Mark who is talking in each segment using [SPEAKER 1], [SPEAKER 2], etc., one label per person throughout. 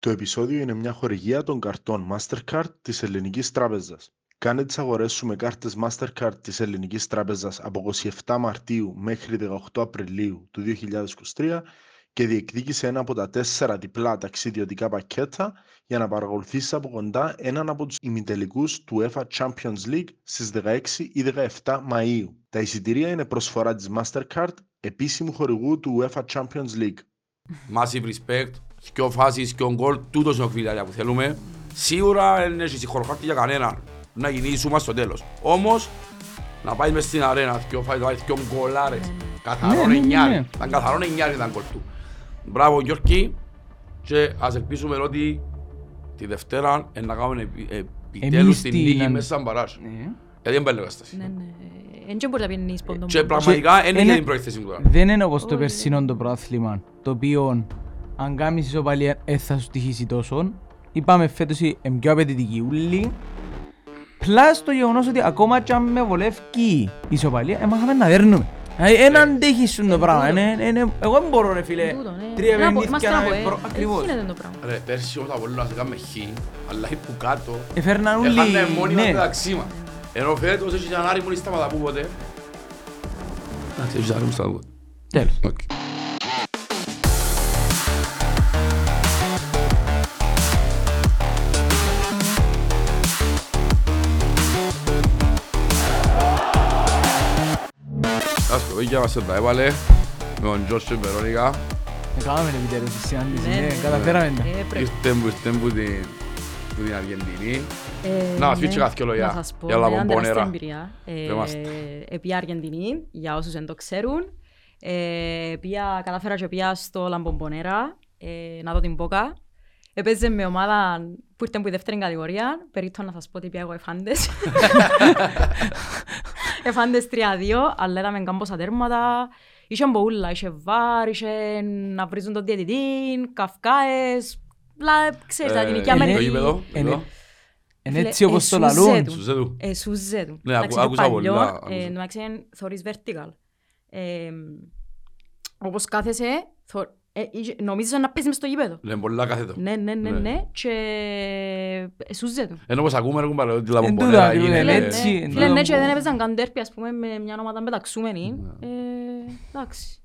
[SPEAKER 1] Το επεισόδιο είναι μια χορηγία των καρτών Mastercard της Ελληνικής Τράπεζας. Κάνε τις αγορές σου με κάρτες Mastercard της Ελληνικής Τράπεζας από 27 Μαρτίου μέχρι 18 Απριλίου του 2023 και διεκδίκησε ένα από τα τέσσερα διπλά ταξιδιωτικά πακέτα για να παρακολουθήσεις από κοντά έναν από τους ημιτελικούς του UEFA Champions League στις 16 ή 17 Μαΐου. Τα εισιτηρία είναι προσφορά της Mastercard, επίσημου χορηγού του UEFA Champions League.
[SPEAKER 2] Massive respect, και φάσεις και ο γκολ, τούτος είναι ο κβιλιάρια που θέλουμε. Σίγουρα δεν έχει συγχωροχάρτη για κανέναν να γίνει ίσουμα στο τέλος. Όμως, να πάει μες στην αρένα και ο φάσεις να βάλει και γκολάρες. Καθαρόν
[SPEAKER 3] Ναι, ναι, ναι,
[SPEAKER 2] εννιάρι.
[SPEAKER 3] ναι.
[SPEAKER 2] Ήταν καθαρόν εννιάρι ήταν γκολ του. Μπράβο Γιώργη και ας ελπίσουμε ότι τη Δευτέρα ε, να κάνουμε επι- επιτέλους
[SPEAKER 3] Εμείς
[SPEAKER 2] την
[SPEAKER 3] τι
[SPEAKER 2] νίκη
[SPEAKER 3] να-
[SPEAKER 2] μέσα σαν παράζ.
[SPEAKER 3] Ναι.
[SPEAKER 2] Γιατί δεν πάει κατάσταση.
[SPEAKER 4] Ναι, ναι. Εν και μπορεί να πιένει σποντό
[SPEAKER 2] Και
[SPEAKER 4] μόνο.
[SPEAKER 2] πραγματικά δεν
[SPEAKER 3] είναι-
[SPEAKER 2] είναι την πρώτη θέση του τώρα.
[SPEAKER 3] Δεν είναι όπως το
[SPEAKER 4] Όχι.
[SPEAKER 3] περσινό το πρόθλημα, το οποίο αν κάνεις ισοπαλία δεν θα σου τυχήσει τόσο. Είπαμε φέτος είναι πιο απαιτητική ούλη. Πλάς το γεγονός ότι ακόμα και αν με βολεύει η ισοπαλία, έμαθαμε να δέρνουμε. Δηλαδή, Εν αντέχει σου το πράγμα. Είναι- είναι- Εγώ δεν μπορώ ρε φίλε.
[SPEAKER 4] Τούτο, ναι.
[SPEAKER 3] Τρία
[SPEAKER 4] Να πω-
[SPEAKER 3] παιχνίδια
[SPEAKER 4] είμαστε
[SPEAKER 3] να
[SPEAKER 4] να πω,
[SPEAKER 3] με
[SPEAKER 4] ε,
[SPEAKER 3] προ...
[SPEAKER 4] ε,
[SPEAKER 3] Ακριβώς.
[SPEAKER 4] γίνεται το πράγμα.
[SPEAKER 2] Ρε, πέρσι όμως τα πολλά σε κάνουμε χ, αλλά που κάτω
[SPEAKER 3] Έφερναν όλοι.
[SPEAKER 2] Έχανε μόνιμα
[SPEAKER 3] ναι.
[SPEAKER 2] μεταξύ μας. Ενώ φέτος έχει έναν άρη μόλις σταματά που ποτέ. Εντάξει, έχει άρη μου σταματά ποτέ.
[SPEAKER 3] Τέλος.
[SPEAKER 2] Ας το παιδιά μας τα έβαλε με τον Τζος και την Βερόνικα.
[SPEAKER 3] Έκαναμε επιτέλους τη συνάντηση.
[SPEAKER 4] Ναι,
[SPEAKER 3] ναι,
[SPEAKER 4] ναι.
[SPEAKER 3] Καταφέραμε τα.
[SPEAKER 4] Ε, πρέπει.
[SPEAKER 2] Ήρθε που ήρθε που την που την Αργεντινή.
[SPEAKER 4] Ε,
[SPEAKER 2] Να μας
[SPEAKER 4] ναι,
[SPEAKER 2] πεις και κάτι λόγια
[SPEAKER 4] Να σας πω,
[SPEAKER 2] για
[SPEAKER 4] μια
[SPEAKER 2] λαπομπόνερα.
[SPEAKER 4] τεράστια εμπειρία.
[SPEAKER 2] Πες μας τα.
[SPEAKER 4] Ε, Επία Αργεντινή, για όσους δεν το ξέρουν. Ε, Επία, κατάφερα και πήγα στο Λαμπομπονέρα, ε, να δω την Πόκα. Έπαιζε με ομάδα που ήρθε από η δεύτερη κατηγορία. Περίπτω να σας πω ότι πήγα εγώ εφάντες. εφάντες 3-2, αλλά είδαμε κάμποσα τέρματα. Είχε μπούλα, είχε βάρ, είχε να βρίζουν τον διαιτητή, καυκάες. Λα, ξέρεις,
[SPEAKER 2] Ε,
[SPEAKER 4] λατινική
[SPEAKER 2] είναι
[SPEAKER 3] Αμερική.
[SPEAKER 2] Το
[SPEAKER 4] Αμερική.
[SPEAKER 2] γήπεδο,
[SPEAKER 3] Είναι-
[SPEAKER 2] εδώ.
[SPEAKER 3] Είναι
[SPEAKER 4] Φίλε,
[SPEAKER 3] έτσι όπως το
[SPEAKER 4] ε,
[SPEAKER 3] λαλούν.
[SPEAKER 4] σουζέτου.
[SPEAKER 2] Σου ζέτου.
[SPEAKER 4] Ε, σουζέ του.
[SPEAKER 2] Ναι,
[SPEAKER 4] Εντάξει,
[SPEAKER 2] ακού- άκουσα
[SPEAKER 4] το
[SPEAKER 2] πολλά,
[SPEAKER 4] παλιό,
[SPEAKER 2] άκουσα.
[SPEAKER 4] ε, εντάξει, θωρείς vertical. Ε, όπως κάθεσαι, θω- ε, είχε- νομίζεις να παίζεις μες στο γήπεδο;
[SPEAKER 2] Λένε πολλά κάθετο.
[SPEAKER 4] Ναι, ναι, ναι,
[SPEAKER 2] Ναι.
[SPEAKER 4] ναι, και ε, σουζέ του.
[SPEAKER 2] Ενώ πως ακούμε ρε κουμπάρε ότι
[SPEAKER 3] Εν
[SPEAKER 2] λαπομπονέρα
[SPEAKER 3] τούτα, ακριβώς,
[SPEAKER 2] γίνεται.
[SPEAKER 3] είναι
[SPEAKER 4] Φίλε,
[SPEAKER 3] έτσι,
[SPEAKER 4] ναι,
[SPEAKER 3] εν
[SPEAKER 4] Φίλε,
[SPEAKER 3] τούτο
[SPEAKER 4] ναι, και
[SPEAKER 3] που-
[SPEAKER 4] δεν έπαιζαν καν τέρπι, ας πούμε, με μια ομάδα μεταξούμενη.
[SPEAKER 2] Ναι.
[SPEAKER 4] Ε, Εντάξει.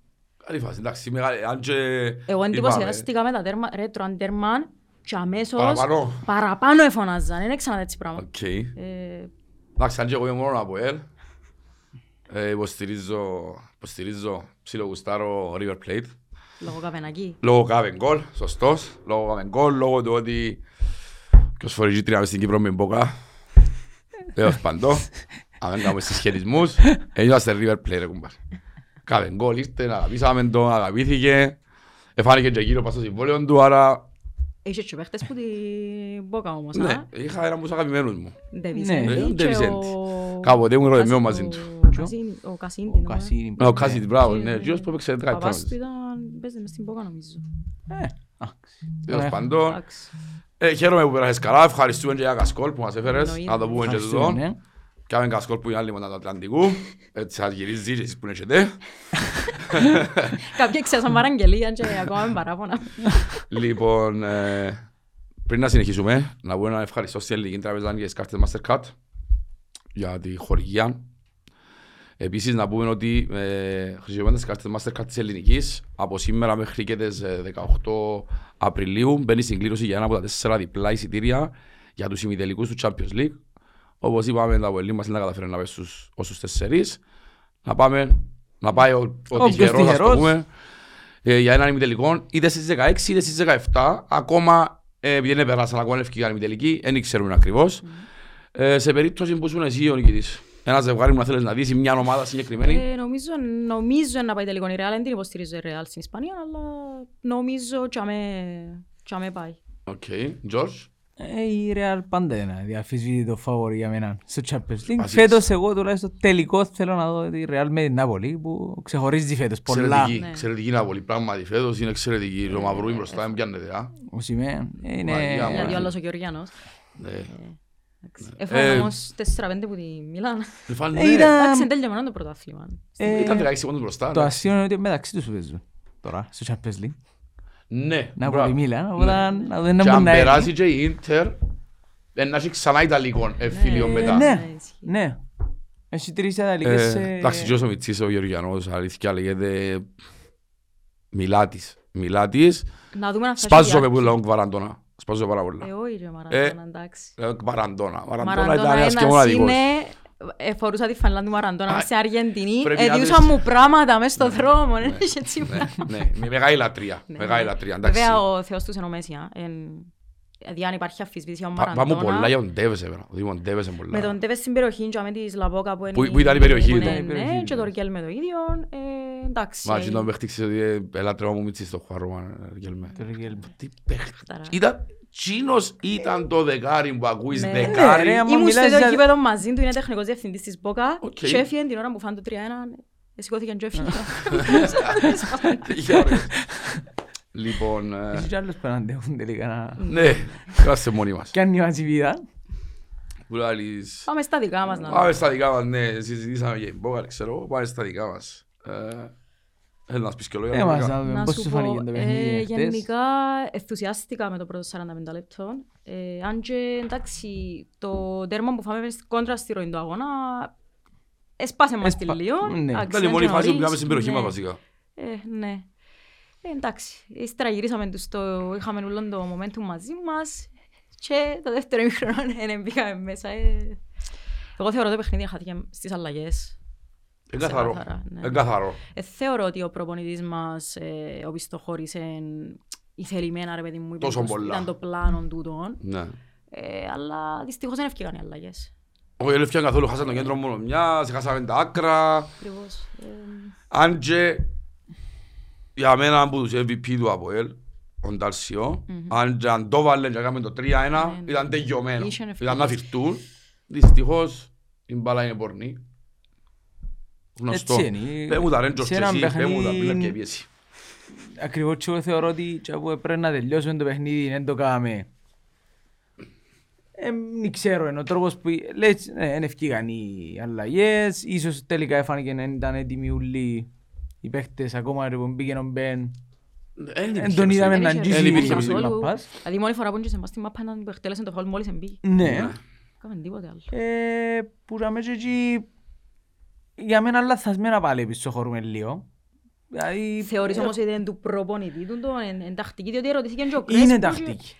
[SPEAKER 2] Καλή φάση, εντάξει, μεγάλη, αν και...
[SPEAKER 4] Εγώ
[SPEAKER 2] είπαμε,
[SPEAKER 4] εντυπωσιάστηκα με τα τέρμα, ρε, τρώαν τέρμαν και αμέσως
[SPEAKER 2] Παραπάνω.
[SPEAKER 4] παραπάνω εφωνάζαν. Δεν ξανά έτσι πράγμα.
[SPEAKER 2] Οκ.
[SPEAKER 4] Ε,
[SPEAKER 2] Εντάξει, αν και εγώ είμαι μόνος από ελ, ε, υποστηρίζω, υποστηρίζω ψηλό γουστάρω River Plate.
[SPEAKER 4] Λόγω καβενακή.
[SPEAKER 2] Λόγω κάβε γκολ, σωστός. Λόγω κάβε γκολ, λόγω του ότι ποιος φορεί γήτρια μες στην Κύπρο με μπόκα. Έως παντό. Αν δεν κάνουμε συσχετισμούς, ε, είμαστε River Plate ρε κουμπάρ. Κάβε γκολ, ήρθε, αγαπήσαμε τον, αγαπήθηκε. Εφάνηκε και γύρω πας στο συμβόλαιο του, άρα
[SPEAKER 4] Είχε και παίχτες που την Μπόκα όμως,
[SPEAKER 2] ναι,
[SPEAKER 4] α;
[SPEAKER 2] είχα έναν από τους αγαπημένους μου.
[SPEAKER 4] Ντε
[SPEAKER 3] Ναι,
[SPEAKER 4] Βισέντη
[SPEAKER 2] ο Ντε
[SPEAKER 4] και
[SPEAKER 2] Βισέντη.
[SPEAKER 4] ο-
[SPEAKER 2] Κάποτε ήμουν ερωτευμένος
[SPEAKER 4] ο-
[SPEAKER 2] μαζί του.
[SPEAKER 4] Ο Κασίν- Ο Κασίντη.
[SPEAKER 3] Ο
[SPEAKER 4] ναι.
[SPEAKER 3] Κασίνη.
[SPEAKER 2] Ναι, Ο Κάσιτ, μπράβο,
[SPEAKER 4] Και-
[SPEAKER 2] ναι. Γύρος που έπαιξε
[SPEAKER 4] Ο
[SPEAKER 2] 10
[SPEAKER 4] παπάς του
[SPEAKER 2] ετών.
[SPEAKER 4] ήταν, παίζε μες στην Μπόκα νομίζω.
[SPEAKER 3] Ε, εντάξει.
[SPEAKER 2] Τέλος
[SPEAKER 3] Ε,
[SPEAKER 2] πάντων,
[SPEAKER 4] Εντάξει.
[SPEAKER 2] ε, χαίρομαι που πέρασες καλά. Ευχαριστούμε και για κασκόλ που μας έφερες.
[SPEAKER 4] Εννοείται.
[SPEAKER 2] Να το πούμε και
[SPEAKER 3] Ευχαριστούμε,
[SPEAKER 2] τούτο.
[SPEAKER 3] ναι.
[SPEAKER 2] Κάμε κασκόλ που είναι άλλη μόνα του Ατλαντικού. Έτσι σας γυρίζει και εσείς που έχετε.
[SPEAKER 4] Κάποιοι ξέρασαν παραγγελία και ακόμα με παράπονα.
[SPEAKER 2] Λοιπόν, ε, πριν να συνεχίσουμε, να πούμε ένα ευχαριστώ στην Ελληνική Τραπεζά για τις κάρτες Mastercard για τη χορηγία. Επίσης να πούμε ότι ε, χρησιμοποιώντας τις κάρτες Mastercard της Ελληνικής από σήμερα μέχρι και τις ε, 18 Απριλίου μπαίνει στην κλήρωση για ένα από τα τέσσερα διπλά εισιτήρια για τους ημιτελικούς του Champions League. Όπως είπαμε, τα πολύ μας είναι να καταφέρουν να πέσει στους όσους τέσσερις. Να πάμε, να πάει ο, ο
[SPEAKER 3] Όποιος
[SPEAKER 2] τυχερός, ας το
[SPEAKER 3] τυχερός.
[SPEAKER 2] πούμε, ε, για έναν ημιτελικό, είτε στις 16 είτε στις 17. Ακόμα, ε, επειδή δεν περάσαν ακόμα ευκαιρία ημιτελική, δεν ξέρουμε ακριβώς. Ε, σε περίπτωση που ήσουν εσύ ο νικητής, ένα ζευγάρι που να θέλεις να δεις ή μια ομάδα συγκεκριμένη,
[SPEAKER 4] Ε, Νομίζω νομίζω να πάει τελικό η Real, δεν την υποστηρίζω η Real στην Ισπανία, αλλά νομίζω και αμέ- και αμέ πάει.
[SPEAKER 2] Οκ, George.
[SPEAKER 3] Ε, Η Real πάντα είναι αδιαφιλονίκητο το φαβορί για μένα στο Champions League.
[SPEAKER 2] Ας
[SPEAKER 3] Φέτος εγώ τουλάχιστον τελικό θέλω να δω τη Real με την Νάπολη που ξεχωρίζει φέτος πολλά.
[SPEAKER 2] Εξαιρετική,
[SPEAKER 4] Ναι.
[SPEAKER 2] εξαιρετική Νάπολη, πράγματι φέτος είναι εξαιρετική. Το μωρό είναι μπροστά, δεν πιάνεται, α.
[SPEAKER 3] Οσιμέν είναι...
[SPEAKER 2] Μαγεία μου.
[SPEAKER 4] Γιατί ο άλλος ο Γεωργιανός.
[SPEAKER 2] Ναι.
[SPEAKER 4] εντάξει. Έφαγε
[SPEAKER 2] Ε,
[SPEAKER 4] όμως 4-5 που τη Μιλάν.
[SPEAKER 2] Ε, φαν-
[SPEAKER 3] Ε,
[SPEAKER 2] ναι.
[SPEAKER 3] ήταν-
[SPEAKER 4] Εντάξει, είναι τέλειο το πρωτάθλημα.
[SPEAKER 3] Ε,
[SPEAKER 2] Ήταν 16 πόντους μπροστά.
[SPEAKER 3] Το
[SPEAKER 2] ναι.
[SPEAKER 3] αστείο είναι ότι μεταξύ τους παίζουν τώρα στο Champions League.
[SPEAKER 2] Ναι,
[SPEAKER 3] Να
[SPEAKER 2] μπράβο.
[SPEAKER 3] πω τη Μίλαν, οπότε
[SPEAKER 2] Ναι.
[SPEAKER 3] να δεν
[SPEAKER 2] Και
[SPEAKER 3] μπορεί
[SPEAKER 2] αν
[SPEAKER 3] να
[SPEAKER 2] περάσει
[SPEAKER 3] έρθει.
[SPEAKER 2] και η Ίντερ, ε, να έχει ξανά Ιταλικό εμφύλιο
[SPEAKER 4] Ναι.
[SPEAKER 2] μετά.
[SPEAKER 3] Ναι,
[SPEAKER 4] ισχύει.
[SPEAKER 3] ναι. Έχει τρεις Ιταλικές...
[SPEAKER 2] Ε,
[SPEAKER 3] ε,
[SPEAKER 2] Εντάξει, και όσο Μιτσής ο Γεωργιανός, αλήθεια λέγεται Μιλάτης. Μιλάτης.
[SPEAKER 4] Να δούμε αν θα
[SPEAKER 2] Σπάζομαι
[SPEAKER 4] έχει
[SPEAKER 2] που
[SPEAKER 4] διάρκεια.
[SPEAKER 2] λέω Βαραντώνα. Σπάζω πάρα πολλά.
[SPEAKER 4] Ε, όχι ρε Μαραντώνα, εντάξει.
[SPEAKER 2] Ε, Βαραντώνα. Βαραντώνα
[SPEAKER 4] Μαραντώνα
[SPEAKER 2] Ιταλίας και
[SPEAKER 4] ένας
[SPEAKER 2] μοναδικός.
[SPEAKER 4] είναι... ε, Φορούσα τη φανελά του Μαραντώνα
[SPEAKER 2] Α,
[SPEAKER 4] μες στην Αργεντινή.
[SPEAKER 2] πρέπει να
[SPEAKER 4] Εδιούσαν
[SPEAKER 2] δεις-
[SPEAKER 4] μου πράγματα μες στο
[SPEAKER 2] Ναι,
[SPEAKER 4] δρόμο.
[SPEAKER 2] ναι,
[SPEAKER 4] Δεν είχε έτσι
[SPEAKER 2] Ναι,
[SPEAKER 4] πράγματα.
[SPEAKER 2] ναι, με μεγάλη λατρεία.
[SPEAKER 4] Ναι.
[SPEAKER 2] Μεγάλη λατρεία, εντάξει.
[SPEAKER 4] Βέβαια ο Θεός τους είναι ο Μέση. Α. Εν- Δηλαδή αν υπάρχει αφισβήτηση ο
[SPEAKER 2] Πα- Πάμε πολλά
[SPEAKER 4] Μαραντώνα.
[SPEAKER 2] για τον Τέβες, εμένα. Ο Δήμον Τέβες είναι πολλά.
[SPEAKER 4] Με τον Τέβες στην περιοχή και με της Λαπόκα που είναι...
[SPEAKER 2] Που- που ήταν η περιοχή
[SPEAKER 4] που
[SPEAKER 2] του.
[SPEAKER 4] είναι,
[SPEAKER 3] Η περιοχή
[SPEAKER 4] Ναι,
[SPEAKER 3] του.
[SPEAKER 4] και το Ρικέλ με το ίδιο. ε, Εντάξει.
[SPEAKER 2] Μα
[SPEAKER 4] ε,
[SPEAKER 2] και τον παίχτη ξέρεις ότι ε, ελάτρεμα μου Μιτσής στο χώρο. Γελμέ.
[SPEAKER 3] το Ριγέλ.
[SPEAKER 2] Τι παίχτη.
[SPEAKER 4] Χταρά.
[SPEAKER 2] Ήταν, τσίνος ήταν το δεκάρι που ακούεις
[SPEAKER 4] Ναι.
[SPEAKER 2] δεκάρι.
[SPEAKER 3] Ναι, ρε, άμα
[SPEAKER 4] Ήμουν στο
[SPEAKER 3] μιλάς
[SPEAKER 4] ίδιο
[SPEAKER 3] για-
[SPEAKER 4] γήπεδο μαζί του, είναι τεχνικός διευθυντής της Μπόκα
[SPEAKER 2] Οκ.
[SPEAKER 4] και έφυγε την ώρα που φάνε το 3-1. ε, Σηκώθηκε και έφυγε.
[SPEAKER 2] Για ρε. Λοιπόν, ε,
[SPEAKER 3] Έχει κι άλλους που να αντέχουν τελικά να...
[SPEAKER 2] ναι, είμαστε μόνοι μας.
[SPEAKER 3] Κι αν η βίδα.
[SPEAKER 2] Που λάλης,
[SPEAKER 4] Πάμε στα δικά μας να
[SPEAKER 2] Πάμε στα δικά μας, ναι, συζητήσαμε για την Μπόκαρ, ξέρω, εγώ, πάμε στα δικά μας. Ε, Θέλεις να μας πεις και λόγια.
[SPEAKER 3] Ε, μας
[SPEAKER 2] Rebecca?
[SPEAKER 3] να δούμε
[SPEAKER 4] Να
[SPEAKER 3] πώς
[SPEAKER 4] σου
[SPEAKER 3] σου
[SPEAKER 4] πω,
[SPEAKER 3] φάνηκε το
[SPEAKER 4] ε,
[SPEAKER 3] παιχνίδι χτες.
[SPEAKER 4] γενικά ενθουσιάστηκα με το πρώτο 45 λεπτό. Ε, αν και εντάξει, το τέρμα που φάμε μες στην κόντρα στη ροή του αγώνα έσπασε μας τη
[SPEAKER 3] Έσπα-
[SPEAKER 4] λίγο.
[SPEAKER 3] ναι.
[SPEAKER 4] Εντάξει,
[SPEAKER 2] Ήταν η μόνη
[SPEAKER 4] και
[SPEAKER 2] φάση που
[SPEAKER 4] νωρίς.
[SPEAKER 2] πήγαμε στην περιοχή
[SPEAKER 4] Ναι.
[SPEAKER 2] μας βασικά.
[SPEAKER 4] Ε, ναι. Ε, εντάξει, ύστερα γυρίσαμε τους στο, είχαμε όλο το momentum μαζί μας και το δεύτερο ημίχρονο δεν μπήκαμε μέσα. Ε. Εγώ θεωρώ το παιχνίδι χάθηκε στις αλλαγές.
[SPEAKER 2] Είναι καθαρό.
[SPEAKER 4] Ξεκάθαρα, ναι.
[SPEAKER 2] Είναι καθαρό.
[SPEAKER 4] Ε, θεωρώ ότι ο προπονητής μας, ε, ο πιστοχώρησε ηθελημένα ρε παιδί μου, είπε
[SPEAKER 2] Τόσο
[SPEAKER 4] πως
[SPEAKER 2] πολλά.
[SPEAKER 4] ήταν το πλάνο τούτο.
[SPEAKER 2] Ναι.
[SPEAKER 4] Ε, αλλά δυστυχώς δεν έφυγαν οι αλλαγές.
[SPEAKER 2] Όχι, δεν έφτιαν καθόλου, χάσαν το κέντρο μόνο μιας, χάσαμε τα άκρα.
[SPEAKER 4] Ακριβώς. Ε,
[SPEAKER 2] Αν και για μένα από τους MVP του ΑΠΟΕΛ, ο Ντάλσιο, αν και αν το βάλε και έκαμε το 3-1,
[SPEAKER 4] Ναι, ναι.
[SPEAKER 2] ήταν τελειωμένο.
[SPEAKER 4] Είχε
[SPEAKER 2] Ήταν να
[SPEAKER 4] ευκαιρίες.
[SPEAKER 2] φυρτούν. Δυστυχώς η μπάλα είναι πορνή. Γνωστό.
[SPEAKER 3] Έτσι είναι.
[SPEAKER 2] Πες μου τα ρέντζος
[SPEAKER 3] Σε
[SPEAKER 2] και
[SPEAKER 3] έναν
[SPEAKER 2] εσύ, πες μου τα
[SPEAKER 3] παιχνίδι-
[SPEAKER 2] πλέον και πίεση.
[SPEAKER 3] Ακριβώς και εγώ θεωρώ ότι και που πρέπει να τελειώσουμε το παιχνίδι δεν το κάναμε. Ε, δεν ξέρω, είναι ο τρόπος που λες, ναι, δεν ευκήγαν οι αλλαγές, ίσως τελικά έφανηκε να ήταν έτοιμοι όλοι οι παίχτες ακόμα ρε, που μπήκε ο Μπεν. Δεν τον είδαμε να
[SPEAKER 4] Δεν
[SPEAKER 3] αγγίσει
[SPEAKER 2] Δεν υπήρχε
[SPEAKER 3] η
[SPEAKER 2] καθόλου.
[SPEAKER 3] μαπάς.
[SPEAKER 4] Δηλαδή η μόνη φορά που ήρθε στη μάπα ήταν που εκτέλεσε το φάουλ μόλις εμπήκε.
[SPEAKER 3] Ναι.
[SPEAKER 4] Κάμε τίποτε άλλο.
[SPEAKER 3] Ε, που να μέσα εκεί για μένα λαθασμένα πάλι πίσω χωρούμε λίγο. Δηλαδή,
[SPEAKER 4] Θεωρείς
[SPEAKER 3] ε,
[SPEAKER 4] όμως ότι είναι του προπονητή του, το εν- εν τακτική, διότι ερωτήθηκε και ο Κρέσπο
[SPEAKER 3] Είναι
[SPEAKER 4] και
[SPEAKER 3] τακτική.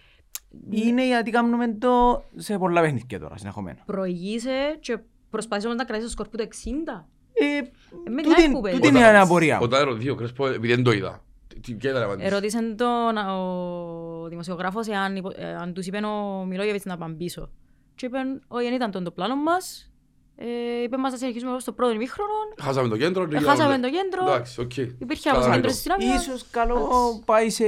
[SPEAKER 3] Είναι γιατί κάνουμε το σε πολλά παιχνίδια τώρα συνεχόμενα.
[SPEAKER 4] Προηγείσαι και προσπαθείς όμως να κρατήσεις το σκορ που το 60.
[SPEAKER 3] Ε,
[SPEAKER 4] με
[SPEAKER 3] τούτη-
[SPEAKER 4] κάνει που
[SPEAKER 3] τούτη
[SPEAKER 4] παίζει.
[SPEAKER 3] είναι η απορία μου.
[SPEAKER 2] Όταν ερωτηθεί ο Κρέσπο, επειδή δεν το είδα. Τι- τι- Ποια ήταν η απάντηση;
[SPEAKER 4] Ερώτησε τον ο δημοσιογράφος εάν, υπο- ε, αν τους είπε ο Μιλόγεβιτς να πάνε πίσω. Και είπαν, όχι, δεν ήταν τον το πλάνο μας. Ε, είπε μας να συνεχίσουμε στο πρώτο ημίχρονο.
[SPEAKER 2] Χάσαμε το κέντρο. και
[SPEAKER 4] Ε, χάσαμε
[SPEAKER 2] είδαμε-
[SPEAKER 4] το κέντρο.
[SPEAKER 2] Εντάξει, οκ.
[SPEAKER 4] Υπήρχε
[SPEAKER 2] Καλά,
[SPEAKER 4] αποσυγκέντρωση
[SPEAKER 2] το.
[SPEAKER 4] στην άμυνα.
[SPEAKER 3] Ίσως καλό πάει σε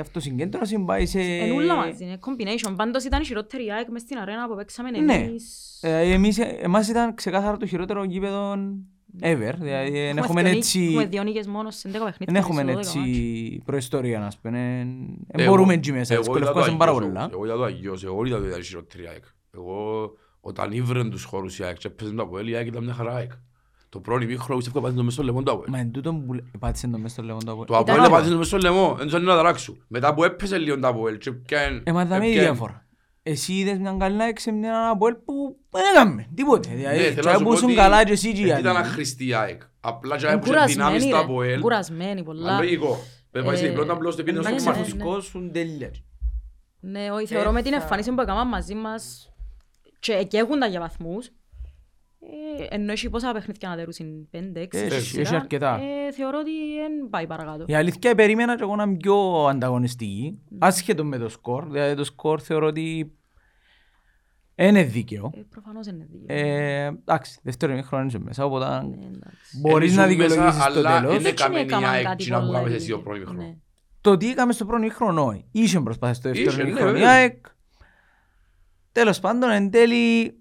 [SPEAKER 3] αυτοσυγκέντρωση, πάει σε...
[SPEAKER 4] Εν ούλα μαζί, είναι combination. Πάντως ήταν η χειρότερη η ΑΕΚ μες στην αρένα που παίξαμε
[SPEAKER 3] Ναι.
[SPEAKER 4] εμείς.
[SPEAKER 3] Ε, εμείς, εμάς ήταν ξεκάθαρα το χειρότερο γήπεδο ever. Δηλαδή δεν έχουμε
[SPEAKER 4] δύο νίκες-
[SPEAKER 3] έτσι...
[SPEAKER 4] Έχουμε δύο νίκες μόνος σε 10 παιχνίδια.
[SPEAKER 3] Δεν έχουμε
[SPEAKER 4] στο 12
[SPEAKER 3] έτσι
[SPEAKER 4] ματς.
[SPEAKER 3] προϊστορία, να πούμε. Δεν
[SPEAKER 2] Εγώ-
[SPEAKER 3] μπορούμε εκεί μέσα.
[SPEAKER 2] εγώ είδα το
[SPEAKER 3] Δυσκολευκόμαστε πάρα
[SPEAKER 2] Αγιός,
[SPEAKER 3] πολλά.
[SPEAKER 2] Εγώ είδα το Αγιός, εγώ είδα το ήταν η χειρότερη ΑΕΚ. Εγώ όταν ήβρεν τους χώρους η ΑΕΚ και έπαιζε το ΑΠΟΕΛ, η ΑΕΚ ήταν μια χαρά ΑΕΚ. Το πρώτο ημίχρονο πιστεύω πάτησε το μέσα στο λαιμό του ΑΠΟΕΛ.
[SPEAKER 3] Μα εν τούτο που πάτησε το μέσα στο λέγον το από...
[SPEAKER 2] Το ΑΠΟΕΛ
[SPEAKER 4] Ήταν
[SPEAKER 2] πάτησε το μέσα στο λαιμό, δεν ξέρω να δράξου. Μετά που έπαιζε λίγο το ΑΠΟΕΛ και πιάνε...
[SPEAKER 3] Ε, μα δάμε η
[SPEAKER 2] έπιανε-
[SPEAKER 3] διάφορα. Εσύ είδες μια καλά έξε μια Αποέλ που δεν έκαμε τίποτε.
[SPEAKER 2] Ναι,
[SPEAKER 3] Δηλαδή,
[SPEAKER 2] θέλω να
[SPEAKER 3] τσάι
[SPEAKER 2] σου
[SPEAKER 3] που
[SPEAKER 2] πω
[SPEAKER 3] ήσουν
[SPEAKER 2] ότι
[SPEAKER 3] καλά και εσύ και οι
[SPEAKER 2] δεν ήταν
[SPEAKER 3] άλλοι.
[SPEAKER 2] αχρηστή η ΑΕΚ. Απλά και
[SPEAKER 4] Εν
[SPEAKER 2] έπαιζε δυνάμεις
[SPEAKER 4] κουρασμένοι,
[SPEAKER 2] στο
[SPEAKER 4] ρε.
[SPEAKER 2] ΑΠΟΕΛ.
[SPEAKER 4] Κουρασμένοι πολλά.
[SPEAKER 2] Μα λογικό. Πες πάει στην
[SPEAKER 4] Ε,
[SPEAKER 2] πρώτα απλώς το πήγαινε στο
[SPEAKER 4] ναι,
[SPEAKER 3] Εντάξει,
[SPEAKER 4] ναι,
[SPEAKER 2] κομμάτι.
[SPEAKER 4] ναι.
[SPEAKER 3] φουσκώσουν τέλεια.
[SPEAKER 4] Ναι, όχι, θεωρώ με την
[SPEAKER 3] θα-
[SPEAKER 4] εμφάνιση που έκαναν μαζί μας και εκέχονταν για βαθμούς, ε, ενώ έχει πόσα παιχνίδια να τερούσουν, πέντε, έξι,
[SPEAKER 3] Έχει,
[SPEAKER 4] στη
[SPEAKER 3] έχει
[SPEAKER 4] σειρά,
[SPEAKER 3] αρκετά.
[SPEAKER 4] ε, θεωρώ ότι δεν πάει παρακάτω.
[SPEAKER 3] Η αλήθεια περίμενα και εγώ να είμαι πιο ανταγωνιστική, άσχετο με το σκορ. Δηλαδή το σκορ θεωρώ ότι είναι δίκαιο.
[SPEAKER 4] Ε, προφανώς είναι δίκαιο.
[SPEAKER 3] Ε, εντάξει, δεύτερο ημίχρονο είσαι μέσα, οπότε
[SPEAKER 4] Ε, εντάξει.
[SPEAKER 3] μπορείς να
[SPEAKER 2] Ήσουν μέσα,
[SPEAKER 3] δικαιολογήσεις το
[SPEAKER 2] αλλά
[SPEAKER 3] τέλος.
[SPEAKER 2] δεν
[SPEAKER 4] Έτσι
[SPEAKER 2] έκαμε η
[SPEAKER 4] έκαναν
[SPEAKER 2] ΑΕΚ
[SPEAKER 4] κάτι
[SPEAKER 2] εκείνα που
[SPEAKER 4] πολλά
[SPEAKER 2] έκαμε
[SPEAKER 4] η
[SPEAKER 2] εσύ το
[SPEAKER 4] Λίγκ.
[SPEAKER 2] πρώτο ημίχρονο.
[SPEAKER 4] Ναι.
[SPEAKER 3] Το τι είχαμε στο πρώτο ημίχρονο, όχι. Είχε προσπάθεια στο δεύτερο
[SPEAKER 2] Είχε, ναι,
[SPEAKER 3] ημίχρονο. Η
[SPEAKER 2] βέβαια.
[SPEAKER 3] ΑΕΚ, τέλος πάντων, εν τέλει,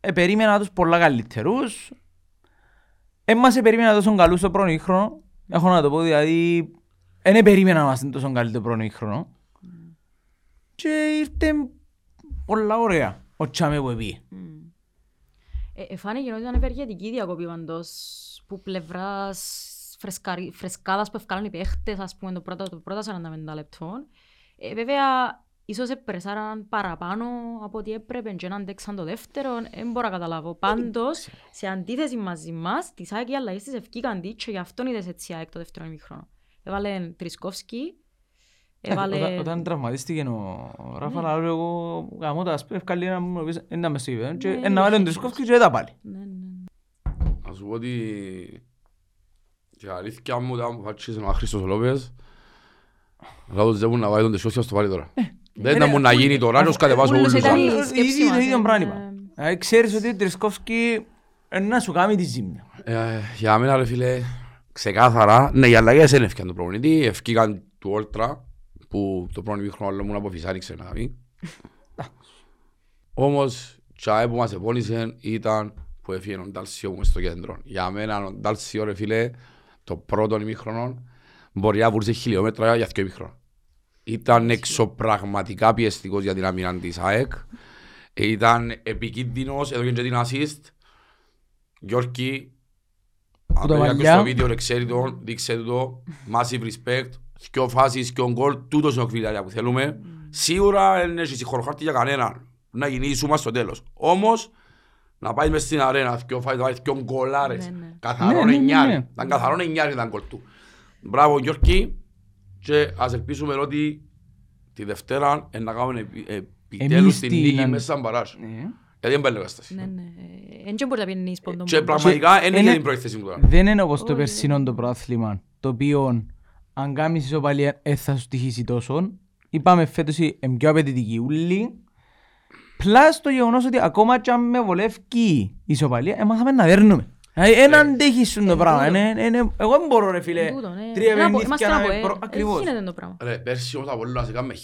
[SPEAKER 3] ε, περίμενα τους πολλά καλύτερους. Εν μας ε, περίμενα τόσο καλούς στο πρώτο ημίχρονο. Έχω να το πω, δηλαδή, δεν περίμενα να είμαστε τόσο καλοί το πρώτο ημίχρονο. Και ήρθε πολλά ωραία ο Τσάμε που επί.
[SPEAKER 4] Μμ. Ε, ε, φάνηκε ότι ήταν ευεργετική η διακοπή πάντως που πλευράς φρεσκαρι- φρεσκάδας που ευκάλαν οι παίχτες, ας πούμε, το πρώτο, το πρώτα 45 λεπτών. Ε, βέβαια, ίσως επρεσάραν παραπάνω από ό,τι έπρεπε και να αντέξαν το δεύτερο, δεν μπορώ να καταλάβω. Πάντως, σε αντίθεση μαζί μας, τις ΑΕΚ οι αλλαγές της ευκήκαν τι και γι' αυτόν είδες έτσι η ΑΕΚ το δεύτερο ημίχρονο. Έβαλε Τρισκόφσκι, έβαλε...
[SPEAKER 3] Όταν, όταν τραυματίστηκε ο Ράφα, λέω εγώ γαμώ τα σπέφ καλή να μου πεις ένα μες στο γήπεδο και
[SPEAKER 4] Ναι,
[SPEAKER 3] ένα βάλει τον Τρισκόφσκι και δεν τα πάλι.
[SPEAKER 4] Ναι, ναι.
[SPEAKER 2] Να σου πω ότι και η αλήθεια μου ήταν που φάτσισε ο Χρήστος Λόπες Λάδος δεν μου να βάλει τον τεσσόσια στο πάρει τώρα. Δεν θα μου να γίνει τώρα και ως κατεβάσω
[SPEAKER 4] Ούλος
[SPEAKER 2] όλους
[SPEAKER 4] ήταν
[SPEAKER 2] τους
[SPEAKER 4] η
[SPEAKER 2] άλλους.
[SPEAKER 4] σκέψη
[SPEAKER 3] Ήδη το
[SPEAKER 4] μας,
[SPEAKER 3] ίδιο
[SPEAKER 4] ε,
[SPEAKER 3] πράγμα.
[SPEAKER 4] ε,
[SPEAKER 3] Δηλαδή ξέρεις ότι ο Τρισκόφσκι είναι να σου κάνει τη ζήμια.
[SPEAKER 2] Ε, Για μένα ρε φίλε, ξεκάθαρα, ναι οι αλλαγές δεν έφυγαν το προπονητή, ευκήκαν του Όλτρα που το πρώτο ημίχρονο άλλο μου να αποφυσάρει ξέρει να κάνει. Όμως, τσάε που μας επώνυσε ήταν που έφυγε ο Ντάλσιο μου μες στο κέντρο. Για μένα ο Ντάλσιο ρε φίλε, το πρώτο ημίχρονο μπορεί να βουρούσε χιλιόμετρα για δύο ημίχρονα. Ήταν εξωπραγματικά πιεστικός για την άμυνα της ΑΕΚ. Ε, Ήταν επικίνδυνος, εδώ και την assist. Γιώργη, αν
[SPEAKER 3] το
[SPEAKER 2] το
[SPEAKER 3] μαλλιά.
[SPEAKER 2] στο βίντεο, ξέρει το, δείξε του το, massive respect, δυο φάσεις, δυο γκολ, τούτος είναι ο κριτήρια που θέλουμε. Σίγουρα δεν έχει συγχωροχάρτη για κανέναν, να γίνει η σούμα στο τέλος. Όμως, να πάει μες στην αρένα, δυο φάσεις, να βάλει δυο γκολάρες,
[SPEAKER 4] Ναι, ναι.
[SPEAKER 2] καθαρό
[SPEAKER 3] Ναι, ναι, ναι,
[SPEAKER 2] εννιάρι,
[SPEAKER 3] ναι.
[SPEAKER 2] ήταν καθαρό εννιάρι ήταν γκολ του. Μπράβο Γιώργη και ας ελπίσουμε ότι τη Δευτέρα ε, να κάνουμε επι- επιτέλους
[SPEAKER 3] Εμείς
[SPEAKER 2] την
[SPEAKER 3] την-
[SPEAKER 2] νίκη μέσα σαν παράζ.
[SPEAKER 3] Ναι.
[SPEAKER 2] Γιατί δεν πάει κατάσταση.
[SPEAKER 4] Ναι, ναι. Εν και μπορεί να πιένει σποντό
[SPEAKER 2] Και
[SPEAKER 4] μου.
[SPEAKER 2] πραγματικά δεν
[SPEAKER 3] είναι-
[SPEAKER 2] είναι την προϋθέση μου τώρα.
[SPEAKER 3] Δεν είναι όπως το
[SPEAKER 4] Όχι,
[SPEAKER 3] περσινό το πρόθλημα, το οποίο αν κάνεις ισοπαλία δεν θα σου τυχήσει τόσο. Είπαμε φέτος είναι πιο απαιτητική ούλη. Πλάς το γεγονός ότι ακόμα και αν με βολεύει η ισοπαλία, έμαθαμε να δέρνουμε. Δηλαδή, Ένα αντέχει σου το πράγμα.
[SPEAKER 4] τούτο.
[SPEAKER 3] Είναι- είναι- Εγώ δεν μπορώ ρε φίλε.
[SPEAKER 4] Τούτο, ναι.
[SPEAKER 3] Τρία
[SPEAKER 4] Ένα από-
[SPEAKER 3] παιχνίδια
[SPEAKER 4] είμαστε
[SPEAKER 3] να
[SPEAKER 4] ένα
[SPEAKER 3] με
[SPEAKER 4] από-
[SPEAKER 3] προ-
[SPEAKER 4] ε,
[SPEAKER 3] Ακριβώς.
[SPEAKER 4] γίνεται το πράγμα.
[SPEAKER 2] Ρε, πέρσι όμως από όλο να κάνουμε χ,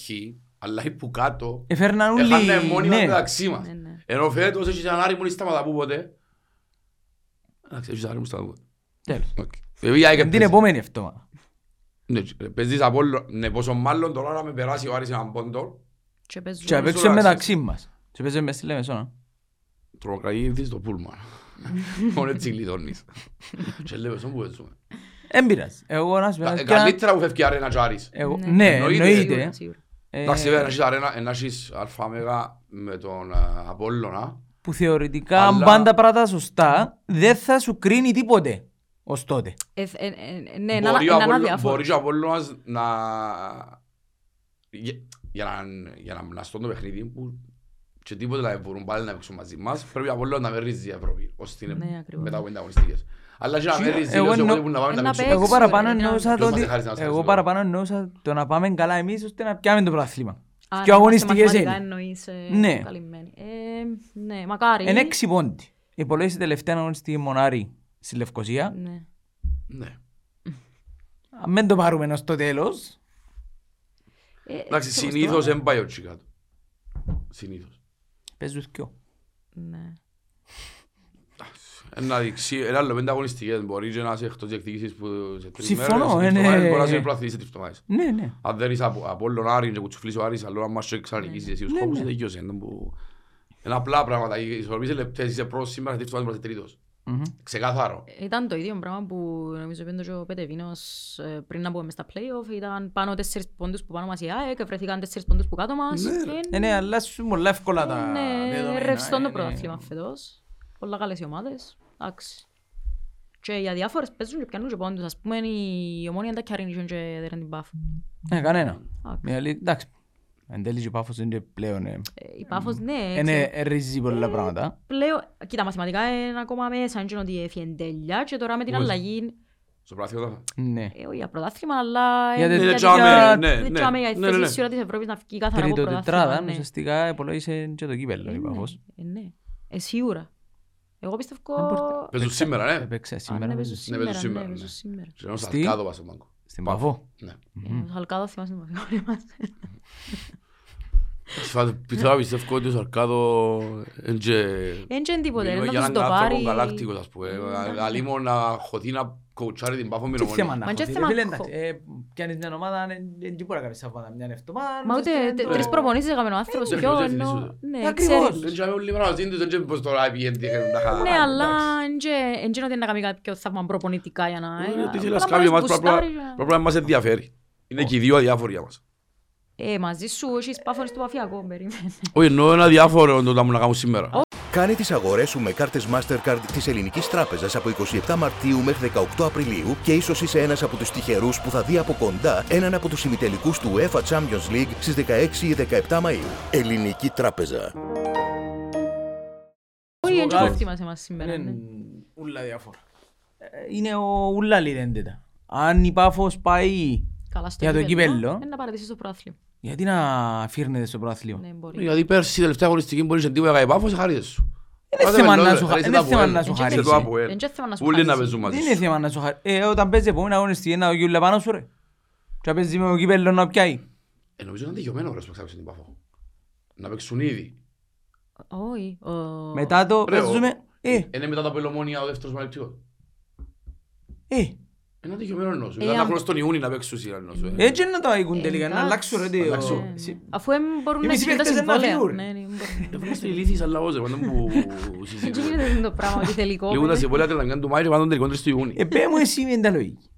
[SPEAKER 2] αλλά οι που κάτω
[SPEAKER 3] Έφερναν όλοι.
[SPEAKER 2] έχανε μόνιμα
[SPEAKER 3] ναι.
[SPEAKER 2] μεταξύ μας.
[SPEAKER 4] Ναι, ναι.
[SPEAKER 2] Ενώ φέτος έχεις έναν άρη που είναι σταματά που ποτέ. Εντάξει, έχεις άρη που σταματά που ποτέ.
[SPEAKER 3] Τέλος.
[SPEAKER 2] Οκ. Βέβαια, και
[SPEAKER 3] Την
[SPEAKER 2] παίζει.
[SPEAKER 3] επόμενη εβδομάδα.
[SPEAKER 2] Ναι, ρε, παίζεις από όλο. Ναι, πόσο μάλλον τώρα να με περάσει ο Άρης έναν πόντο.
[SPEAKER 4] Και παίζουν.
[SPEAKER 3] Και να
[SPEAKER 2] Νομίζω
[SPEAKER 3] παίξουμε
[SPEAKER 2] να
[SPEAKER 3] μεταξύ μας. Και παίζουμε μες στη Λεμεσόνα.
[SPEAKER 2] Τρομοκρατήσεις το πούλμαν. Μόνο έτσι γλιτώνεις. Και λέμε, στον που παίζουμε.
[SPEAKER 3] Δεν πειράζει. Εγώ να σου πω.
[SPEAKER 2] Κα-
[SPEAKER 3] και-
[SPEAKER 2] Καλύτερα που φεύγει η αρένα και ο Άρης.
[SPEAKER 3] εγώ-
[SPEAKER 4] Ναι.
[SPEAKER 3] Ναι,
[SPEAKER 2] Εννοείται.
[SPEAKER 3] εννοείται.
[SPEAKER 4] Σίγουρα, σίγουρα.
[SPEAKER 3] Ε,
[SPEAKER 2] Εντάξει, βέβαια, να έχεις αρένα, να έχεις αλφα μέγα με τον α, Απόλλωνα.
[SPEAKER 3] που θεωρητικά αν
[SPEAKER 2] Αλλά-
[SPEAKER 3] πάνε τα πράγματα σωστά δεν θα σου κρίνει τίποτε ως τότε.
[SPEAKER 4] Ε, ε, ε, Ναι, ένα
[SPEAKER 2] Μπορεί ο
[SPEAKER 4] ένα
[SPEAKER 2] Απόλλω-
[SPEAKER 4] αδιάφορο.
[SPEAKER 2] Μπορεί και ο Απόλλωνας να... Για- Για να, για να μναστώ το παιχνίδι που και τίποτε να μπορούν πάλι να παίξουν μαζί μας, πρέπει ο Απόλλωνας να με ρίζει η Ευρώπη, ώστε είναι
[SPEAKER 4] Ναι, ακριβώς.
[SPEAKER 2] μετά από αγωνιστικές. Αλλά και να με ρίζει,
[SPEAKER 3] Εγώ
[SPEAKER 2] όσο
[SPEAKER 3] εννο-
[SPEAKER 2] εγώ που να πάμε να
[SPEAKER 4] Ε, να
[SPEAKER 2] παίξουμε.
[SPEAKER 4] παίξουμε.
[SPEAKER 3] Εγώ παραπάνω
[SPEAKER 4] είναι
[SPEAKER 3] εννοούσα
[SPEAKER 2] ένα-
[SPEAKER 3] το ότι
[SPEAKER 2] Ποιος μας χάρη να μας
[SPEAKER 3] εγώ
[SPEAKER 2] χάρη,
[SPEAKER 3] παραπάνω εννοούσα το να πάμε καλά εμείς ώστε να πιάμε το πρωτάθλημα.
[SPEAKER 4] Α,
[SPEAKER 3] Και
[SPEAKER 4] να είμαστε
[SPEAKER 3] αγωνιστικές
[SPEAKER 4] μαθηματικά
[SPEAKER 3] είναι.
[SPEAKER 4] εννοείς, ε,
[SPEAKER 3] Ναι.
[SPEAKER 4] καλυμμένοι. Ε, Ναι, μακάρι.
[SPEAKER 3] Είναι έξι πόντι. Υπολόγισε τελευταία αγωνιστική μονάρι στη Λευκοσία.
[SPEAKER 4] Ναι.
[SPEAKER 2] Ναι.
[SPEAKER 3] Αν δεν το πάρουμε ως το τέλος,
[SPEAKER 4] Ε,
[SPEAKER 2] Εντάξει,
[SPEAKER 4] έτσι όπως
[SPEAKER 2] συνήθως
[SPEAKER 4] τώρα.
[SPEAKER 2] δεν πάει ο Τσικάτο. Συνήθως.
[SPEAKER 3] Παίζουν δυο.
[SPEAKER 4] Ναι.
[SPEAKER 2] Ένα δείξει, ένα άλλο πέντε αγωνιστικές, μπορεί και να είσαι εκτός διεκδικήσεις που σε τρεις
[SPEAKER 3] Συμφωνώ,
[SPEAKER 2] μέρες, σε τρεις
[SPEAKER 3] είναι-
[SPEAKER 2] εβδομάδες, μπορεί να είσαι προαθλητής σε τρεις εβδομάδες.
[SPEAKER 3] Ναι, ναι.
[SPEAKER 2] Αν δεν είσαι από Απόλλων Άρης και κουτσουφλείς ο Άρης, αλλά αν μας και ξανανικήσεις εσύ τους
[SPEAKER 3] Ναι,
[SPEAKER 2] κόμπους,
[SPEAKER 3] ναι.
[SPEAKER 2] τελειώσε. είναι που- Είναι απλά πράγματα. Οι ισορροπίες είναι λεπτές, είσαι πρώτος σήμερα, σε τρεις εβδομάδες είμαστε τρίτος.
[SPEAKER 3] Μμμ.
[SPEAKER 2] Ξεκάθαρο.
[SPEAKER 4] Ήταν το ίδιο πράγμα που νομίζω πέντω και ο Πετεβίνος ε, πριν να πούμε μες στα play-off. Ήταν πάνω τέσσερις πόντους που πάνω μας η ΑΕΚ, βρεθήκαν τέσσερις πόντους που κάτω μας.
[SPEAKER 2] Ναι,
[SPEAKER 4] και
[SPEAKER 3] Ναι, ναι, αλλάσουν πολλά εύκολα τα
[SPEAKER 4] Είναι
[SPEAKER 3] δεδομένα.
[SPEAKER 4] ρευστό το
[SPEAKER 3] είναι-
[SPEAKER 4] πρωτάθλημα φέτος. Πολλά καλές οι ομάδες. Εντάξει. Και οι αδιάφορες παίζουν και πιάνουν και πόντους. Ας πούμε η Ομόνια τα κιάριν είχαν και δεν την πάφ.
[SPEAKER 3] Ναι, κανένα.
[SPEAKER 4] Εντάξει.
[SPEAKER 3] Η αλή- Εντάξει. Εν τέλει και ο Πάφος είναι πλέον... ε,
[SPEAKER 4] Ε, Η πάφος ναι.
[SPEAKER 3] Είναι
[SPEAKER 4] ξέρω.
[SPEAKER 3] ρίζι πολλά πράγματα.
[SPEAKER 4] Πλέον, κοίτα μαθηματικά είναι ακόμα μέσα, είναι ότι έφυγε εν τέλεια και τώρα με την
[SPEAKER 2] Πώς;
[SPEAKER 4] αλλαγή,
[SPEAKER 2] Στο πρωτάθλημα.
[SPEAKER 3] Ναι.
[SPEAKER 4] ε, όχι για πρωτάθλημα, αλλά
[SPEAKER 3] Για
[SPEAKER 4] ε,
[SPEAKER 3] τε-
[SPEAKER 4] για
[SPEAKER 2] τζάμε,
[SPEAKER 4] την-
[SPEAKER 2] ναι,
[SPEAKER 4] δεν
[SPEAKER 2] ναι.
[SPEAKER 4] τζάμε για τη
[SPEAKER 2] Ναι, ναι,
[SPEAKER 4] θέση
[SPEAKER 2] ναι.
[SPEAKER 4] σίγουρα της Ευρώπης να βγει καθαρά από
[SPEAKER 3] Τρίτο τετράδα,
[SPEAKER 4] πρωτάθλημα. ναι.
[SPEAKER 3] ουσιαστικά υπολόγισε και το κύπελλο
[SPEAKER 4] Ε,
[SPEAKER 3] η
[SPEAKER 4] ναι,
[SPEAKER 3] Πάφος.
[SPEAKER 4] ε, ναι. Ε, σίγουρα. Εγώ πιστεύω...
[SPEAKER 3] Δεν μπορείτε-
[SPEAKER 2] Παίζουν σήμερα, ναι.
[SPEAKER 3] Έπαιξε
[SPEAKER 4] Α,
[SPEAKER 3] σήμερα.
[SPEAKER 4] ναι,
[SPEAKER 3] παίζουν.
[SPEAKER 4] παίζουν
[SPEAKER 2] Ναι, παίζουν
[SPEAKER 4] σήμερα,
[SPEAKER 2] σήμερα,
[SPEAKER 4] ναι,
[SPEAKER 2] ναι.
[SPEAKER 4] παίζουν σήμερα.
[SPEAKER 2] Και ένας
[SPEAKER 3] Στη-
[SPEAKER 2] Αλκάδο πας στον πάγκο.
[SPEAKER 3] Στην Παφό.
[SPEAKER 2] Ναι.
[SPEAKER 4] Ε, Ο Χαλκάδο θυμάσαι την παθηκόνη μας.
[SPEAKER 2] Τώρα πιστεύω ότι ο Σαρκάδο είναι και...
[SPEAKER 4] Εν και τίποτε,
[SPEAKER 2] Μιλούμε
[SPEAKER 4] να
[SPEAKER 2] για
[SPEAKER 4] τους
[SPEAKER 2] έναν
[SPEAKER 4] το
[SPEAKER 2] άνθρωπο
[SPEAKER 4] πάρει.
[SPEAKER 2] γαλάκτικος, ας πούμε.
[SPEAKER 4] Ε,
[SPEAKER 2] Αλλήμον να χωθεί να κοουτσάρει την Πάφο με
[SPEAKER 3] Τι θέμα
[SPEAKER 2] νομόνια.
[SPEAKER 3] να
[SPEAKER 4] Μα
[SPEAKER 3] έχω,
[SPEAKER 4] και
[SPEAKER 3] φίλε,
[SPEAKER 4] θέμα
[SPEAKER 3] φίλε,
[SPEAKER 4] κο-
[SPEAKER 3] εντάξει, ε, πιάνεις μια ομάδα, ε, ε, δεν μπορεί να κάνεις εβδομάδα, μια εβδομάδα,
[SPEAKER 4] Μα ούτε
[SPEAKER 3] και
[SPEAKER 4] τε-
[SPEAKER 3] το-
[SPEAKER 4] τρεις προπονήσεις έκαμε ο άνθρωπος
[SPEAKER 2] Ε,
[SPEAKER 4] πιο
[SPEAKER 2] δεν
[SPEAKER 4] ενώ...
[SPEAKER 2] θέλεις
[SPEAKER 4] Ναι,
[SPEAKER 3] Ακριβώς.
[SPEAKER 4] ξέρεις.
[SPEAKER 2] Δεν ξέρω όλοι μαζί τους, δεν ξέρω πως τώρα πήγαινε τι έκανε τα χα-
[SPEAKER 4] Ναι, αλλά
[SPEAKER 2] εντάξει.
[SPEAKER 4] εν τζίνο ότι είναι να κάνει κάποιο θαύμα προπονητικά για να...
[SPEAKER 2] Ε,
[SPEAKER 4] ε,
[SPEAKER 2] Τι θέλει
[SPEAKER 4] να
[SPEAKER 2] να σκάβει
[SPEAKER 4] μπορείς
[SPEAKER 2] μας,
[SPEAKER 4] μπουστάρεις
[SPEAKER 2] πρέπει
[SPEAKER 4] για-
[SPEAKER 2] να- πρέπει να μας ενδιαφέρει. Είναι και οι δύο αδιάφοροι για μας.
[SPEAKER 4] Ε, μαζί σου έχεις πάφωνες του παφιακό, περίμενε.
[SPEAKER 2] Όχι, εννοώ ένα διάφορο το να μου να κάνουν σήμερα.
[SPEAKER 5] Κάνε τις αγορές σου με κάρτες Mastercard της Ελληνικής Τράπεζας από 27 Μαρτίου μέχρι 18 Απριλίου και ίσως είσαι ένας από τους τυχερούς που θα δει από κοντά έναν από τους ημιτελικούς του UEFA Champions League στις 16 ή 17 Μαΐου. Ελληνική Τράπεζα.
[SPEAKER 4] Όχι, εν
[SPEAKER 3] Κάτι.
[SPEAKER 4] τζο κοφτήμασε μας σήμερα.
[SPEAKER 3] Είναι
[SPEAKER 4] ναι.
[SPEAKER 3] ούλα διάφορα. Ε, Είναι ο ούλα λιρέντετα. Αν η Πάφος πάει,
[SPEAKER 4] Καλά στο
[SPEAKER 3] Για το κύπελλο.
[SPEAKER 4] Είναι να παρατήσεις το πρόθλημα.
[SPEAKER 3] Γιατί να φύρνεται στο πρόθλημα.
[SPEAKER 4] Ναι, μπορεί.
[SPEAKER 2] Γιατί πέρσι η τελευταία αγωνιστική μπορείς να τίποτα για Πάφος, σε χάριες σου.
[SPEAKER 3] Είναι
[SPEAKER 2] Πάτε
[SPEAKER 3] θέμα
[SPEAKER 2] με
[SPEAKER 3] να
[SPEAKER 2] λόγια,
[SPEAKER 3] σου χα-
[SPEAKER 2] χαρίσε
[SPEAKER 3] είναι
[SPEAKER 2] τα
[SPEAKER 3] θέμα
[SPEAKER 2] Αποέλ.
[SPEAKER 3] να σου
[SPEAKER 2] Σε
[SPEAKER 3] χαρίσει.
[SPEAKER 2] το Αποέλ.
[SPEAKER 4] Εν τζο θέμα να σου
[SPEAKER 2] Ούλοι να
[SPEAKER 4] χαρίσει.
[SPEAKER 2] παίζουν μαζί
[SPEAKER 3] Δεν
[SPEAKER 2] σου.
[SPEAKER 3] είναι θέμα να σου χαρίσει. Ε, όταν παίζει επόμενη αγωνιστική να γιούλα πάνω σου ρε. Και να παίζει με το κύπελλο να πιάει.
[SPEAKER 2] Ε, νομίζω είναι δικαιωμένο ρε, που ξάπησε την Πάφο. Να παίξουν ήδη.
[SPEAKER 4] Όχι. ο-
[SPEAKER 3] Μετά το
[SPEAKER 2] Ρε, ο-
[SPEAKER 3] παίζουμε... Ε,
[SPEAKER 2] Είναι μετά το Πελομόνια ο δεύτερος μαλεπτικός.
[SPEAKER 3] ε.
[SPEAKER 2] Είναι δικαιωμένο εννοώ σου.
[SPEAKER 4] Ε,
[SPEAKER 2] Ήταν
[SPEAKER 4] αν-
[SPEAKER 2] χρόνο στον Ιούνι να παίξουν σίγουρα εννοώ σου. ε.
[SPEAKER 3] Έτσι είναι να το αγγούν τελικά, να
[SPEAKER 4] εντάξει.
[SPEAKER 3] αλλάξουν ρε. τι,
[SPEAKER 2] Αλλάξουν.
[SPEAKER 3] ο-
[SPEAKER 4] Ε,
[SPEAKER 3] εσύ-
[SPEAKER 4] Αφού εμ μπορούν
[SPEAKER 3] Οι
[SPEAKER 4] να
[SPEAKER 3] μισοί
[SPEAKER 4] ισχύουν τα
[SPEAKER 3] παίκτες είναι να
[SPEAKER 4] συμβόλαια.
[SPEAKER 3] φύγουν.
[SPEAKER 4] Ναι, ναι, μπορούν.
[SPEAKER 2] Δεν βρες το ηλίθιες αλλά εγώ, πάντα που
[SPEAKER 4] Δεν
[SPEAKER 2] συζητούν.
[SPEAKER 4] γίνεται το πράγμα ότι τελικό.
[SPEAKER 2] Λίγο τα
[SPEAKER 4] παιδί.
[SPEAKER 2] συμβόλαια τελεγκάν του Μάη και πάντα τον τελικό τρεις του Ιούνι.
[SPEAKER 3] Ε, πέ μου εσύ με τα λογική.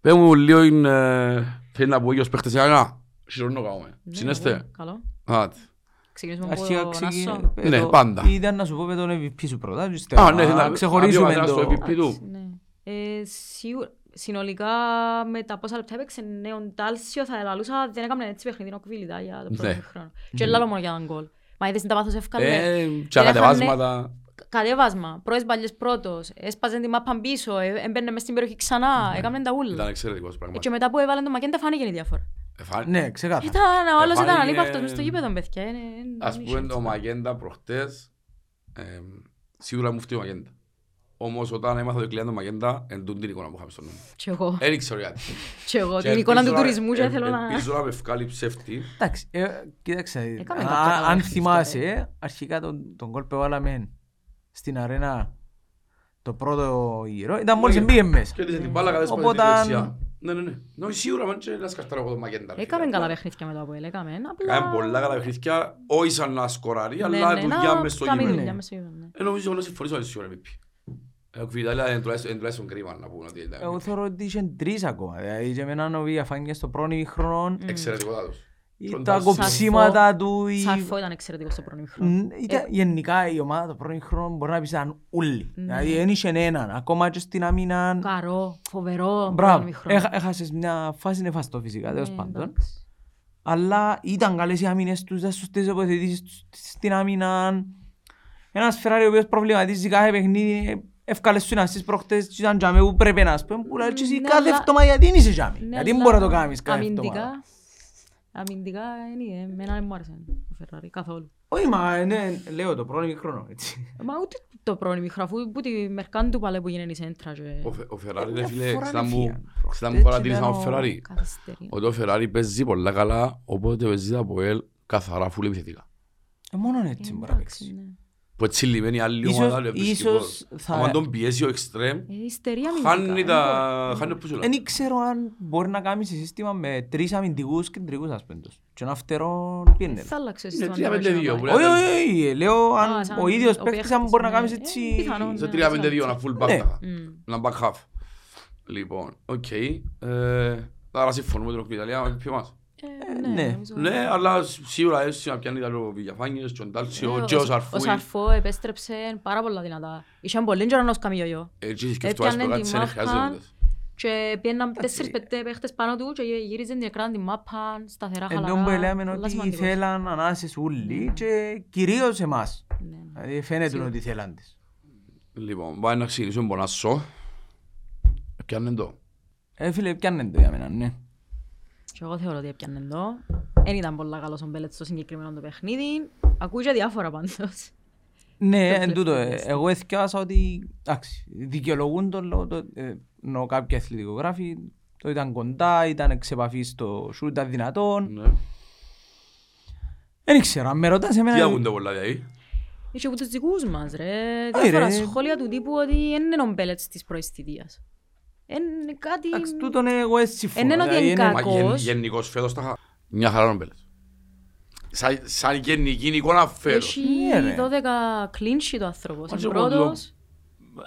[SPEAKER 2] Πες μου λίγο είναι... Θέλει να πω και ως παίχτες για να... Χειρονό κάνουμε.
[SPEAKER 4] Ναι,
[SPEAKER 2] Συνέστε.
[SPEAKER 4] εγώ, Καλό.
[SPEAKER 2] Άτε.
[SPEAKER 4] Ξεκινήσουμε
[SPEAKER 3] Αρχικά
[SPEAKER 4] από τον
[SPEAKER 3] ξεκι-
[SPEAKER 4] Άσο.
[SPEAKER 3] ε,
[SPEAKER 2] Ναι,
[SPEAKER 3] το-
[SPEAKER 2] πάντα.
[SPEAKER 3] Ήταν να σου πω με τον MVP σου πρώτα. και
[SPEAKER 2] Α,
[SPEAKER 3] ύστερα
[SPEAKER 2] ναι,
[SPEAKER 3] να
[SPEAKER 2] να-
[SPEAKER 3] ξεχωρίσουμε
[SPEAKER 2] να
[SPEAKER 3] το...
[SPEAKER 2] στο MVP. του.
[SPEAKER 4] Εντάξει, ναι. Ε, σίγουρα- Συνολικά με τα πόσα λεπτά έπαιξε νέον Τάλσιο θα ελαλούσα δεν έκαμε έτσι παιχνίδι ο Κβίλιτα για το πρώτο
[SPEAKER 2] Ναι.
[SPEAKER 4] χρόνο. Και λάλο μόνο για έναν γκολ. Μα είδες την τα πάθος εύκαλε.
[SPEAKER 2] Ε, και
[SPEAKER 4] Δεν έχανε-
[SPEAKER 2] κατεβάσματα.
[SPEAKER 4] Κατέβασμα, πρώτες μπαλιές πρώτος, έσπαζε την μάπα πίσω, ε, έμπαινε μες στην περιοχή ξανά, έκαμε τα
[SPEAKER 2] Ήταν
[SPEAKER 4] ούλα.
[SPEAKER 2] εξαιρετικός
[SPEAKER 4] Ε, Και
[SPEAKER 2] πράγμα.
[SPEAKER 4] μετά που έβαλε το Μακέντα φάνηκε η διαφορά.
[SPEAKER 2] Εφα-
[SPEAKER 3] Ναι, ξεκάθαρα.
[SPEAKER 4] Ήταν, ο άλλος ήταν
[SPEAKER 2] φάνηκε-
[SPEAKER 4] ανύπαυτος μες στο γήπεδο, παιδιά. ε, ναι, ε,
[SPEAKER 2] Ας
[SPEAKER 4] δεν
[SPEAKER 2] πούμε
[SPEAKER 4] είχε
[SPEAKER 2] το
[SPEAKER 4] έτσι.
[SPEAKER 2] Μαγέντα προχτές, εμ, σίγουρα μου φταίει ο Μαγέντα. Όμως όταν έμαθα το κλειάν το Μαγέντα, εν τούτη την εικόνα που είχαμε στον νου.
[SPEAKER 4] Κι εγώ,
[SPEAKER 2] Δεν ήξερα γιατί.
[SPEAKER 4] κι εγώ,
[SPEAKER 2] Και
[SPEAKER 4] την εικόνα του
[SPEAKER 2] ελπίζω να-
[SPEAKER 4] τουρισμού και
[SPEAKER 2] ελ-
[SPEAKER 4] θέλω να...
[SPEAKER 2] Ελπίζω να με βγάλει ψεύτη.
[SPEAKER 3] Εντάξει, ε, κοίταξε.
[SPEAKER 4] Έκαμε
[SPEAKER 3] α-
[SPEAKER 4] κάποια καλά
[SPEAKER 3] Αν
[SPEAKER 4] παιχνίδια,
[SPEAKER 3] θυμάσαι,
[SPEAKER 4] ε.
[SPEAKER 3] ε, αρχικά τον, τον κόλ που έβαλαμε στην αρένα το πρώτο γύρο, ήταν μόλις
[SPEAKER 2] Ναι.
[SPEAKER 3] μπήκε μέσα.
[SPEAKER 2] Και έδισε την μπάλα κατά σπάτη
[SPEAKER 3] Οπότε,
[SPEAKER 2] τη
[SPEAKER 3] αν-
[SPEAKER 2] δεξιά. Ναι, ναι, ναι. Ναι, σίγουρα μαν και να σκαρτάρω εγώ το Μαγέντα. ρε
[SPEAKER 4] Έκαμε
[SPEAKER 2] φίλε.
[SPEAKER 4] καλά παιχνίδια με το Αποέλ, έκαμε. Απλά...
[SPEAKER 2] Έκαμε πολλά καλά παιχνίδια, όχι σαν να σκοράρει,
[SPEAKER 4] Ναι,
[SPEAKER 2] αλλά
[SPEAKER 4] ναι,
[SPEAKER 2] δουλειά
[SPEAKER 4] να
[SPEAKER 2] μες στο
[SPEAKER 4] κάνει
[SPEAKER 2] γήπεδο.
[SPEAKER 4] δουλειά μες στο γήπεδο, ναι.
[SPEAKER 2] Ε, νομίζω να συμφωνήσω μαζί σου, ρε Πίπη. Ε, Ο Κβιτάλια είναι τουλάχιστον- είναι τουλάχιστον κρίμα να πούμε ότι ήταν
[SPEAKER 3] Εγώ θεωρώ ότι είχε τρεις ακόμα. Δηλαδή και εμένα ο Βιαφάνια στο πρώτο χρόνο,
[SPEAKER 2] εξαιρετικότατος.
[SPEAKER 3] ή
[SPEAKER 2] Στον
[SPEAKER 3] τα
[SPEAKER 2] Τάσο.
[SPEAKER 3] κοψίματα του, η-
[SPEAKER 4] Σαρφό ήταν εξαιρετικό στο πρώτο μήχρονο.
[SPEAKER 3] Μ, ήταν- γενικά η ομάδα το πρώτο χρόνο μπορεί να πεις ήταν ούλοι.
[SPEAKER 4] Ναι.
[SPEAKER 3] Δηλαδή δεν είχε έναν, ακόμα και στην άμυνα.
[SPEAKER 4] Καρό, φοβερό πρώτο
[SPEAKER 3] Μπράβο,
[SPEAKER 4] μήχρονο.
[SPEAKER 3] Έχα- έχασες μια φάση νεφαστό φυσικά, τέλος
[SPEAKER 4] Ναι,
[SPEAKER 3] πάντων.
[SPEAKER 4] εντάξει.
[SPEAKER 3] Αλλά ήταν καλές οι άμυνες τους, ήταν σωστές αποθετήσεις τους στην άμυνα. Ένας Φεράρι ο οποίος προβληματίζει κάθε παιχνίδι, εύκαλες σου να στις προχτές και ήταν τζάμε που πρέπει να σπέν, που λέει και εσύ
[SPEAKER 4] Ναι,
[SPEAKER 3] κάθε
[SPEAKER 4] αλλά-
[SPEAKER 3] εβδομάδα γιατί είναι είσαι τζάμε.
[SPEAKER 4] Ναι,
[SPEAKER 3] Γιατί
[SPEAKER 4] αλλά
[SPEAKER 3] μπορεί να το κάνεις κάθε εβδομάδα;
[SPEAKER 4] αμυντικά- Αμυντικά, είναι, εμένα δεν μου άρεσε ο Φεράρι καθόλου.
[SPEAKER 3] Όχι, μα ναι, λέω το πρώτο χρόνο, έτσι.
[SPEAKER 4] Μα ούτε το πρώτο μήχρονο, αφού που τη μερκάν του παλέ που γίνεται η σέντρα και
[SPEAKER 2] Ο Φε- Ο Φεράρι, ρε
[SPEAKER 3] Μια
[SPEAKER 2] φίλε,
[SPEAKER 3] φορά
[SPEAKER 2] ξέρετε
[SPEAKER 3] είναι
[SPEAKER 2] μου-
[SPEAKER 3] φύγαν.
[SPEAKER 2] ξέρετε μου
[SPEAKER 3] Έτσι
[SPEAKER 2] παρατήρησα
[SPEAKER 3] ήταν
[SPEAKER 2] ο
[SPEAKER 3] ο-
[SPEAKER 2] Φεράρι.
[SPEAKER 4] καθυστερεί.
[SPEAKER 2] Ότι ο Φεράρι παίζει πολλά καλά, οπότε παίζει από ελ καθαρά φουλ επιθετικά.
[SPEAKER 3] Ε, Μόνο έτσι μπορεί να παίξει.
[SPEAKER 4] Εντάξει, ναι.
[SPEAKER 2] Που έτσι λιμένει άλλη
[SPEAKER 3] Ίσως-
[SPEAKER 2] ομάδα, λέει, βρίσκει
[SPEAKER 3] ίσως
[SPEAKER 2] πόδος.
[SPEAKER 3] θα-
[SPEAKER 2] Άμα τον πιέσει ο εξτρέμ,
[SPEAKER 4] Ε, Υστερεί αμυντικά.
[SPEAKER 2] χάνει
[SPEAKER 4] δεν
[SPEAKER 2] τα...
[SPEAKER 4] μπορεί.
[SPEAKER 2] χάνει το πουσουλά.
[SPEAKER 3] Δεν ξέρω αν μπορεί να κάνει σύστημα με τρεις αμυντικούς κεντρικούς ας πούμε τους. Και ένα φτερό
[SPEAKER 4] Ε,
[SPEAKER 3] πιένε.
[SPEAKER 4] Θα αλλάξεις
[SPEAKER 2] Είναι
[SPEAKER 4] σύστημα.
[SPEAKER 2] τρία
[SPEAKER 4] να
[SPEAKER 2] πέντε
[SPEAKER 4] πάει
[SPEAKER 2] δύο
[SPEAKER 4] να
[SPEAKER 2] που
[SPEAKER 4] πάει.
[SPEAKER 2] λέει.
[SPEAKER 3] Όχι, όχι, όχι, λέω
[SPEAKER 4] Α,
[SPEAKER 3] αν
[SPEAKER 4] σαν
[SPEAKER 3] ο ίδιος
[SPEAKER 4] ο
[SPEAKER 3] παίκτης
[SPEAKER 4] παίκτης,
[SPEAKER 3] αν μπορεί να
[SPEAKER 4] ναι.
[SPEAKER 3] κάνεις
[SPEAKER 4] Ε,
[SPEAKER 3] έτσι...
[SPEAKER 4] πιθανόν.
[SPEAKER 2] Σε 3-5-2, ένα full back.
[SPEAKER 3] Ναι.
[SPEAKER 2] θα.
[SPEAKER 4] Μμ.
[SPEAKER 2] Ένα back half. Λοιπόν, οκ. Ε, Άρα συμφωνούμε με τον Ιταλία, όχι πιο μας.
[SPEAKER 4] Ε,
[SPEAKER 3] ναι.
[SPEAKER 4] Ναι, νομίζω.
[SPEAKER 2] Ναι, αλλά σίγουρα έτσι να πιάνει τα λόγω Βηγιαφάνιες, και ο Ντάλσιο,
[SPEAKER 4] Ε,
[SPEAKER 2] και ο
[SPEAKER 4] Ο
[SPEAKER 2] Σαρφούι.
[SPEAKER 4] Σαρφό επέστρεψε πάρα πολλά δυνατά. Είχε πολύ καιρό να σκάμει γιογιό.
[SPEAKER 2] Έτσι σκεφτόμαστε
[SPEAKER 4] Έπιανε
[SPEAKER 2] κάτι
[SPEAKER 4] τη
[SPEAKER 2] δεν
[SPEAKER 4] μάπα
[SPEAKER 2] χρειάζεται.
[SPEAKER 4] και πήγαιναν τέσσερις πέντε παίχτες πάνω του και γύριζαν την εκράν την μάπα σταθερά
[SPEAKER 3] Ενώ
[SPEAKER 4] χαλαρά.
[SPEAKER 3] που λέμε
[SPEAKER 4] Πολλά
[SPEAKER 3] ότι
[SPEAKER 4] σημαντικός.
[SPEAKER 3] θέλαν ανάσες όλοι και κυρίως εμάς.
[SPEAKER 4] Ναι.
[SPEAKER 3] Δηλαδή φαίνεται ότι θέλαν τις.
[SPEAKER 2] Λοιπόν, πάμε να ξεκινήσουμε πονάσο. Πιάνε το.
[SPEAKER 3] Ε, φίλε, πιάνε το για μένα, ναι.
[SPEAKER 4] Και εγώ θεωρώ ότι έπιανε εδώ. Δεν ήταν πολλά καλός ο Μπέλετ στο συγκεκριμένο το παιχνίδι. Ακούει και διάφορα πάντως.
[SPEAKER 3] Ναι,
[SPEAKER 4] Το
[SPEAKER 3] εν τούτο, ε,
[SPEAKER 4] τελευταίο
[SPEAKER 3] εγώ εθιάσα ότι, εντάξει, δικαιολογούν τον λόγο, το, ε, ενώ κάποιοι αθλητικογράφοι, το ήταν κοντά, ήταν εξ επαφής στο σουτ, ήταν δυνατόν.
[SPEAKER 2] Ναι.
[SPEAKER 3] Δεν ξέρω, αν με ρωτάς
[SPEAKER 2] Τι
[SPEAKER 3] εμένα...
[SPEAKER 2] ακούνται πολλά δηλαδή;
[SPEAKER 4] Είχε από τους δικούς μας ρε.
[SPEAKER 3] Όχι,
[SPEAKER 4] Διάφορα
[SPEAKER 3] ρε.
[SPEAKER 4] σχόλια του τύπου ότι δεν είναι ο Μπέλετς της πρώτης θητείας. Είναι κάτι...
[SPEAKER 3] Εντάξει, τούτον εγώ έτσι συμφωνώ.
[SPEAKER 4] Εν είναι ότι
[SPEAKER 3] δηλαδή,
[SPEAKER 4] είναι
[SPEAKER 3] είναι-
[SPEAKER 4] κακό.
[SPEAKER 2] Μα γεν-
[SPEAKER 4] Κακός.
[SPEAKER 2] γενικώς φέτος τα είχα μια χαρά νομπέλες. Σαν, σαν γενική εικόνα φέτος.
[SPEAKER 4] Έχει
[SPEAKER 3] Ναι, ρε.
[SPEAKER 4] 12 κλίντσι το άνθρωπος.
[SPEAKER 2] Μα
[SPEAKER 4] Είναι
[SPEAKER 2] και εγώ
[SPEAKER 4] πρώτος.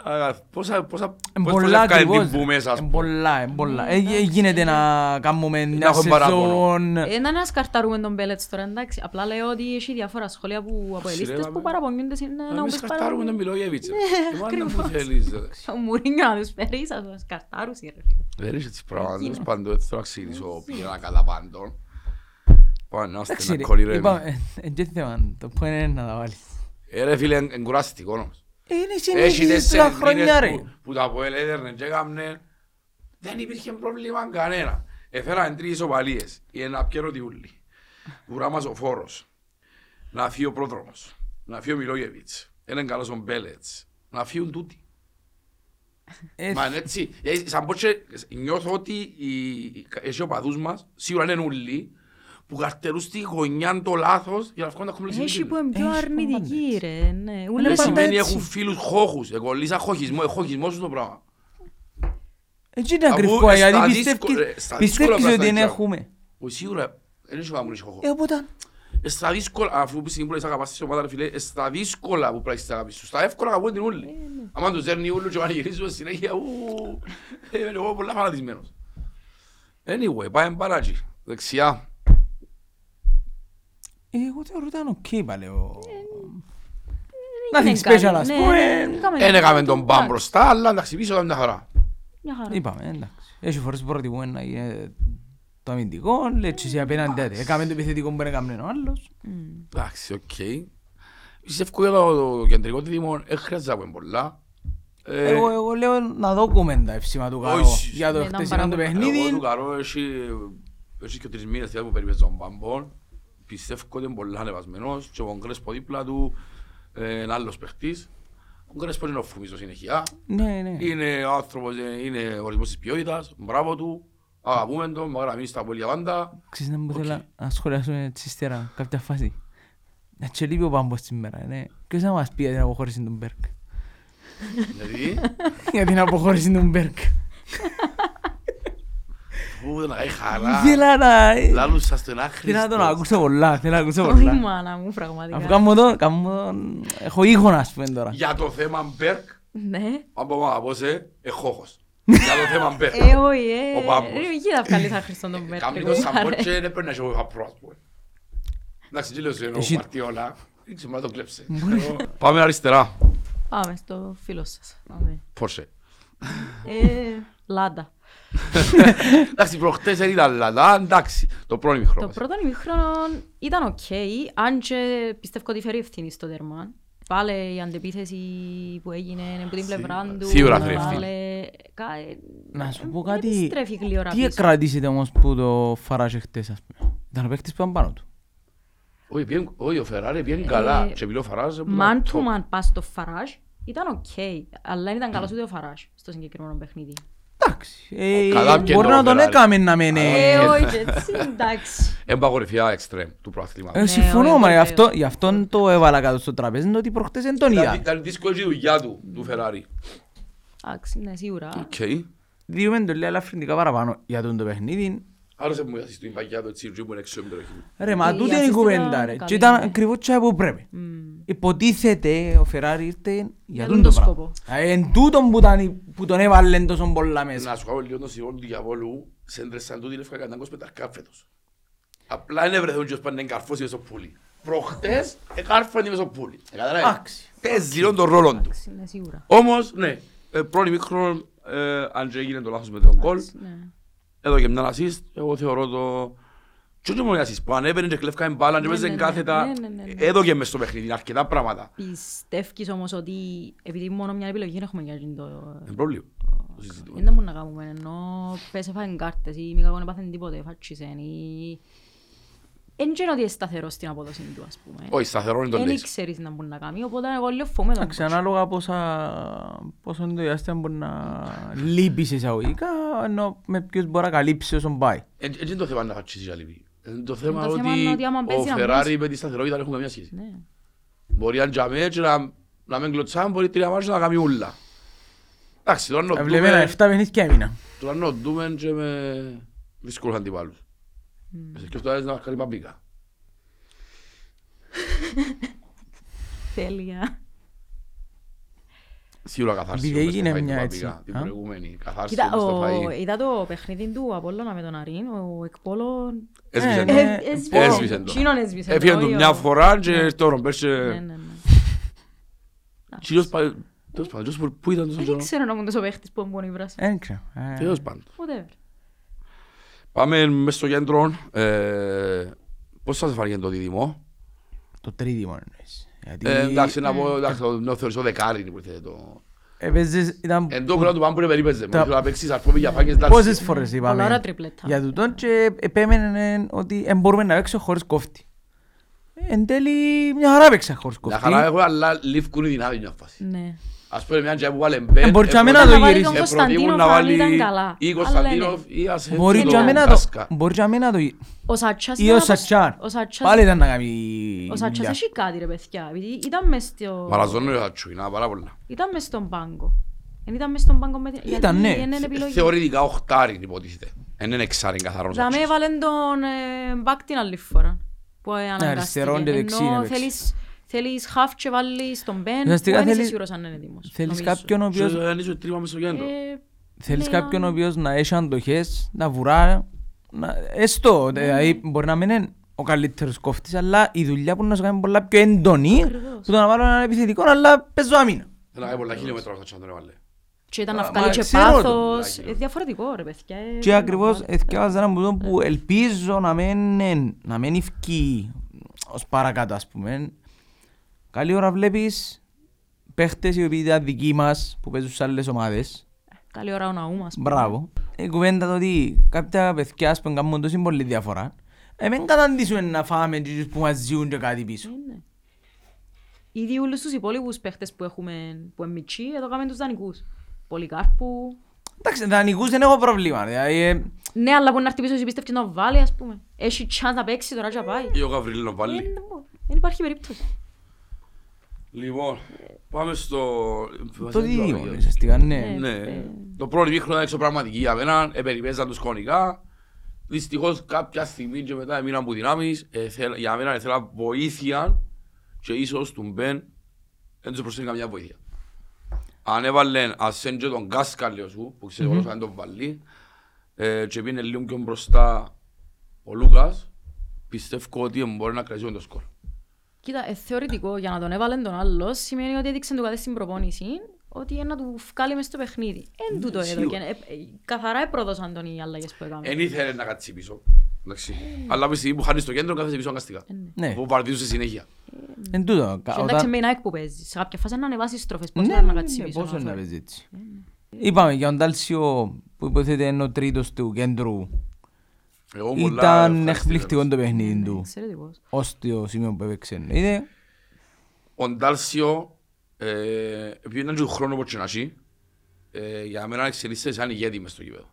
[SPEAKER 2] Α, Πόσα, πόσα,
[SPEAKER 3] Εν
[SPEAKER 2] πόσες
[SPEAKER 3] πολλά
[SPEAKER 2] φορές έφκανε
[SPEAKER 3] ακριβώς.
[SPEAKER 2] την που μέσα, ας
[SPEAKER 3] Εν
[SPEAKER 2] πούμε.
[SPEAKER 3] πολλά, εν πολλά. Ε, ε, Γίνεται να κάνουμε μια
[SPEAKER 2] έχουμε παράπονο.
[SPEAKER 3] σεζόν.
[SPEAKER 4] Ε, Να σκαρτάρουμε τον Μπέλετς τώρα, εντάξει. Απλά λέω ότι έχει διάφορα σχόλια που από ελίστες
[SPEAKER 2] Σειρεύαμε.
[SPEAKER 4] που παραπονιούνται είναι να
[SPEAKER 2] Εμείς
[SPEAKER 4] μου
[SPEAKER 2] καρτάρουμε τον Μιλόγεβιτς. ρε.
[SPEAKER 4] Ναι,
[SPEAKER 2] Εμάς να μου
[SPEAKER 4] ακριβώς.
[SPEAKER 2] θέλεις, ρε.
[SPEAKER 4] Ο Μουρίνιο να τους φέρει, θα τους σκαρτάρουν, ρε φίλε.
[SPEAKER 2] Δεν είσαι τις πράγματα,
[SPEAKER 4] Εκείνο.
[SPEAKER 2] τέλος πάντων, έτσι τώρα ξεκινήσω πήγαινα κατά πάντων. Πάμε να
[SPEAKER 3] Εντάξει,
[SPEAKER 2] είμαστε
[SPEAKER 3] ρε,
[SPEAKER 2] να κολλήρε.
[SPEAKER 3] είπαμε, ε, ε, και θέμα, το point είναι να τα βάλεις.
[SPEAKER 2] Ε, ρε φίλε, είναι κουραστικό όμως.
[SPEAKER 3] Ε, Είναι
[SPEAKER 2] Έχει
[SPEAKER 3] συνήθιση τούτα
[SPEAKER 2] τέσσερις
[SPEAKER 3] χρόνια
[SPEAKER 2] μήνες
[SPEAKER 3] ρε.
[SPEAKER 2] που- που τα ΑΠΟΕΛ έδερνε και έκαμνε. Δεν υπήρχε πρόβλημα κανένα. Έφεραν τρεις ισοπαλίες. Η ένα πιέρο διούλη. Ουρά μας ο Φόρος. Να φύγει ο Πρόδρομος. Να φύγει ο Μιλόγεβιτς. Έναν καλός ο Μπέλετς. Να φύγουν τούτοι.
[SPEAKER 3] Ε,
[SPEAKER 2] Μα είναι έτσι. Ε, Σαν πως και νιώθω ότι οι- οι οπαδούς μας, σίγουρα είναι ούλοι, που καρτερούν στη γωνιά το λάθος για να βγουν τα κομπλεξ
[SPEAKER 4] Έχει που είναι πιο
[SPEAKER 3] Έχει
[SPEAKER 4] αρνητική,
[SPEAKER 3] πάντα
[SPEAKER 4] ρε. Ναι, ούλε
[SPEAKER 3] Είναι
[SPEAKER 2] Δεν
[SPEAKER 3] πάντα
[SPEAKER 2] σημαίνει
[SPEAKER 3] έτσι.
[SPEAKER 2] έχουν φίλους χώχους. Εγώ λύσα χωχισμό, χωχισμός σου το πράγμα.
[SPEAKER 3] Έτσι είναι
[SPEAKER 2] Αφού
[SPEAKER 3] ακριβώς,
[SPEAKER 2] στα
[SPEAKER 3] γιατί
[SPEAKER 2] δύσκολα-
[SPEAKER 3] πιστεύεις-
[SPEAKER 2] στα δύσκολα
[SPEAKER 3] πιστεύεις ότι
[SPEAKER 2] πράγματα
[SPEAKER 3] δεν
[SPEAKER 2] ξέρω.
[SPEAKER 3] έχουμε;
[SPEAKER 2] Όχι σίγουρα, δεν έχει βάμουν χώχος.
[SPEAKER 3] Ε, οπότε,
[SPEAKER 2] Ε, Στα δύσκολα, αφού πει στην αγαπάς της ομάδα, ρε φίλε, ε, στα δύσκολα που πρέπει να αγαπήσεις σου, στα εύκολα αγαπούν την ούλη. Άμα τους δέρνει ούλου και πανηγυρίζουν συνέχεια, ου, ε, είμαι εγώ πολλά φανατισμένος. Anyway, πάμε παρακάτω. Δεξιά.
[SPEAKER 3] Ε, εγώ θεωρώ ότι ήταν οκ πάλι ο...
[SPEAKER 4] είναι
[SPEAKER 3] Nothing
[SPEAKER 4] κάτι.
[SPEAKER 3] special, ας
[SPEAKER 4] Ναι,
[SPEAKER 3] πούμε.
[SPEAKER 4] ναι, έκαμε
[SPEAKER 2] Δεν έκαμε τον
[SPEAKER 4] εντάξει,
[SPEAKER 2] μπαμ μπροστά, αλλά εντάξει, πίσω ήταν μια χαρά.
[SPEAKER 4] Μια χαρά.
[SPEAKER 3] Είπαμε, εντάξει. Έχει φορές που προτιμούμε να είναι το αμυντικό, έτσι εσύ απέναντι άντε. Έκαμε το επιθετικό που δεν έκαμε ο άλλος.
[SPEAKER 2] Εντάξει, οκ. Πιστεύω για το κεντρικό δίδυμο, δεν χρειάζεται να πούμε πολλά. Ε,
[SPEAKER 3] Εγώ, εγώ λέω να δούμε τα ευσήμα του Καρό
[SPEAKER 2] Όχι.
[SPEAKER 3] για το
[SPEAKER 4] Ναι, ήταν
[SPEAKER 3] χτεσινό του
[SPEAKER 4] πάρα πολύ.
[SPEAKER 2] Εγώ
[SPEAKER 3] παιχνίδι.
[SPEAKER 2] του καρό έχει, έχει και τρεις μήνες που περιπέζω τον Παμπόν. Πιστεύω ότι είναι πολύ ανεβασμένος και ο Κογκρέσπο δίπλα του ε, είναι άλλος παίχτης. Ο Κογκρέσπο είναι ο φουμής συνεχεία.
[SPEAKER 3] Ναι, ναι.
[SPEAKER 2] Είναι ο άνθρωπος, ε, είναι ορισμός της ποιότητας. Μπράβο του. Αγαπούμε τον, mag να μείνει στα πόλια πάντα.
[SPEAKER 3] Ξέρεις να μου
[SPEAKER 2] Οκ.
[SPEAKER 3] θέλω να σχολιάσουμε έτσι ύστερα κάποια φάση. Να και λείπει ο Πάμπος σήμερα, ναι. Ποιος θα μας πει για την αποχώρηση του Μπέρκ;
[SPEAKER 2] Δηλαδή,
[SPEAKER 3] Για την αποχώρηση του Μπέρκ.
[SPEAKER 2] που να έχει χαρά.
[SPEAKER 3] Ήθελα να...
[SPEAKER 2] Λάλους σας τον
[SPEAKER 3] Θέλω να τον
[SPEAKER 2] άχρηστος.
[SPEAKER 3] ακούσω πολλά, θέλω να ακούσω
[SPEAKER 4] Όχι
[SPEAKER 3] πολλά.
[SPEAKER 4] μάνα μου,
[SPEAKER 3] Αφού
[SPEAKER 4] πραγματικά.
[SPEAKER 3] κάνω το, κάνω τον... Έχω ήχο να σου πούμε τώρα.
[SPEAKER 2] Για το θέμα Μπέρκ,
[SPEAKER 4] Ναι.
[SPEAKER 2] αν πω να πω σε, εχόχος. Για το θέμα Μπέρκ.
[SPEAKER 4] Ε, όχι, ε.
[SPEAKER 2] Ο Πάμπος.
[SPEAKER 4] Ρε, Εκεί θα βγάλεις άχρηστον τον Μπέρκ.
[SPEAKER 2] Κάμει
[SPEAKER 4] λίγο,
[SPEAKER 2] το σαμπό
[SPEAKER 4] ρε.
[SPEAKER 2] και δεν πρέπει να έχει εγώ προ, ας πούμε. Εντάξει, τι λέω σε εννοώ
[SPEAKER 3] Εσύ-
[SPEAKER 2] Μαρτιόλα. Δεν ξέρω, να το κλέψε. Πάμε αριστερά.
[SPEAKER 4] Πάμε στο φίλο σας. Πάμε.
[SPEAKER 2] Πόρσε.
[SPEAKER 4] Ε, Λάντα.
[SPEAKER 2] Εντάξει, προχτές δεν ήταν λαδά, εντάξει. Το πρώτο
[SPEAKER 4] Το
[SPEAKER 2] μικρό.
[SPEAKER 4] πρώτο ημίχρονο ήταν οκ, αν και πιστεύω ότι φέρει ευθύνη στο τέρμα. Πάλι η αντεπίθεση που έγινε από την πλευρά του.
[SPEAKER 2] Σίγουρα φέρει ευθύνη.
[SPEAKER 4] πάλι- κα- ε,
[SPEAKER 3] Να σου πω
[SPEAKER 4] δεν
[SPEAKER 3] κάτι.
[SPEAKER 4] επιστρέφει γλυόρα
[SPEAKER 3] Τι
[SPEAKER 4] πίσω.
[SPEAKER 3] εκρατήσετε όμως που το φαράζε χτες, ας πούμε; Ήταν ο παίκτης που ήταν πάνω του.
[SPEAKER 2] Όχι, πιέν- όχι, ο Φεράρι πιέν καλά.
[SPEAKER 4] Ε,
[SPEAKER 2] Και επειδή ο Φαράζ ήταν
[SPEAKER 4] Man
[SPEAKER 2] top.
[SPEAKER 4] to man πας στο Φαράζ ήταν οκ, αλλά δεν ήταν καλός ούτε ο Φαράζ στο συγκεκριμένο παιχνίδι.
[SPEAKER 3] Εντάξει. ε,
[SPEAKER 2] Καλά πιένε
[SPEAKER 3] Μπορεί
[SPEAKER 2] ο
[SPEAKER 3] να τον
[SPEAKER 2] Φεράρι.
[SPEAKER 3] έκαμε να μένει.
[SPEAKER 4] Ε, όχι έτσι, εντάξει.
[SPEAKER 2] Εμπαγορυφιά εξτρέμ του
[SPEAKER 3] Ε,
[SPEAKER 2] προαθλήματος.
[SPEAKER 3] συμφωνώ,
[SPEAKER 4] όχι,
[SPEAKER 3] μα γι'
[SPEAKER 4] βέβαια.
[SPEAKER 3] αυτό, γι' αυτόν το έβαλα κάτω στο τραπέζι, είναι ότι προχτές δεν τον
[SPEAKER 2] Ήταν-
[SPEAKER 3] είδα.
[SPEAKER 2] Ήταν δύσκολη και η δουλειά του, του Φεράρι.
[SPEAKER 4] Εντάξει, ναι, σίγουρα.
[SPEAKER 2] Οκ.
[SPEAKER 3] Διούμε το λέει ελαφρυντικά παραπάνω για τον το παιχνίδι.
[SPEAKER 2] Άρεσε μου η ασίστ του παγιά του έτσι, που είναι έξω από την περιοχή μου.
[SPEAKER 3] Ρε, μα
[SPEAKER 4] Η
[SPEAKER 3] τούτη είναι η
[SPEAKER 4] assist
[SPEAKER 3] κουβέντα,
[SPEAKER 4] ήταν
[SPEAKER 3] ρε.
[SPEAKER 4] καλή,
[SPEAKER 3] Και ήταν
[SPEAKER 4] ναι.
[SPEAKER 3] ακριβώς τσάι που πρέπει.
[SPEAKER 4] Μμμ.
[SPEAKER 3] Υποτίθεται ο Φεράρι ήρθε για
[SPEAKER 4] Για
[SPEAKER 3] τον
[SPEAKER 4] τον
[SPEAKER 3] το
[SPEAKER 4] το
[SPEAKER 3] πράγμα.
[SPEAKER 4] σκοπό.
[SPEAKER 3] Ε, Εν τούτον που, ήταν, που τον έβαλε τόσο πολλά μέσα.
[SPEAKER 2] Να σου κάνω λίγο το συμβόλο του διαβόλου, σε έντρεσαν τούτη λευκά κατά 25 αρκά φέτος. Απλά δεν βρεθούν και ως πάνε εγκαρφώσεις μες στο πουλί. Προχτές εκάρφανε μες στο πουλί. Ε, καταλάβες.
[SPEAKER 3] Εντάξει.
[SPEAKER 2] Παίζει λίγο τον ρόλο του.
[SPEAKER 4] Εντάξει, ναι, σίγουρα.
[SPEAKER 2] Όμως, ναι, ε, πρώτη μικρό, ε, αν και έγινε το λάθος με τον κόλ,
[SPEAKER 4] Ναι.
[SPEAKER 2] Εδώ και μια assist, εγώ θεωρώ το... Και όχι μόνος η assist, που ανέβαινε και κλέφκανε μπάλα και
[SPEAKER 4] Ναι,
[SPEAKER 2] παίζε
[SPEAKER 4] ναι, ναι,
[SPEAKER 2] κάθετα,
[SPEAKER 4] ναι, ναι, ναι, ναι.
[SPEAKER 2] εδώ και μες στο παιχνίδι, αρκετά πράγματα.
[SPEAKER 4] Πιστεύεις όμως ότι επειδή μόνο μια επιλογή έχουμε για το...
[SPEAKER 2] Δεν πρόβλημα. Το συζητούμε.
[SPEAKER 4] Δεν μπορούμε να κάνουμε, ενώ πες έφαγαν κάρτες ή μη κακόν έπαθεν τίποτε, φάτσισεν ή... Εν και είναι ότι είναι σταθερός στην απόδοση του, ας πούμε.
[SPEAKER 2] Όχι, σταθερό είναι το
[SPEAKER 4] Δεν
[SPEAKER 2] λέεις.
[SPEAKER 4] ξέρεις να μπορεί να κάνει, οπότε εγώ λέω φοβούμαι τον
[SPEAKER 3] Εντάξει,
[SPEAKER 4] coach.
[SPEAKER 3] ανάλογα πόσα, πόσο είναι το διάστημα μπορεί να λείπεις σε εισαγωγικά, ενώ με ποιος μπορεί να καλύψεις όσον πάει.
[SPEAKER 2] Έτσι είναι το θέμα να φατσίσει για λυπή. Είναι το θέμα
[SPEAKER 4] το θέμα
[SPEAKER 2] ότι
[SPEAKER 4] είναι ότι άμα
[SPEAKER 2] ο
[SPEAKER 4] παίζει να
[SPEAKER 2] Φεράρι
[SPEAKER 4] μπλώσει.
[SPEAKER 2] με τη σταθερότητα δεν έχουν καμία σχέση.
[SPEAKER 4] Ναι.
[SPEAKER 2] Μπορεί αν τζαμέ και να, να μην κλωτσάμε, μπορεί τρία μάτια να κάνει ούλα. Εντάξει, τώρα να
[SPEAKER 3] Βλέπε ένα
[SPEAKER 2] δούμε-
[SPEAKER 3] 7 παιχνίδια έμεινα.
[SPEAKER 2] τώρα να δούμε και με δύσκολους αντιπάλους. Σε ποιος τώρα να κάνει παμπίκα.
[SPEAKER 4] Τέλεια.
[SPEAKER 2] Σίγουρα καθάρσει.
[SPEAKER 3] Επειδή
[SPEAKER 2] όπως
[SPEAKER 3] έγινε
[SPEAKER 2] το φαΐ
[SPEAKER 3] μια
[SPEAKER 2] του
[SPEAKER 3] έτσι,
[SPEAKER 2] Παπίκα, Την
[SPEAKER 3] α;
[SPEAKER 2] προηγούμενη. Καθάρσει
[SPEAKER 4] Κοίτα,
[SPEAKER 2] όπως το
[SPEAKER 4] ο-
[SPEAKER 2] φαΐ.
[SPEAKER 4] είδα το παιχνίδι του Απόλλωνα με τον Αρίν, ο εκπόλων...
[SPEAKER 2] Έσβησε
[SPEAKER 3] Ε,
[SPEAKER 2] το.
[SPEAKER 3] ναι.
[SPEAKER 2] Έσβησε το.
[SPEAKER 4] Εκείνον έσβησε.
[SPEAKER 2] Έφυγε
[SPEAKER 4] το,
[SPEAKER 2] του
[SPEAKER 4] όχι
[SPEAKER 2] μια
[SPEAKER 4] ο-
[SPEAKER 2] φορά και
[SPEAKER 4] Ναι.
[SPEAKER 2] τώρα πέρσε...
[SPEAKER 4] Ναι, ναι, ναι.
[SPEAKER 2] Κύριος πα- τέλος πάντων, κύριος που- Πού ήταν τόσο
[SPEAKER 4] Δεν
[SPEAKER 2] καιρό.
[SPEAKER 4] ξέρω να μου τόσο παίχτης που μπορεί βράσει.
[SPEAKER 3] Δεν ξέρω. Ε,
[SPEAKER 2] Τέλος πάντων.
[SPEAKER 4] Whatever.
[SPEAKER 2] Πάμε μες στο κέντρο. Ε, Πώς σας φάνηκε το δίδυμο;
[SPEAKER 3] Το τρίτιμο εννοείς. Γιατί
[SPEAKER 2] Ε, Εντάξει, να πω, εντάξει, το- να θεωρήσω δεκάρι που ήρθε το...
[SPEAKER 3] έπαιζες, ήταν
[SPEAKER 2] Εν το κλάδο του Πάμπουρε περίπαιζε.
[SPEAKER 3] Τα-
[SPEAKER 2] Μέχρι να παίξεις αρπόμη για φάγες δάρση.
[SPEAKER 3] πόσες φορές
[SPEAKER 4] Πολλά ώρα
[SPEAKER 3] είπαμε
[SPEAKER 4] τριπλέτα.
[SPEAKER 3] για τούτον και επέμενε ότι δεν μπορούμε να παίξουμε χωρίς κόφτη. Εν τέλει μια χαρά παίξα χωρίς
[SPEAKER 2] Μια
[SPEAKER 3] κόφτη.
[SPEAKER 2] χαρά έχω, αλλά λήφκουν οι δυνάμεις μια φάση.
[SPEAKER 4] Ναι.
[SPEAKER 2] Ας πούμε μια τζιά που βάλε μπεν.
[SPEAKER 3] Ε, μπορεί και αμένα
[SPEAKER 2] ε,
[SPEAKER 3] να το
[SPEAKER 4] Να βάλει
[SPEAKER 3] γυρίσει.
[SPEAKER 4] τον
[SPEAKER 2] ε, προτιμούν
[SPEAKER 4] Κωνσταντίνο
[SPEAKER 2] να
[SPEAKER 4] Φανή
[SPEAKER 2] βάλει
[SPEAKER 4] ήταν καλά.
[SPEAKER 2] ή
[SPEAKER 4] Αλλά
[SPEAKER 2] Κωνσταντίνοφ
[SPEAKER 4] ναι.
[SPEAKER 2] ή Ασένσιο
[SPEAKER 3] Μπορεί και αμένα το-
[SPEAKER 2] Κάσκα.
[SPEAKER 3] μπορεί και αμένα το
[SPEAKER 4] Ο Σατσάς
[SPEAKER 3] ή
[SPEAKER 4] ήταν
[SPEAKER 3] ο
[SPEAKER 4] όπως-
[SPEAKER 3] Σατσάρ.
[SPEAKER 4] Ο Σατσάς
[SPEAKER 3] Πάλι ήταν να κάνει
[SPEAKER 4] Ο Σατσάς
[SPEAKER 3] δουλειά.
[SPEAKER 4] έχει κάτι ρε παιδιά, επειδή ήταν μες στο...
[SPEAKER 2] Μαλαζώνω για τσου, είναι πάρα πολλά.
[SPEAKER 4] Ήταν μες στον πάγκο. Δεν ήταν μες στον πάγκο με την...
[SPEAKER 3] Ήταν, ναι.
[SPEAKER 4] γιατί είναι επιλογή.
[SPEAKER 2] Θεωρητικά οχτάρι υποτίθεται. Δεν είναι εξάρι καθαρός
[SPEAKER 4] Δαμέ
[SPEAKER 2] Σατσάς.
[SPEAKER 4] έβαλε τον ε, μπακ την άλλη φορά. Που ε, αναγκάστηκε.
[SPEAKER 3] αριστερόν και δεξί
[SPEAKER 4] Ενώ
[SPEAKER 3] να παίξει.
[SPEAKER 4] θέλεις- Θέλεις χαφ και βάλεις τον μπεν που
[SPEAKER 3] Ουσιαστικά
[SPEAKER 4] δεν είσαι
[SPEAKER 3] θέλεις-
[SPEAKER 4] σίγουρος αν είναι έτοιμος.
[SPEAKER 3] Θέλεις
[SPEAKER 4] νομίζω.
[SPEAKER 3] κάποιον ο οποίος
[SPEAKER 2] Και δεν είσαι τρίμα μες στο κέντρο.
[SPEAKER 4] Ε,
[SPEAKER 3] Θέλεις
[SPEAKER 4] ναι,
[SPEAKER 3] κάποιον ο
[SPEAKER 4] αν-
[SPEAKER 3] οποίος να έχει αντοχές, να βουρά, να... έστω, δηλαδή μπορεί να μην είναι ο καλύτερος κόφτης, αλλά η δουλειά που να σου κάνει πολλά πιο έντονη,
[SPEAKER 4] Ακριβώς.
[SPEAKER 3] που το να βάλω έναν επιθετικό, αλλά παίζω άμυνα.
[SPEAKER 2] Ένα κάνει πολλά χιλιόμετρα ο Σατσάς τον έβαλε.
[SPEAKER 4] Και ήταν να
[SPEAKER 3] Μα
[SPEAKER 4] βγάλει και
[SPEAKER 3] ξέρω το,
[SPEAKER 4] πάθος.
[SPEAKER 2] δηλαδή.
[SPEAKER 4] Ε, Διαφορετικό ρε παιδιά. ε,
[SPEAKER 3] Και
[SPEAKER 4] να
[SPEAKER 3] ακριβώς
[SPEAKER 4] βάλει.
[SPEAKER 3] εθιάβαζα έναν μπουδόν που ελπίζω να μην, εν- να μην ευκεί ως παρακάτω ας πούμε. Καλή ώρα βλέπεις παίχτες οι οποίοι ήταν δικοί μας που παίζουν σε άλλες ομάδες.
[SPEAKER 4] Καλή ώρα ο ναού μας. πούμε.
[SPEAKER 3] Μπράβο. Η κουβέντα το ότι κάποια παιδιά ας πούμε κάνουν τόση πολύ διαφορά. Ε, μην καταντήσουμε να φάμε και τους που μας ζουν και κάτι πίσω.
[SPEAKER 4] Ε, ναι. Ήδη όλους τους υπόλοιπους παίχτες που έχουμε που είναι μητσί, εδώ κάνουμε τους δανεικούς. Πολυκάρπου.
[SPEAKER 3] Εντάξει, δανεικούς δεν έχω πρόβλημα. Δηλαδή, ε,
[SPEAKER 4] Ναι, αλλά που να έρθει πίσω εσύ πίστευκε να βάλει, ας πούμε. Έχει chance να παίξει τώρα και να πάει.
[SPEAKER 2] Ή ο Γαβρίλ να
[SPEAKER 4] Ε,
[SPEAKER 2] βάλει.
[SPEAKER 4] δεν μπο- Δεν υπάρχει περίπτωση.
[SPEAKER 2] Λοιπόν, πάμε στο...
[SPEAKER 3] το δίδυμο ουσιαστικά, ναι.
[SPEAKER 4] Ναι.
[SPEAKER 2] Ναι,
[SPEAKER 4] Ε,
[SPEAKER 2] το πρώτο μήχρονο ήταν εξωπραγματική για μένα, επεριπέζαν τους κονικά. Δυστυχώς κάποια στιγμή και μετά έμειναν που δυνάμεις. Ε, θέλ- Για μένα ήθελα βοήθεια και ίσως του Μπεν δεν τους προσθέτει καμιά βοήθεια. Αν έβαλε ασέν και τον Κάσκα, λέω σου, που ξέρω mm-hmm. αν τον βάλει, ε, και πήγαινε λίγο πιο μπροστά ο Λούκας, πιστεύω ότι μπορεί να κρατήσει το σκορ.
[SPEAKER 4] Κοίτα, ε, θεωρητικό για να τον έβαλε τον άλλο σημαίνει ότι έδειξε του κάτι στην προπόνηση ότι είναι να του βγάλει μες στο παιχνίδι. Εν τούτο εδώ.
[SPEAKER 2] σίγουρα.
[SPEAKER 4] και, ε, ε, καθαρά επρόδωσαν τον οι αλλαγές που έκαμε.
[SPEAKER 2] Εν ήθελε να κάτσει πίσω. Εντάξει. Αλλά από τη στιγμή που χάνεις το κέντρο, κάθεσαι πίσω αναγκαστικά.
[SPEAKER 3] Ναι.
[SPEAKER 2] Αφού βαρδίζουν σε συνέχεια.
[SPEAKER 3] Εν τούτο. κα-
[SPEAKER 4] Και εντάξει
[SPEAKER 3] όταν-
[SPEAKER 4] με ένα εκ που παίζεις. Σε κάποια φάση να ανεβάσεις στροφές. Πώς
[SPEAKER 3] Ναι,
[SPEAKER 4] μπορεί να
[SPEAKER 3] ναι,
[SPEAKER 4] κάτσεις
[SPEAKER 3] ναι,
[SPEAKER 4] πίσω.
[SPEAKER 3] πόσο
[SPEAKER 4] να
[SPEAKER 3] να
[SPEAKER 4] φέρει.
[SPEAKER 3] παίζει έτσι. Είπαμε για τον Τάλσιο που υποθέτει είναι ο τρίτος του κέντρου.
[SPEAKER 2] Εγώ πολλά
[SPEAKER 3] Ήταν
[SPEAKER 2] ευχαριστήθηκα.
[SPEAKER 3] εκπληκτικό το παιχνίδι
[SPEAKER 4] Ναι,
[SPEAKER 3] του.
[SPEAKER 4] εξαιρετικός.
[SPEAKER 3] Ως το σημείο που έπαιξε. Είναι
[SPEAKER 2] Ο Ντάλσιο, ε, επειδή ήταν και ο χρόνος που να έχει, ε, για μένα εξελίσσεται σαν ηγέτη μες στο κήπεδο.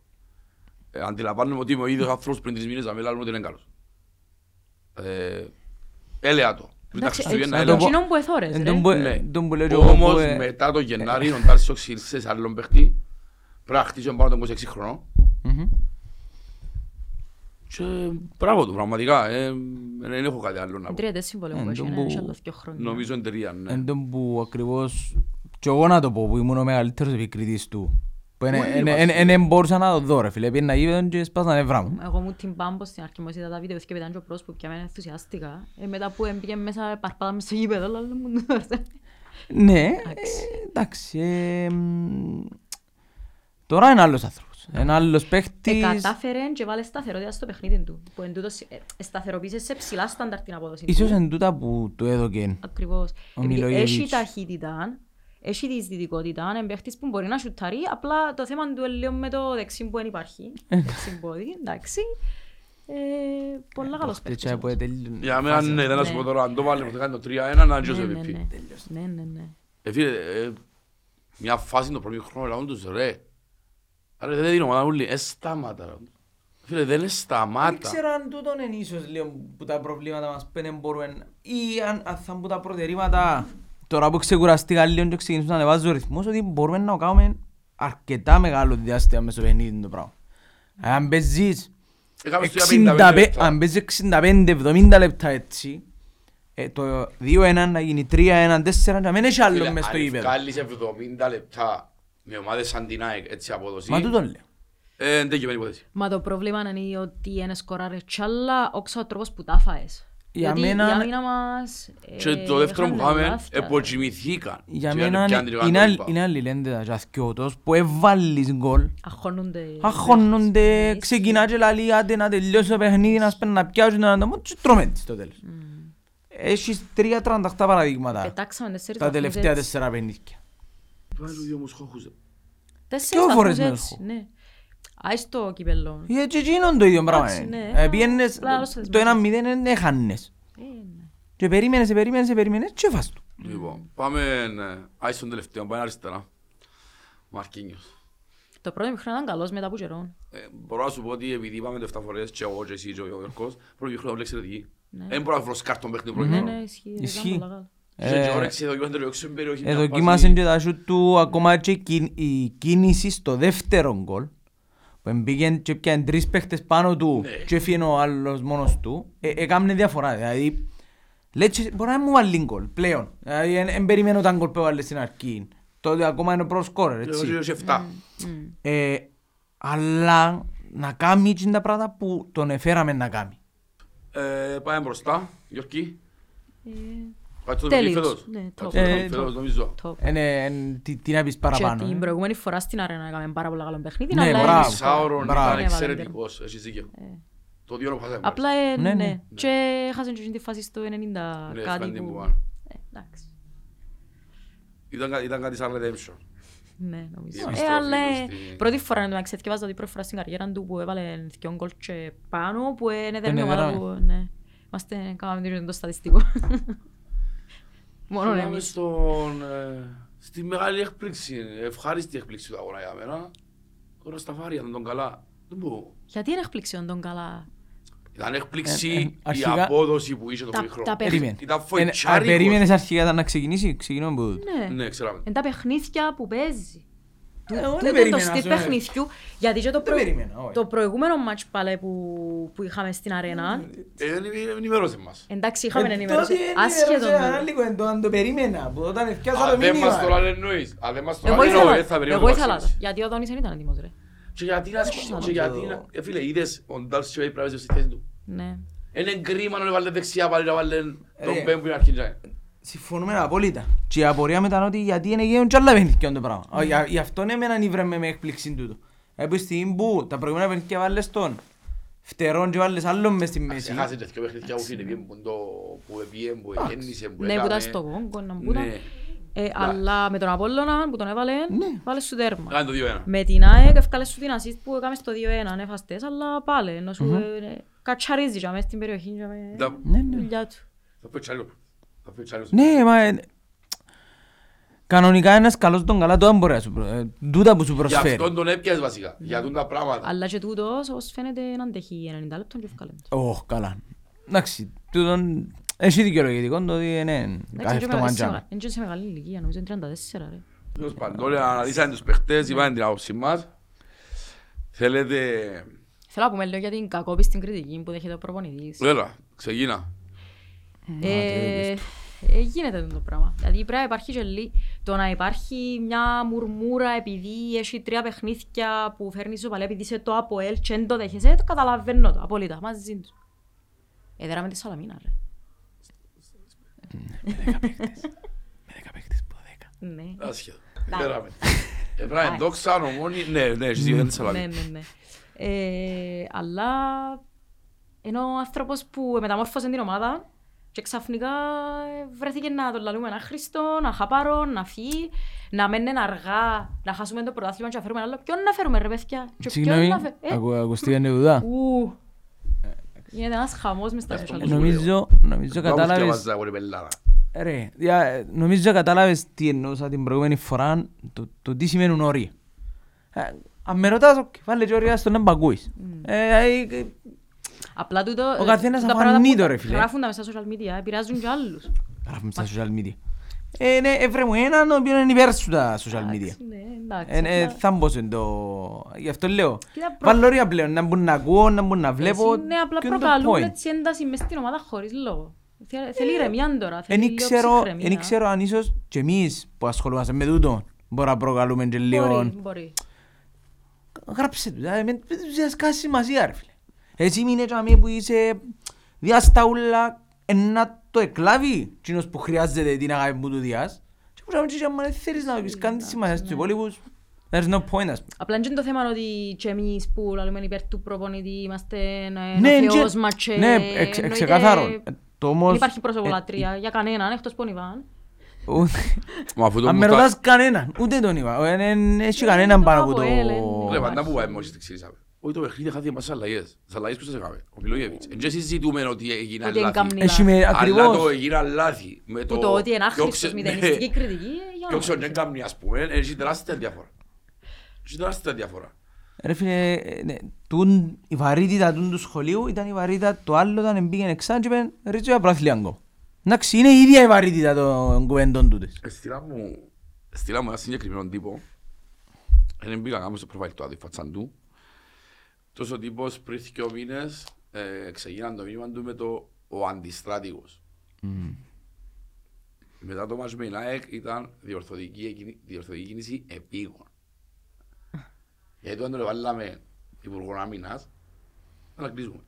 [SPEAKER 2] Ε, αντιλαμβάνομαι ότι είμαι ο ίδιος άνθρωπος πριν τρεις μήνες να μιλάω ότι είναι καλός. Ε, έλεα το. Πριν τα
[SPEAKER 4] Εντάξει,
[SPEAKER 2] Χριστούγεννα
[SPEAKER 4] ε,
[SPEAKER 2] έλεα
[SPEAKER 3] το
[SPEAKER 2] το.
[SPEAKER 3] πω-
[SPEAKER 4] εκείνον που εθώρες,
[SPEAKER 3] εν
[SPEAKER 4] ρε.
[SPEAKER 3] τον που-
[SPEAKER 2] Ναι.
[SPEAKER 3] εν τον που λέω και εγώ
[SPEAKER 2] Όμως
[SPEAKER 3] που, ε,
[SPEAKER 2] μετά το Γενάρη ο Ντάλσιο ξύλισε σε άλλον παίχτη. Πρέπει να χτίσει πάνω των 26 χρονών.
[SPEAKER 3] Μμμ.
[SPEAKER 2] Και μπράβο του πραγματικά. Ε, δεν έχω κάτι άλλο να πω.
[SPEAKER 4] Τρία τέσσερα συμβόλαιο
[SPEAKER 3] Ε,
[SPEAKER 4] που έχει,
[SPEAKER 3] τον
[SPEAKER 4] είναι
[SPEAKER 3] που-
[SPEAKER 4] έχει άλλο δύο χρόνια.
[SPEAKER 2] Νομίζω είναι τρία, ναι.
[SPEAKER 3] Εν τον που ακριβώς και εγώ να το πω που ήμουν ο μεγαλύτερος επικριτής του. Που
[SPEAKER 2] Όλοι
[SPEAKER 3] δεν
[SPEAKER 2] είμαστε.
[SPEAKER 3] μπορούσα να το δω ρε φίλε. Πήγαινα γήπεδο και σπάσα τα νευρά μου.
[SPEAKER 4] Εγώ μου την πάμπω στην αρχή μου είδα τα βίντεο και πετάνε και ο πρόσωπο και αμένα ενθουσιάστηκα. Ε, μετά που έμπηκε μέσα παρπάτα μες στο γήπεδο, αλλά μου το δώσε.
[SPEAKER 3] Ναι, ε,
[SPEAKER 4] Εντάξει.
[SPEAKER 3] εντάξει. ε, μ, Τώρα είναι άλλος άνθρωπος. Είναι άλλος
[SPEAKER 4] Ε,
[SPEAKER 3] παίχτης.
[SPEAKER 4] κατάφερε και βάλε σταθερότητα στο παιχνίδι του. Που εν τούτος, ε, σταθεροποίησες σε ψηλά στάνταρ την απόδοση
[SPEAKER 3] Ίσως
[SPEAKER 4] του.
[SPEAKER 3] εν τούτα που του έδωκε.
[SPEAKER 4] Ακριβώς.
[SPEAKER 3] Ο
[SPEAKER 4] Επειδή
[SPEAKER 3] Μιλόγεβιτς.
[SPEAKER 4] Έχει ταχύτητα, έχει διεισδυτικότητα, είναι παίχτης που μπορεί να σουτάρει, απλά το θέμα του είναι λίγο με το δεξί που δεν υπάρχει. δεξί πόδι, εντάξει. Ε, πολλά καλός παίχτης.
[SPEAKER 3] Έτσι που
[SPEAKER 4] όμως.
[SPEAKER 3] τελείωνε.
[SPEAKER 2] Για μένα ναι, δεν να σου
[SPEAKER 4] Ναι.
[SPEAKER 2] πω τώρα, αν το βάλει, θα κάνει το 3-1, να
[SPEAKER 4] Ναι,
[SPEAKER 2] τζιώσει
[SPEAKER 4] ναι,
[SPEAKER 2] MVP.
[SPEAKER 4] ναι. Ναι, ναι, ναι.
[SPEAKER 2] Ε, φίλε, ε, μια φάση το πρώτο χρόνο λαούν τους ρε. Άρα δεν δίνω ομάδα ούλοι, ε, στάματα. ρε. Φίλε, δεν είναι
[SPEAKER 3] Δεν
[SPEAKER 2] σταμάτα.
[SPEAKER 3] ξέρω αν τούτο είναι ίσως λίγο που τα προβλήματα μας πένε μπορούμε ή αν, αν θα μπουν τα προτερήματα τώρα που ξεκουραστήκα λίγο και ξεκινήσουμε να ανεβάζω ρυθμούς ότι μπορούμε να το κάνουμε αρκετά μεγάλο διάστημα μέσα στο παιχνίδι το πράγμα. Αν παίζεις
[SPEAKER 2] Έκαμε στο
[SPEAKER 3] 65
[SPEAKER 2] 55 λεπτά.
[SPEAKER 3] αν παίζεις 65-70 λεπτά έτσι, ε, το 2-1 να γίνει 3-1, 4 να μην έχει άλλο
[SPEAKER 2] Φίλε,
[SPEAKER 3] μες στο
[SPEAKER 2] αν
[SPEAKER 3] γήπεδο.
[SPEAKER 2] βγάλεις 70 λεπτά με ομάδες σαν την ΑΕΚ έτσι απόδοση,
[SPEAKER 3] Μα τούτο λέω.
[SPEAKER 2] ε, δεν κειμένη υπόθεση.
[SPEAKER 4] Μα το πρόβλημα είναι ότι είναι σκοράρες κι άλλα, όξα ο τρόπος που τα φάες.
[SPEAKER 3] Για
[SPEAKER 4] Γιατί
[SPEAKER 3] μένα-
[SPEAKER 4] η άμυνα μας...
[SPEAKER 2] Και
[SPEAKER 4] ε,
[SPEAKER 2] το δεύτερο που
[SPEAKER 4] έχανε
[SPEAKER 2] είχαμε,
[SPEAKER 4] λάθη.
[SPEAKER 2] εποτζημηθήκαν.
[SPEAKER 3] Για
[SPEAKER 2] Και
[SPEAKER 3] μένα
[SPEAKER 2] πιάνει
[SPEAKER 3] είναι-
[SPEAKER 2] το
[SPEAKER 3] είναι
[SPEAKER 2] κάτω
[SPEAKER 3] άλλη-
[SPEAKER 2] λοιπά.
[SPEAKER 3] είναι άλλη λένε τα τζαθκιώτος που έβαλεις γκολ
[SPEAKER 4] Αχώνονται...
[SPEAKER 3] Αχώνονται,
[SPEAKER 4] Ναι,
[SPEAKER 3] ξεκινά και λαλεί άντε να τελειώσει το παιχνίδι, να σπένει να πιάσουν τον άτομο και τρώμε της στο τέλος. Έχεις τρία 38 παραδείγματα
[SPEAKER 4] Πετάξαμε τέσσερις
[SPEAKER 3] τα
[SPEAKER 4] βαθμούς
[SPEAKER 3] τελευταία
[SPEAKER 4] έτσι.
[SPEAKER 3] τέσσερα παιχνίδια.
[SPEAKER 2] Βάλω δύο μου σχόχους.
[SPEAKER 4] Τέσσερις
[SPEAKER 3] Δυο φορές
[SPEAKER 4] βαθμούς
[SPEAKER 3] με
[SPEAKER 4] έτσι,
[SPEAKER 3] έχω.
[SPEAKER 4] ναι. Άις το κύπελλο.
[SPEAKER 3] Ε, Και εκείνον το ίδιο πράγμα
[SPEAKER 4] Εντάξει,
[SPEAKER 3] είναι.
[SPEAKER 4] ναι.
[SPEAKER 3] Ε, Πήγαινες
[SPEAKER 4] Απλά άλλος θες
[SPEAKER 3] το
[SPEAKER 4] μέσα.
[SPEAKER 3] 1-0 δεν έχανες.
[SPEAKER 4] Ε, ναι.
[SPEAKER 3] Και περίμενες, περίμενες, περίμενες και φας του.
[SPEAKER 2] Λοιπόν, πάμε, ναι, άι στον τελευταίο, πάμε αριστερά. Μαρκίνιος.
[SPEAKER 4] Το πρώτο μήχρονο ήταν καλός μετά από καιρό.
[SPEAKER 2] Ε, μπορώ να σου πω ότι επειδή είπαμε το 7 φορές και εγώ και εσύ και ο Γιώργος, πρώτο μήχρονο είναι εξαιρετική.
[SPEAKER 4] Ναι.
[SPEAKER 2] Δεν μπορώ να βρω σκάρτον παιχνίδι πρώτο
[SPEAKER 4] Ναι,
[SPEAKER 2] μήχρονο.
[SPEAKER 4] ναι, ισχύει.
[SPEAKER 3] Ισχύει.
[SPEAKER 4] Ήταν πολλά καλά.
[SPEAKER 2] Και
[SPEAKER 3] Ε,
[SPEAKER 2] και όρεξη εδώ και το στην περιοχή. μια
[SPEAKER 3] Εδοκίμασαν
[SPEAKER 2] φάση.
[SPEAKER 3] και τα σούτ του ακόμα και η κιν- η κίνηση στο δεύτερο γκολ που μπήκαν και πιάνε τρεις παίχτες πάνω του
[SPEAKER 2] Ναι.
[SPEAKER 3] και έφυγε ο άλλος μόνος του ε, έκαμνε διαφορά δηλαδή λέει και μπορεί να μου βάλει γκολ πλέον δηλαδή δεν περιμένω τα γκολ που έβαλε στην αρχή τότε ακόμα είναι προ σκόρερ
[SPEAKER 2] Εγώ
[SPEAKER 3] έτσι
[SPEAKER 2] και εφτά.
[SPEAKER 4] Μμ.
[SPEAKER 3] ε, αλλά να κάνει έτσι τα πράγματα που τον εφέραμε να κάνει
[SPEAKER 2] Ε, Πάμε μπροστά, Γιώργη.
[SPEAKER 4] Ε,
[SPEAKER 2] Πάει το
[SPEAKER 4] Τέλειος.
[SPEAKER 2] παιδί φέτος.
[SPEAKER 4] Ναι,
[SPEAKER 2] Πάει
[SPEAKER 4] top.
[SPEAKER 2] το παιδί
[SPEAKER 3] Ε,
[SPEAKER 2] φέτος, νομίζω.
[SPEAKER 4] top.
[SPEAKER 3] είναι, εν- τι, τι να πεις
[SPEAKER 4] Και
[SPEAKER 3] παραπάνω
[SPEAKER 4] την
[SPEAKER 3] ε.
[SPEAKER 4] προηγούμενη φορά στην αρένα έκαμε πάρα πολλά καλό παιχνίδι.
[SPEAKER 3] Ναι,
[SPEAKER 4] αλλά
[SPEAKER 3] μπράβο.
[SPEAKER 4] έμεινε
[SPEAKER 2] Μισάωρο
[SPEAKER 3] Μπράβο.
[SPEAKER 2] ήταν
[SPEAKER 4] Έβαλε
[SPEAKER 2] εξαιρετικός, έχεις δίκιο. Το δύο ώρα που χάσαμε.
[SPEAKER 4] Απλά ε,
[SPEAKER 3] Ναι,
[SPEAKER 4] ναι,
[SPEAKER 3] ναι.
[SPEAKER 4] Και έχασαν και τη φάση στο 90
[SPEAKER 2] Ναι,
[SPEAKER 4] κάτι
[SPEAKER 2] φάνηκε
[SPEAKER 4] που...
[SPEAKER 2] που-
[SPEAKER 4] Ε, εντάξει.
[SPEAKER 2] Ήταν κα- Ήταν κάτι σαν redemption.
[SPEAKER 4] Ναι, νομίζω.
[SPEAKER 2] Η
[SPEAKER 4] Ε,
[SPEAKER 2] επιστροφή
[SPEAKER 4] αλλά
[SPEAKER 2] του
[SPEAKER 4] ε,
[SPEAKER 2] στη-
[SPEAKER 4] πρώτη φορά να το εθιέβαζα ότι πρώτη φορά στην καριέρα του που έβαλε δυο γκολ και πάνω που είναι δεν
[SPEAKER 3] Ναι,
[SPEAKER 4] ομάδα
[SPEAKER 3] δέραμε.
[SPEAKER 4] που... Ναι. Είμαστε κάναμε το στατιστικό. Μόνο
[SPEAKER 2] Θυμάμαι
[SPEAKER 4] εμείς.
[SPEAKER 2] στον, ε, Στη μεγάλη έκπληξη, ευχάριστη έκπληξη του αγώνα για μένα. Ο Ρασταφάρη ήταν τον καλά. Δεν μπορώ.
[SPEAKER 4] Γιατί είναι εκπλήξεων τον καλά;
[SPEAKER 2] Ήταν
[SPEAKER 3] Ε, ε,
[SPEAKER 2] έκπληξη η
[SPEAKER 3] αρχικά-
[SPEAKER 2] απόδοση που είχε το
[SPEAKER 4] Τα-
[SPEAKER 2] μικρό.
[SPEAKER 4] τα παιχνίδια.
[SPEAKER 3] Περίμενε.
[SPEAKER 2] Ήταν
[SPEAKER 3] Ε, α,
[SPEAKER 2] φοητσάρικος.
[SPEAKER 3] Περίμενες αρχικά να ξεκινήσει, ξεκινούμε από τούτο.
[SPEAKER 4] Ναι.
[SPEAKER 2] Ναι, ξέραμε.
[SPEAKER 4] Είναι τα παιχνίδια που παίζει.
[SPEAKER 3] Εγώ
[SPEAKER 4] Τούτο
[SPEAKER 3] δεν
[SPEAKER 4] το
[SPEAKER 3] περίμενα,
[SPEAKER 4] στυλ
[SPEAKER 3] ας πούμε.
[SPEAKER 4] παιχνιδιού, γιατί και το,
[SPEAKER 3] Δεν
[SPEAKER 4] προ...
[SPEAKER 3] περίμενα, όχι.
[SPEAKER 4] το προηγούμενο μάτς πάλι που, που είχαμε στην αρένα,
[SPEAKER 2] Ε, δεν ενημερώσε μας.
[SPEAKER 4] εντάξει είχαμε
[SPEAKER 3] Ε,
[SPEAKER 4] ενημέρωση,
[SPEAKER 3] τότε
[SPEAKER 4] άσχετον
[SPEAKER 3] ενημέρωσε,
[SPEAKER 4] το.
[SPEAKER 3] αλλά λίγο, εν το- αν το περίμενα, που όταν έφτιασα το
[SPEAKER 2] Αν δεν μας το
[SPEAKER 3] μήνυμα.
[SPEAKER 2] λένε εννοείς. Αν δεν μας το
[SPEAKER 4] Εγώ
[SPEAKER 2] λένε
[SPEAKER 4] ήθελα,
[SPEAKER 2] εννοείς, θα περιμένω
[SPEAKER 4] εγώ
[SPEAKER 2] να
[SPEAKER 4] ήθελα το,
[SPEAKER 2] ξέρεις.
[SPEAKER 4] γιατί ο Δόνης δεν ήταν έτοιμος ρε.
[SPEAKER 2] Και γιατί να και γιατί να... Ε, φίλε, είδες ο Ντάλς και ο Έιπραβες στη θέση του.
[SPEAKER 4] Ναι.
[SPEAKER 2] Είναι κρίμα να βάλει δεξιά πάλι να βάλει τον
[SPEAKER 3] Ρε.
[SPEAKER 2] Μπέμπ που είναι αρχή.
[SPEAKER 3] Συμφωνούμε απόλυτα. Και η απορία μετά είναι ότι γιατί είναι γίνουν κι άλλα παιχνίδια το πράγμα. Α, για- Γι' αυτό ναι μεν ήβρεμε με έκπληξη τούτο. Από τη στιγμή που τα προηγούμενα παιχνίδια βάλες τον φτερόν και βάλες άλλον μες στη μέση.
[SPEAKER 2] Έχασες και δυο παιχνίδια που φίλε, πήγαινε που το- που επίε, που γέννησε, που
[SPEAKER 4] Ναι, που ήταν
[SPEAKER 2] έκαμε.
[SPEAKER 4] στο κόγκο, να μπούταν.
[SPEAKER 2] Ναι.
[SPEAKER 4] Ε, αλλά με τον Απόλλωνα που τον έβαλε,
[SPEAKER 3] Ναι.
[SPEAKER 4] βάλες σου τέρμα.
[SPEAKER 2] Κάνε το 2-1.
[SPEAKER 4] Με την ΑΕΚ ευκάλε σου την assist που έκαμε στο 2-1, ανέφαστες, αλλά πάλι, ενώ σου ε, κατσαρίζει για μες στην περιοχή για με
[SPEAKER 2] Τα-
[SPEAKER 3] Ναι, ναι.
[SPEAKER 4] δουλειά του.
[SPEAKER 2] Θα πω τσάλιο. Θα πω τσάλιο.
[SPEAKER 3] Ναι, μα... ε, Κανονικά ένας καλός τον καλά τώρα μπορεί να σου προ- ε, τούτα που σου
[SPEAKER 2] Γι'
[SPEAKER 3] προσφέρει.
[SPEAKER 2] αυτόν τον έπιασες βασικά. Για τούν τα πράγματα.
[SPEAKER 4] Αλλά και τούτος, όπως φαίνεται, να αντέχει 90 λεπτών και ευκάλε. το.
[SPEAKER 3] Ωχ, καλά. Εντάξει, τούτον έχει δικαιολογητικό το ότι ναι,
[SPEAKER 4] Εντάξει,
[SPEAKER 3] κάθε
[SPEAKER 4] είναι
[SPEAKER 3] αυτό
[SPEAKER 4] και
[SPEAKER 3] μαντζάμε.
[SPEAKER 4] μεγα- είναι και σε μεγάλη ηλικία, νομίζω είναι 34 ρε.
[SPEAKER 2] Τέλος πάντων, όλοι αναλύσαν τους παιχτές, είπαν την άποψη μας. Θέλετε...
[SPEAKER 4] Θέλω να πούμε λίγο για την κακόπιστη κριτική που δέχεται ο προπονητής.
[SPEAKER 2] Έλα, ξεκίνα.
[SPEAKER 4] Ε, ε, γίνεται το πράγμα. Δηλαδή πρέπει να υπάρχει και λί- το να υπάρχει μια μουρμούρα επειδή έχει τρία παιχνίδια που φέρνεις ισοπαλία επειδή είσαι το ΑΠΟΕΛ και δεν το δέχεσαι, το καταλαβαίνω το απόλυτα, μαζί τους. Ε, δέραμε τη Σαλαμίνα ρε.
[SPEAKER 3] Με δέκα παίκτες που δέκα.
[SPEAKER 4] Ναι.
[SPEAKER 2] Άσχετο.
[SPEAKER 4] Εντάξει.
[SPEAKER 2] Πέραμε. Έπρεπε δόξα, ομόνι... Ναι, ναι, εσύ δεν σε
[SPEAKER 4] Ναι,
[SPEAKER 2] λάβει.
[SPEAKER 4] ναι, ναι. Ε, αλλά είναι ο άνθρωπος που μεταμόρφωσε την ομάδα και ξαφνικά ε, βρέθηκε να τον λαλούμε ένα Χριστό, να χαπάρω, να φύγει, να μένει αργά, να χάσουμε το πρωτάθλημα και να φέρουμε άλλο. Ποιον να φέρουμε ρε παιδιά; Και ποιον
[SPEAKER 3] Συγγνώμη,
[SPEAKER 4] να φε- Ε,
[SPEAKER 3] ακου- ακουστήκανε τούτα.
[SPEAKER 4] ου. Γίνεται ένας χαμός μες στα
[SPEAKER 2] Αυτός
[SPEAKER 4] social
[SPEAKER 2] μου
[SPEAKER 4] media.
[SPEAKER 3] Νομίζω, νομίζω
[SPEAKER 2] Μπράβο,
[SPEAKER 3] κατάλαβες,
[SPEAKER 2] σκεύαζα εγώ, ρε πελάρα.
[SPEAKER 3] ρε, δια- νομίζω κατάλαβες τι εννοούσα την προηγούμενη φορά, το, το τι σημαίνουν όρια. Ε, Αν με ρωτάς, οκ, βάλε και όρια στον να μ'
[SPEAKER 4] Απλά τούτο,
[SPEAKER 3] Ο καθένας
[SPEAKER 4] τα
[SPEAKER 3] αφανεί
[SPEAKER 4] πράγματα που
[SPEAKER 3] το, ρε φίλε.
[SPEAKER 4] Γράφουν τα μέσα στα social media, επηρεάζουν και άλλους.
[SPEAKER 3] Γράφουμε στα social media. Ε, ναι, έβρε μου έναν ο οποίος είναι υπέρ σου τα social media.
[SPEAKER 4] Εντάξει, ναι, εντάξει,
[SPEAKER 3] Ε, ε,
[SPEAKER 4] απλά-
[SPEAKER 3] θα μπω σε το... Γι' αυτό λέω.
[SPEAKER 4] Κοίτα, προ-
[SPEAKER 3] Βάλω ωρία πλέον, να μπορούν να ακούω, να μπορούν να βλέπω.
[SPEAKER 4] Εσύ, Ναι, απλά
[SPEAKER 3] Ποιο είναι το
[SPEAKER 4] προκαλούν
[SPEAKER 3] point?
[SPEAKER 4] έτσι ένταση μες στην ομάδα χωρίς λόγο. Θε- Θέλει ηρεμία τώρα,
[SPEAKER 3] Εν
[SPEAKER 4] θέλει λίγο
[SPEAKER 3] ξέρω,
[SPEAKER 4] ψυχραιμία.
[SPEAKER 3] εν ξέρω αν ίσως και εμείς που ασχολούμαστε με τούτο μπορούμε να προκαλούμε και λίγο...
[SPEAKER 4] Μπορεί, μπορεί.
[SPEAKER 3] Γράψε τους, δηλαδή, μην τους κάνει σημασία ρε φίλε. Εσύ μείνε τζαμί που είσαι διασταούλα να το εκλάβει κοινός που χρειάζεται την αγάπη που του διάς και που τζαμί και άμα δεν θέλεις να πεις κάνει τη σημασία στους υπόλοιπους there's no point ας πούμε.
[SPEAKER 4] Απλά είναι το θέμα ότι και εμείς που λέμε υπέρ του προπονητή είμαστε ένα
[SPEAKER 3] Ναι,
[SPEAKER 4] ένα
[SPEAKER 3] και-
[SPEAKER 4] θεός μας και
[SPEAKER 3] ναι, εξ-
[SPEAKER 4] εννοείται
[SPEAKER 3] ξεκαθαρόν. Ε, το όμως-
[SPEAKER 4] Δεν υπάρχει προσωπολατρία για κανέναν εκτός από τον Ιβάν.
[SPEAKER 3] Ούτε-
[SPEAKER 2] Μα αφού το
[SPEAKER 3] Αν
[SPEAKER 2] μου
[SPEAKER 3] με
[SPEAKER 2] φτάσει-
[SPEAKER 3] ρωτάς κανέναν, ούτε τον είπα, δεν έχει
[SPEAKER 4] Ε,
[SPEAKER 3] κανέναν
[SPEAKER 4] το
[SPEAKER 3] πάνω από το...
[SPEAKER 4] Αποέλ, ε,
[SPEAKER 2] Ρε, πάντα
[SPEAKER 4] υπάρχει.
[SPEAKER 2] που πάμε μόλις την ξύρισαμε. Όχι το παιχνίδι χάθηκε μας στις αλλαγές. Τις αλλαγές που σας έκαμε. Ο Μιλόγεβιτς. Εν και συζητούμε ότι έγιναν
[SPEAKER 4] Ότι
[SPEAKER 2] λάθη.
[SPEAKER 4] εγκάμνει
[SPEAKER 3] Έχει με
[SPEAKER 2] Αλλά το
[SPEAKER 3] ακριβώς.
[SPEAKER 2] έγιναν λάθη. Με
[SPEAKER 4] Που το ότι είναι
[SPEAKER 2] ποιο
[SPEAKER 4] άχρηστος
[SPEAKER 2] ξε-
[SPEAKER 4] μηδενιστική
[SPEAKER 2] ναι.
[SPEAKER 4] κριτική ε, για
[SPEAKER 2] Ποιο
[SPEAKER 4] να
[SPEAKER 2] ξέρω, δεν κάνει ας πούμε. Έχει τεράστια διαφορά. Έχει τεράστια διαφορά.
[SPEAKER 3] Ρε φίλε, ε, ναι, τούν- η βαρύτητα τούν του σχολείου ήταν η βαρύτητα το άλλο όταν πήγαινε εξάν και είπαν ρίτσο για προαθλιάγκο. Εντάξει, είναι η ίδια η βαρύτητα των κουβέντων τούτες.
[SPEAKER 2] Ε, Στείλα μου, στείλα μου ένα συγκεκριμένο τύπο. Δεν μπήκα κάπου στο προφίλ του, άδει φατσάν του. Τόσο ο τύπος πριν δύο μήνες ε, ξεκίναν το μήνυμα του με το ο αντιστράτηγος. Μετά το μάτς με η ΑΕΚ ήταν διορθωτική, εκκίνη- διορθωτική κίνηση επίγον. Γιατί όταν το βάλαμε υπουργό άμυνας, να κλείσουμε.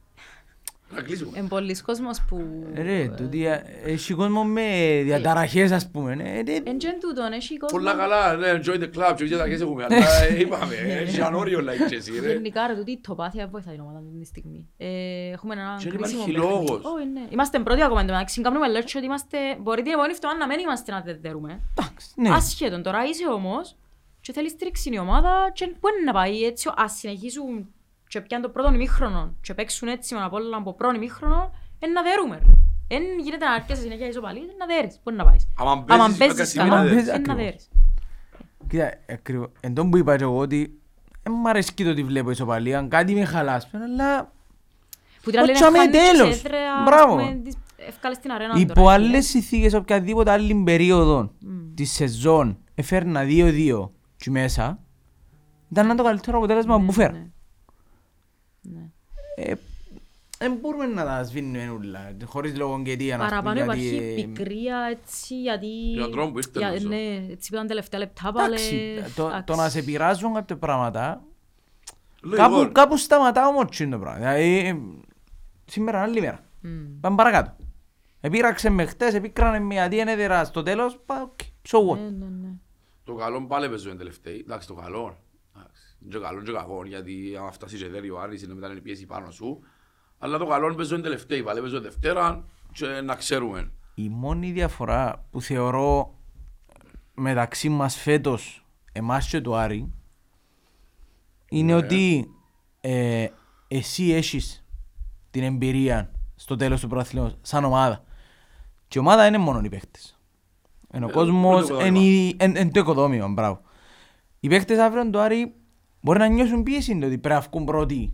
[SPEAKER 2] Να κλείσουμε.
[SPEAKER 4] Είναι πολλοίς κόσμος που...
[SPEAKER 3] Ρε, τούτοι, ε, έχει κόσμο με διαταραχές ας πούμε. ναι, ε, ε,
[SPEAKER 4] Εν τζεν τούτον, έχει κόσμο...
[SPEAKER 2] Πολλά καλά, ναι, enjoy the club, και για τα έχουμε, αλλά ε, είπαμε, έχει έναν όριο like και εσύ, ρε.
[SPEAKER 4] Γενικά ρε, τούτη η τοπάθεια βοηθάει την ομάδα αυτή τη στιγμή. Ε, Έχουμε ένα
[SPEAKER 2] Και δεν
[SPEAKER 4] κρίσιμο
[SPEAKER 2] υπάρχει
[SPEAKER 4] παιχνίδι.
[SPEAKER 2] λόγος.
[SPEAKER 4] Όχι, ναι. Είμαστε πρώτοι ακόμα εντωμεταξύ. Κάνουμε λέω ότι είμαστε... Μπορεί την επόμενη φτωχά να μην είμαστε να δεν δέρουμε.
[SPEAKER 3] Εντάξει, ναι.
[SPEAKER 4] Ασχέτον, τώρα είσαι όμως και θέλεις στήριξη η ομάδα και πού είναι να πάει έτσι, ας συνεχίσουν και πιάνε το πρώτο ημίχρονο και παίξουν έτσι με απόλυτα από πρώτο ημίχρονο, είναι να δέρουμε. ρε. Εν γίνεται να αρκέσαι συνέχεια ισοπαλίες, είναι να δέρεις. Πού είναι να πάεις.
[SPEAKER 2] Άμα
[SPEAKER 4] Άμα
[SPEAKER 2] παίζεις,
[SPEAKER 4] παίζεις
[SPEAKER 2] παίζεις,
[SPEAKER 4] καλά,
[SPEAKER 2] είναι να
[SPEAKER 3] δέρεις.
[SPEAKER 4] είναι να
[SPEAKER 3] Ακριβώς.
[SPEAKER 4] δέρεις.
[SPEAKER 3] Κοίτα, ακριβώς, εν τόν που είπα και εγώ ότι δεν μ' αρέσει το ότι βλέπω ισοπαλία, κάτι με χαλάς, αλλά
[SPEAKER 4] Που την άλλη
[SPEAKER 3] Ότσαμε
[SPEAKER 4] είναι χάνεις
[SPEAKER 3] τέλος.
[SPEAKER 4] και έδρεα,
[SPEAKER 3] Μπράβο.
[SPEAKER 4] ας πούμε, τις ευκάλες στην αρένα
[SPEAKER 3] υπό
[SPEAKER 4] τώρα,
[SPEAKER 3] άλλες
[SPEAKER 4] φίλε.
[SPEAKER 3] συνθήκες οποιαδήποτε άλλη περίοδο της σεζόν έφερνα 2-2 και μέσα, ήταν να το καλύτερο αποτέλεσμα που φέρα.
[SPEAKER 4] Ναι. Ναι.
[SPEAKER 3] Ε, Δεν μπορούμε να τα σβήνουμε όλα, χωρίς λόγο και αιτία, να πούμε,
[SPEAKER 4] Παραπάνω
[SPEAKER 3] γιατί,
[SPEAKER 4] υπάρχει
[SPEAKER 3] ε,
[SPEAKER 4] πικρία έτσι γιατί...
[SPEAKER 2] Για τον τρόπο που ήρθε,
[SPEAKER 4] για-
[SPEAKER 2] νομίζω.
[SPEAKER 4] Ναι, έτσι που ήταν τελευταία λεπτά πάλι.
[SPEAKER 3] Εντάξει, το, το
[SPEAKER 4] εντάξει.
[SPEAKER 3] να σε πειράζουν κάποια πράγματα,
[SPEAKER 2] Λίγο.
[SPEAKER 3] κάπου, κάπου σταματά όμως είναι το πράγμα. Δηλαδή, ε, σήμερα είναι άλλη μέρα.
[SPEAKER 4] Μμ.
[SPEAKER 3] Πάμε παρακάτω. Επήραξε με χτες, επίκρανε με γιατί είναι δερά στο τέλος, πα, OK, so what;
[SPEAKER 4] Ναι, ναι, ναι.
[SPEAKER 2] Το καλό πάλι παίζουν τελευταίοι. Εντάξει, το καλό. Εντάξει, είναι Και καλός και κακός, γιατί άμα φτάσεις και δέρει ο Άρης, είναι μετά είναι πίεση πάνω σου. Αλλά το καλό παίζουν τελευταίοι, πάλι παίζουν Δευτέρα και να ξέρουμε.
[SPEAKER 3] Η μόνη διαφορά που θεωρώ μεταξύ μας φέτος, εμάς και του Άρη, είναι
[SPEAKER 2] Ναι.
[SPEAKER 3] ότι ε, εσύ έχεις την εμπειρία στο τέλος του πρωταθλήματος σαν ομάδα. Και η ομάδα είναι μόνο οι παίχτες. Ενώ ο
[SPEAKER 2] Ε,
[SPEAKER 3] κόσμος
[SPEAKER 2] είναι το
[SPEAKER 3] είναι η- εν- εν το οικοδόμημα, μπράβο. Οι παίχτες αύριο του Άρη μπορεί να νιώσουν πίεση το ότι πρέπει να βγουν πρώτοι.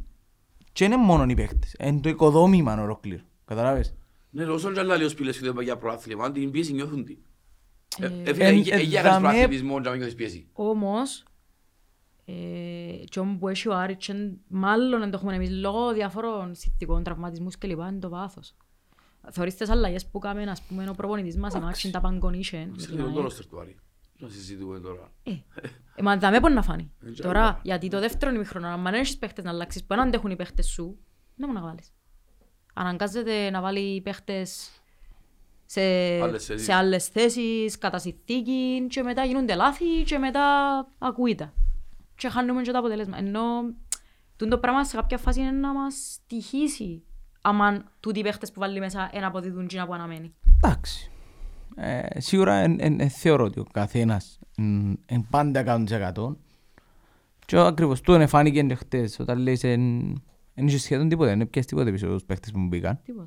[SPEAKER 3] Και είναι μόνο οι παίχτες, είναι το οικοδόμημα ολόκληρο. Καταλάβες;
[SPEAKER 2] Ναι, όσο και άλλα λίγο σπήλες που δεν πάει για προάθλημα, την πίεση νιώθουν τι. Ε,
[SPEAKER 4] Ε,
[SPEAKER 2] ε, φίλε,
[SPEAKER 3] εν-
[SPEAKER 2] ε, ε, για
[SPEAKER 3] ε,
[SPEAKER 2] κάνεις
[SPEAKER 3] δαμέ-
[SPEAKER 2] προαθλητισμό και να μην νιώθεις πίεση.
[SPEAKER 4] Όμως, ε, και όμως που έχει ο Άρης και μάλλον δεν το έχουμε εμείς λόγω διαφόρων συνθηκών, τραυματισμούς κλπ. είναι το βάθος. Θεωρείς τις αλλαγές που κάμε, ας πούμε, ο προπονητής μας, η Μάξιν, τα παγκονίσεν. με την
[SPEAKER 2] Ξέρετε το
[SPEAKER 4] ΑΕΚ.
[SPEAKER 2] ρόστερ του Άρη. Να συζητούμε τώρα.
[SPEAKER 4] Ε, ε, μα δαμέ μπορεί να φάνει.
[SPEAKER 2] Ε, και
[SPEAKER 4] Τώρα,
[SPEAKER 2] άλλα.
[SPEAKER 4] γιατί το δεύτερο ημίχρονο, αν δεν έχεις παίχτες να αλλάξεις, που δεν αντέχουν οι παίχτες σου, δεν μπορεί να βάλεις. Αναγκάζεται να βάλει παίχτες σε,
[SPEAKER 2] Άλλες θέσεις.
[SPEAKER 4] σε άλλες θέσεις, κατά συνθήκη και μετά γίνονται λάθη και μετά ακούγεται. Και χάνουμε και το αποτέλεσμα. Ενώ τούτο το πράγμα σε κάποια φάση είναι να μας τυχήσει άμα τούτοι οι παίχτες που βάλει μέσα ένα αποδίδουν και που αναμένει.
[SPEAKER 3] Εντάξει. Ε, σίγουρα εν, εν, εν θεωρώ ότι ο καθένας εν, εν πάντα 100%. Και ακριβώς του είναι φάνηκε και χτες όταν λέεις εν, εν είχε σχεδόν τίποτα, δεν πιες τίποτα πίσω τους παίχτες που μου μπήκαν.
[SPEAKER 4] Τίποτα.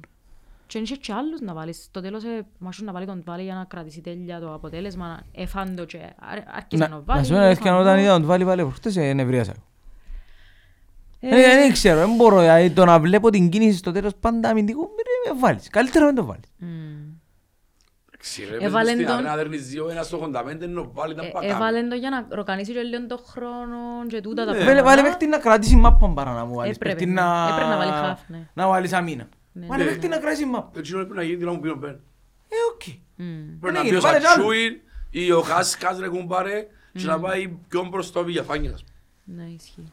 [SPEAKER 4] Και είναι και άλλους να βάλεις. Στο τέλος ε, μάσουν να βάλει τον Βάλη για να κρατήσει τέλεια το αποτέλεσμα. Εφάντο και αρ- άρχισε
[SPEAKER 3] Να,
[SPEAKER 4] να
[SPEAKER 3] να
[SPEAKER 4] βάλει.
[SPEAKER 3] σου πω αλήθεια,
[SPEAKER 4] εφάντο.
[SPEAKER 3] όταν είδα τον βάλει βάλει προχτές ε, νευρίασα.
[SPEAKER 4] Ε,
[SPEAKER 3] Ε, Δεν ξέρω, δεν μπορώ, δηλαδή, το να βλέπω την κίνηση στο τέλος πάντα αμυντικού, μην με βάλεις. Καλύτερα να μην το βάλεις.
[SPEAKER 4] Μμ.
[SPEAKER 2] Εντάξει ρε,
[SPEAKER 4] Έβαλε
[SPEAKER 2] πες στην
[SPEAKER 4] τον-
[SPEAKER 2] αρένα δέρνεις 2-1 στο 85 ενώ πάλι ήταν
[SPEAKER 4] Ε,
[SPEAKER 2] πακάμι.
[SPEAKER 4] Έβαλε το για να ροκανίσει και λίγο τον χρόνο και τούτα τα
[SPEAKER 2] Ναι.
[SPEAKER 3] Βάλε, βάλε
[SPEAKER 4] πράγματα.
[SPEAKER 3] παίχτη να κρατήσει μάπα παρά να μου βάλεις.
[SPEAKER 4] Έπρεπε,
[SPEAKER 3] Παίχτη
[SPEAKER 4] ναι.
[SPEAKER 3] να...
[SPEAKER 4] Έπρεπε να βάλει χαφ, ναι.
[SPEAKER 3] Να βάλεις αμήνα.
[SPEAKER 4] Ναι,
[SPEAKER 3] Βάλε
[SPEAKER 4] ναι,
[SPEAKER 3] παίχτη
[SPEAKER 4] ναι.
[SPEAKER 3] να κρατήσει μάπα.
[SPEAKER 2] Έτσι πρέπει να γίνει την ώρα που πήρε ο Μπεν.
[SPEAKER 3] Ε, οκ.
[SPEAKER 4] Μμ.
[SPEAKER 2] Πρέπει να
[SPEAKER 3] Ναι,
[SPEAKER 2] πει ο
[SPEAKER 3] βάλε κι άλλο.
[SPEAKER 2] Σατσούιν ή ο Κάσκας ρε κουμπάρε και να πάει πιο μπροστά από η διαφάνεια. ας πούμε.
[SPEAKER 4] Ναι, ισχύει.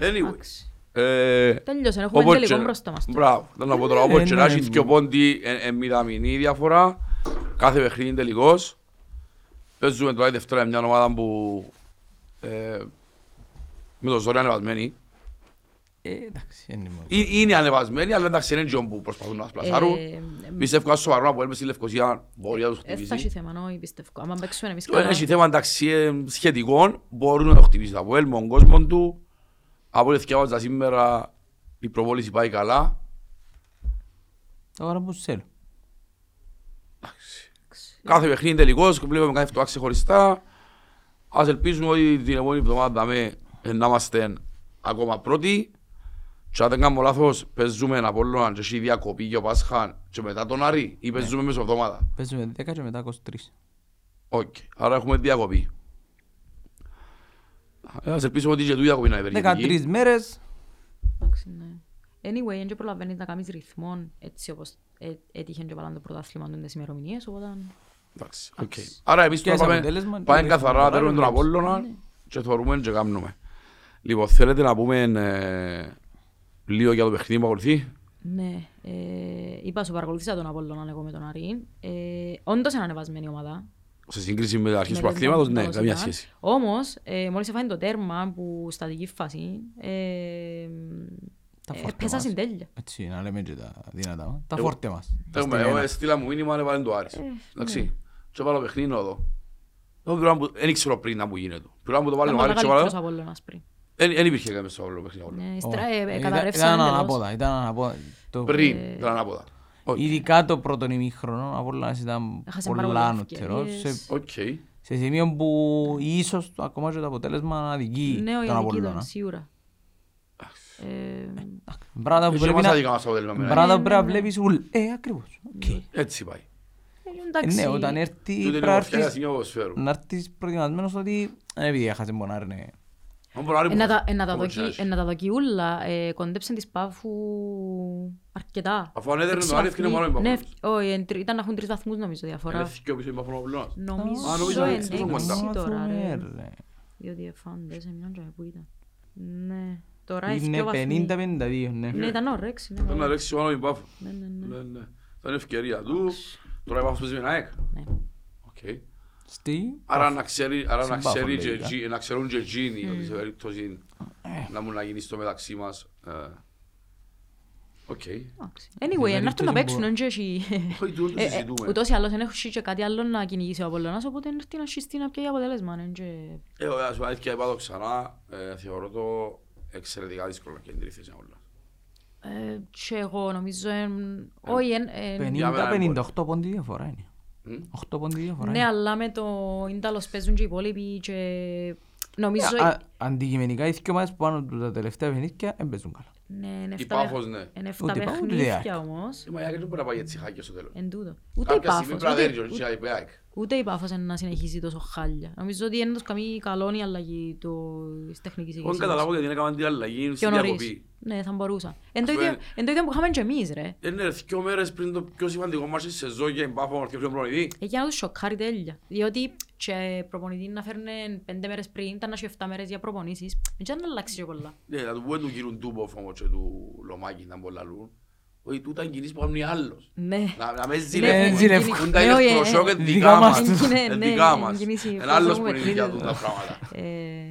[SPEAKER 2] Anyway.
[SPEAKER 4] Εντάξει.
[SPEAKER 2] Ε,
[SPEAKER 4] Τέλειωσε, έχουμε
[SPEAKER 2] Όπως
[SPEAKER 4] τελικό
[SPEAKER 2] και-
[SPEAKER 4] μπροστά μας. τώρα.
[SPEAKER 2] Μπράβο, θέλω να πω τώρα,
[SPEAKER 3] Ε,
[SPEAKER 2] όπως και
[SPEAKER 3] ναι,
[SPEAKER 2] να έχει
[SPEAKER 3] ναι.
[SPEAKER 2] δυο πόντι ε, ε, μηδαμινή διαφορά, κάθε παιχνίδι είναι τελικός. Παίζουμε τώρα η Δευτέρα μια ομάδα που ε, με το ζόρι ανεβασμένη.
[SPEAKER 3] Ε, εντάξει, είναι μόνο.
[SPEAKER 2] Ε, Είναι ανεβασμένη, αλλά εντάξει είναι και που προσπαθούν να μας πλασάρουν.
[SPEAKER 4] Ε,
[SPEAKER 2] Πιστεύω ότι σοβαρό να πω, στη Λευκοσία μπορεί να τους
[SPEAKER 4] ε, θα έχει
[SPEAKER 2] χτυπήσει.
[SPEAKER 4] θέμα, όχι, πιστεύω. Άμα παίξουμε εμείς
[SPEAKER 2] Το ένα
[SPEAKER 4] καλά.
[SPEAKER 2] έχει θέμα εντάξει ε, σχετικών, μπορούν να το χτυπήσει από ελ, με τον κόσμο του. Από ό,τι θυκεύαζα σήμερα, η προβόληση πάει καλά.
[SPEAKER 3] Τώρα που θέλω.
[SPEAKER 2] Κάθε παιχνίδι είναι τελικός, βλέπουμε κάθε αυτό ξεχωριστά. Ας ελπίζουμε ότι την επόμενη εβδομάδα με, ε, να είμαστε ακόμα πρώτοι. Και αν δεν κάνουμε λάθος, παίζουμε ένα Απόλλωνα και έχει διακοπή και ο Πάσχαν και μετά τον Άρη ή παίζουμε μέσα εβδομάδα.
[SPEAKER 3] Παίζουμε 10 και μετά 23.
[SPEAKER 2] Οκ, άρα έχουμε διακοπή. Ε, Ας ελπίσουμε ότι και του διακοπή να είναι
[SPEAKER 3] 13
[SPEAKER 2] ευεργετική.
[SPEAKER 3] μέρες.
[SPEAKER 4] Εντάξει, ναι. Anyway, δεν και προλαβαίνεις να κάνεις ρυθμό έτσι όπως ε, έτυχε και βάλαν το πρωτάθλημα του τις ημερομηνίες, οπότε...
[SPEAKER 2] Εντάξει, οκ. Άρα εμείς
[SPEAKER 3] Και
[SPEAKER 2] τώρα
[SPEAKER 3] σε
[SPEAKER 2] πάμε,
[SPEAKER 3] αποτέλεσμα,
[SPEAKER 2] πάμε
[SPEAKER 3] και
[SPEAKER 2] καθαρά να
[SPEAKER 3] στο
[SPEAKER 2] τέρουμε τον
[SPEAKER 3] ωράριο
[SPEAKER 2] Απόλλωνα
[SPEAKER 4] Ναι.
[SPEAKER 2] και θεωρούμε και κάνουμε. Λοιπόν, θέλετε να πούμε ε, λίγο για το παιχνίδι που ακολουθεί;
[SPEAKER 4] Ναι, ε, είπα σου παρακολουθήσα τον Απόλλωνα εγώ με τον Άρη. Ε, όντως είναι ανεβασμένη ομάδα.
[SPEAKER 2] Σε σύγκριση με αρχές του
[SPEAKER 4] Με
[SPEAKER 2] αθλήματος,
[SPEAKER 4] τον-
[SPEAKER 2] ναι,
[SPEAKER 4] τον
[SPEAKER 2] καμία
[SPEAKER 4] Λοσινά.
[SPEAKER 2] σχέση.
[SPEAKER 4] Όμως, ε, μόλις έφαγε το τέρμα που στα δική φάση, ε,
[SPEAKER 3] Τα
[SPEAKER 4] ε,
[SPEAKER 3] φόρτε
[SPEAKER 4] πέσα
[SPEAKER 3] μας.
[SPEAKER 4] στην τέλεια.
[SPEAKER 3] Έτσι, να λέμε και τα δυνατά μας. Τα
[SPEAKER 2] Εγώ-
[SPEAKER 3] φόρτε μας. Τα
[SPEAKER 2] Έχουμε,
[SPEAKER 3] στημένα.
[SPEAKER 2] εγώ στείλα μου μήνυμα να βάλει το Άρης.
[SPEAKER 4] ναι.
[SPEAKER 2] Εντάξει. Και βάλω παιχνίδι να δω. Εγώ πρέπει να μου- Δεν ήξερα πριν να μου γίνεται. Πρέπει να μου το βάλει
[SPEAKER 4] Ήταν
[SPEAKER 2] ο
[SPEAKER 4] πολύ
[SPEAKER 2] Άρης και
[SPEAKER 4] καλύτερος
[SPEAKER 2] βάλω.
[SPEAKER 4] Απόλλωνας πριν.
[SPEAKER 2] Δεν δεν υπήρχε κάποιος στο άλλο παιχνίδι.
[SPEAKER 4] Ναι,
[SPEAKER 3] Ω,
[SPEAKER 4] ύστερα, ε, ε,
[SPEAKER 3] ήταν-
[SPEAKER 4] καταρρεύσαν
[SPEAKER 3] Ήταν
[SPEAKER 4] εντελώς.
[SPEAKER 3] ανάποδα, ήταν ανάποδα. Το-
[SPEAKER 2] Πριν,
[SPEAKER 4] Ε,
[SPEAKER 2] ήταν ανάποδα. Οκ.
[SPEAKER 3] Ειδικά το πρώτο ημίχρονο, από όλα ήταν
[SPEAKER 4] Έχασε πάρα
[SPEAKER 3] πολλά
[SPEAKER 4] πολλές
[SPEAKER 3] ανωτερός.
[SPEAKER 4] ευκαιρίες.
[SPEAKER 3] Σε,
[SPEAKER 2] Οκ.
[SPEAKER 3] σε σημείο που ίσως το- ακόμα και το αποτέλεσμα αδικεί
[SPEAKER 4] Ναι, ο
[SPEAKER 3] τον
[SPEAKER 4] Ιαννική
[SPEAKER 3] Απόλλωνα.
[SPEAKER 4] ήταν, σίγουρα. Ε,
[SPEAKER 3] Πράγματα που
[SPEAKER 2] Έχει
[SPEAKER 3] πρέπει
[SPEAKER 2] μας
[SPEAKER 3] να,
[SPEAKER 2] άδικα μας αποτέλεσμα. εμένα.
[SPEAKER 3] πράγματα που
[SPEAKER 4] Ναι,
[SPEAKER 3] πρέπει να
[SPEAKER 4] ναι, ναι.
[SPEAKER 3] βλέπεις ουλ. Ε, ακριβώς. Οκ.
[SPEAKER 2] Έτσι πάει.
[SPEAKER 4] Ε,
[SPEAKER 3] Ε,
[SPEAKER 4] εντάξει.
[SPEAKER 3] Ναι, όταν έρθει
[SPEAKER 2] Τούτη είναι
[SPEAKER 3] πρέπει
[SPEAKER 2] η
[SPEAKER 3] να
[SPEAKER 2] ομορφιά
[SPEAKER 3] έρθεις-
[SPEAKER 2] της ποδοσφαίρου.
[SPEAKER 3] να έρθεις προετοιμασμένος ότι ε, επειδή έχασες μπονάρ, ναι.
[SPEAKER 2] Αν μπορεί να
[SPEAKER 4] Ε,
[SPEAKER 2] είναι
[SPEAKER 4] να
[SPEAKER 2] που-
[SPEAKER 4] τα- ε, να τα
[SPEAKER 2] όπως
[SPEAKER 4] δοκι-
[SPEAKER 2] να έχει.
[SPEAKER 4] ε, να τα δοκεί ούλα. Ε, Κοντέψαν της Πάφου αρκετά.
[SPEAKER 2] Αφού ανέδερνε
[SPEAKER 4] Έξι
[SPEAKER 2] το Άρη, έφυγε
[SPEAKER 4] βαθμοί.
[SPEAKER 2] μόνο η
[SPEAKER 4] Ναι,
[SPEAKER 2] Παπαδόπουλος.
[SPEAKER 4] όχι, εν τρι- ήταν να έχουν τρεις βαθμούς νομίζω διαφορά.
[SPEAKER 2] Είναι θυκιο πίσω η Παπαδόπουλος.
[SPEAKER 4] Νομίζω
[SPEAKER 2] Α, νομίζω
[SPEAKER 4] εν
[SPEAKER 2] είναι τόσο
[SPEAKER 4] έξι
[SPEAKER 2] κοντά.
[SPEAKER 4] τώρα, ρε.
[SPEAKER 3] Ναι, ρε.
[SPEAKER 4] Διότι εφάντες, έμειναν και που ήταν. Ναι, τώρα
[SPEAKER 3] Είναι
[SPEAKER 4] έφυγε ο βαθμοί.
[SPEAKER 3] 50-52, ναι.
[SPEAKER 4] Ναι, ήταν ωραίος. ναι,
[SPEAKER 2] Ήταν να
[SPEAKER 4] ναι.
[SPEAKER 2] ρίξει μόνο η Πάφο.
[SPEAKER 4] Ναι, ναι, ναι.
[SPEAKER 2] Ναι, ναι. Ήταν ευκαιρία του. Τώρα η Πάφος παίζει με την ΑΕΚ.
[SPEAKER 4] Ναι.
[SPEAKER 2] Οκ.
[SPEAKER 3] Στη...
[SPEAKER 2] Άρα να ξέρει, άρα να
[SPEAKER 3] Στην Πάφο,
[SPEAKER 2] ξέρει και
[SPEAKER 3] λογικά.
[SPEAKER 2] εκεί- να ξέρουν και εκείνοι ότι
[SPEAKER 4] Mm.
[SPEAKER 2] σε περίπτωση
[SPEAKER 3] Ε.
[SPEAKER 2] να μου να γίνει στο μεταξύ μας. ε, Οκ.
[SPEAKER 4] Εντάξει. Anyway, να έρθουν να
[SPEAKER 3] περίπτωση
[SPEAKER 4] παίξουν,
[SPEAKER 3] που-
[SPEAKER 4] εν και έχει-
[SPEAKER 2] Όχι, τούτο το
[SPEAKER 4] Ε, ε,
[SPEAKER 2] συζητούμε.
[SPEAKER 4] Ούτως ή άλλως δεν έχει και κάτι άλλο να κυνηγήσει ο Απολλωνάς, οπότε να έρθει να σχιστεί να πιάει αποτέλεσμα. εν και-
[SPEAKER 2] Ε, ωραία, σου αλήθεια είπα το ξανά, ε, θεωρώ το εξαιρετικά δύσκολο και είναι η θέση όλα.
[SPEAKER 4] Ε, Και εγώ νομίζω, εν- όχι, εν- εν-
[SPEAKER 2] Για μένα είναι
[SPEAKER 3] 50-58 πόντι διαφορά είναι.
[SPEAKER 2] Μμ.
[SPEAKER 3] 8 πόντι διαφορά
[SPEAKER 4] ναι,
[SPEAKER 3] είναι.
[SPEAKER 4] αλλά με το Ίνταλος παίζουν και οι υπόλοιποι και νομίζω...
[SPEAKER 3] Α, α, Αντικειμενικά οι δύο ομάδες που πάνω του τα τελευταία παιχνίδια δεν παίζουν καλά.
[SPEAKER 4] Ναι, είναι
[SPEAKER 2] Η
[SPEAKER 4] εφτά
[SPEAKER 2] Πάφος,
[SPEAKER 4] παιχ-
[SPEAKER 2] ναι.
[SPEAKER 4] είναι εφτά
[SPEAKER 3] Ούτε η Πάφος, ούτε η
[SPEAKER 4] παιχνίδια
[SPEAKER 3] ΑΕΚ.
[SPEAKER 4] όμως.
[SPEAKER 2] Η Μαγιά δεν μπορεί να πάει έτσι χάκια στο τέλος.
[SPEAKER 4] Εν τούτο. Ούτε η
[SPEAKER 2] Κάποια στιγμή
[SPEAKER 4] Πάφος,
[SPEAKER 2] πρέπει να
[SPEAKER 4] ούτε-
[SPEAKER 2] δέρει και
[SPEAKER 4] ούτε-
[SPEAKER 2] η ΑΕΚ.
[SPEAKER 4] ούτε η Πάφος είναι να συνεχίσει τόσο χάλια. Νομίζω ότι είναι τους καμία καλό η αλλαγή του- της τεχνικής
[SPEAKER 2] Εγώ δεν
[SPEAKER 4] ηγεσίας.
[SPEAKER 2] καταλάβω γιατί είναι έκαναν την αλλαγή στη
[SPEAKER 4] Πιο νωρίς.
[SPEAKER 2] διακοπή.
[SPEAKER 4] Ναι, θα μπορούσα. Εν το
[SPEAKER 2] Ας πούμε-
[SPEAKER 4] ίδιο- εν το ίδιο που είχαμε και εμείς, ρε.
[SPEAKER 2] Είναι ρε, δυο μέρες πριν το πιο σημαντικό μας στη σεζόν για την Πάφος και πιο προπονητή.
[SPEAKER 4] Εκεί να τους σοκάρει τέλεια. Διότι και προπονητή να φέρνουν πέντε μέρες πριν, ήταν να έχει 7 μέρες για προπονήσεις. Δεν να αλλάξει και πολλά.
[SPEAKER 2] Ναι, να του πούμε του κύριου Ντούποφ όμως και του Λομάκη να μπορεί να λούν. Ότι τούτα είναι κινήσεις που κάνουν οι άλλους.
[SPEAKER 4] Ναι.
[SPEAKER 2] Να, να με
[SPEAKER 3] Ναι,
[SPEAKER 2] ζηλεύουν.
[SPEAKER 3] ζηλεύουν.
[SPEAKER 2] Πούν τα
[SPEAKER 4] Ναι,
[SPEAKER 2] είναι
[SPEAKER 4] όχι,
[SPEAKER 2] προσόκ,
[SPEAKER 4] ε,
[SPEAKER 2] είναι
[SPEAKER 3] δικά
[SPEAKER 2] δικά
[SPEAKER 3] μας
[SPEAKER 2] μας.
[SPEAKER 3] τους.
[SPEAKER 4] Είναι,
[SPEAKER 2] Είναι
[SPEAKER 4] ναι,
[SPEAKER 2] δικά
[SPEAKER 4] είναι
[SPEAKER 2] μας.
[SPEAKER 4] κινήσει
[SPEAKER 2] Είναι
[SPEAKER 4] φάση
[SPEAKER 2] άλλος
[SPEAKER 4] μου
[SPEAKER 2] που είναι
[SPEAKER 4] παιχνίδι.
[SPEAKER 2] για τούτα τα πράγματα.
[SPEAKER 4] Ε,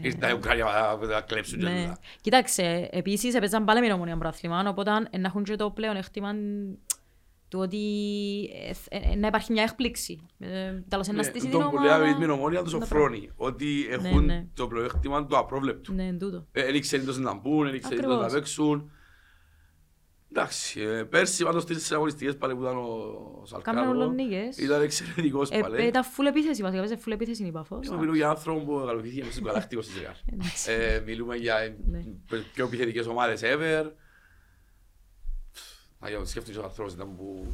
[SPEAKER 2] Ήρθα η Ουκρανία να- να κλέψουν και
[SPEAKER 4] Ναι.
[SPEAKER 2] τούτα.
[SPEAKER 4] Κοίταξε, επίσης έπαιζαν πάλι με την ομονία πρωτάθλημα, οπότε ε, να έχουν και το πλέον έκτημα του ότι ε, ε, να υπάρχει μια έκπληξη. Ε, Τέλος, να
[SPEAKER 2] Ναι,
[SPEAKER 4] στήσει την
[SPEAKER 2] τον που λέει
[SPEAKER 4] ομάδα.
[SPEAKER 2] με την ομόνια του
[SPEAKER 4] να
[SPEAKER 2] Σοφρόνη. Ότι έχουν
[SPEAKER 4] ναι.
[SPEAKER 2] το πλεονέκτημα του απρόβλεπτου.
[SPEAKER 4] Ναι, εν τούτο.
[SPEAKER 2] Ε, Δεν ήξερε τόσο να μπουν, δεν ήξερε τόσο να
[SPEAKER 4] Ακριβώς.
[SPEAKER 2] παίξουν. Εντάξει, ε, πέρσι πάντως στις αγωνιστικές πάλι που ήταν ο
[SPEAKER 4] Κάμενο
[SPEAKER 2] Σαλκάδο.
[SPEAKER 4] όλων νίκες.
[SPEAKER 2] Ήταν εξαιρετικός
[SPEAKER 4] Ε,
[SPEAKER 2] πάλι.
[SPEAKER 4] Ήταν φουλ επίθεση, βασικά παίζε φουλ επίθεση η Πάφος.
[SPEAKER 2] Εγώ μιλούμε για άνθρωπο που καλοποιήθηκε μέσα στον Γαλακτικό στη Ζεγάρ. Ε, Μιλούμε για
[SPEAKER 4] Ναι.
[SPEAKER 2] πιο επιθετικές ομάδες ever. Να για σκέφτεσαι ο άνθρωπος ήταν που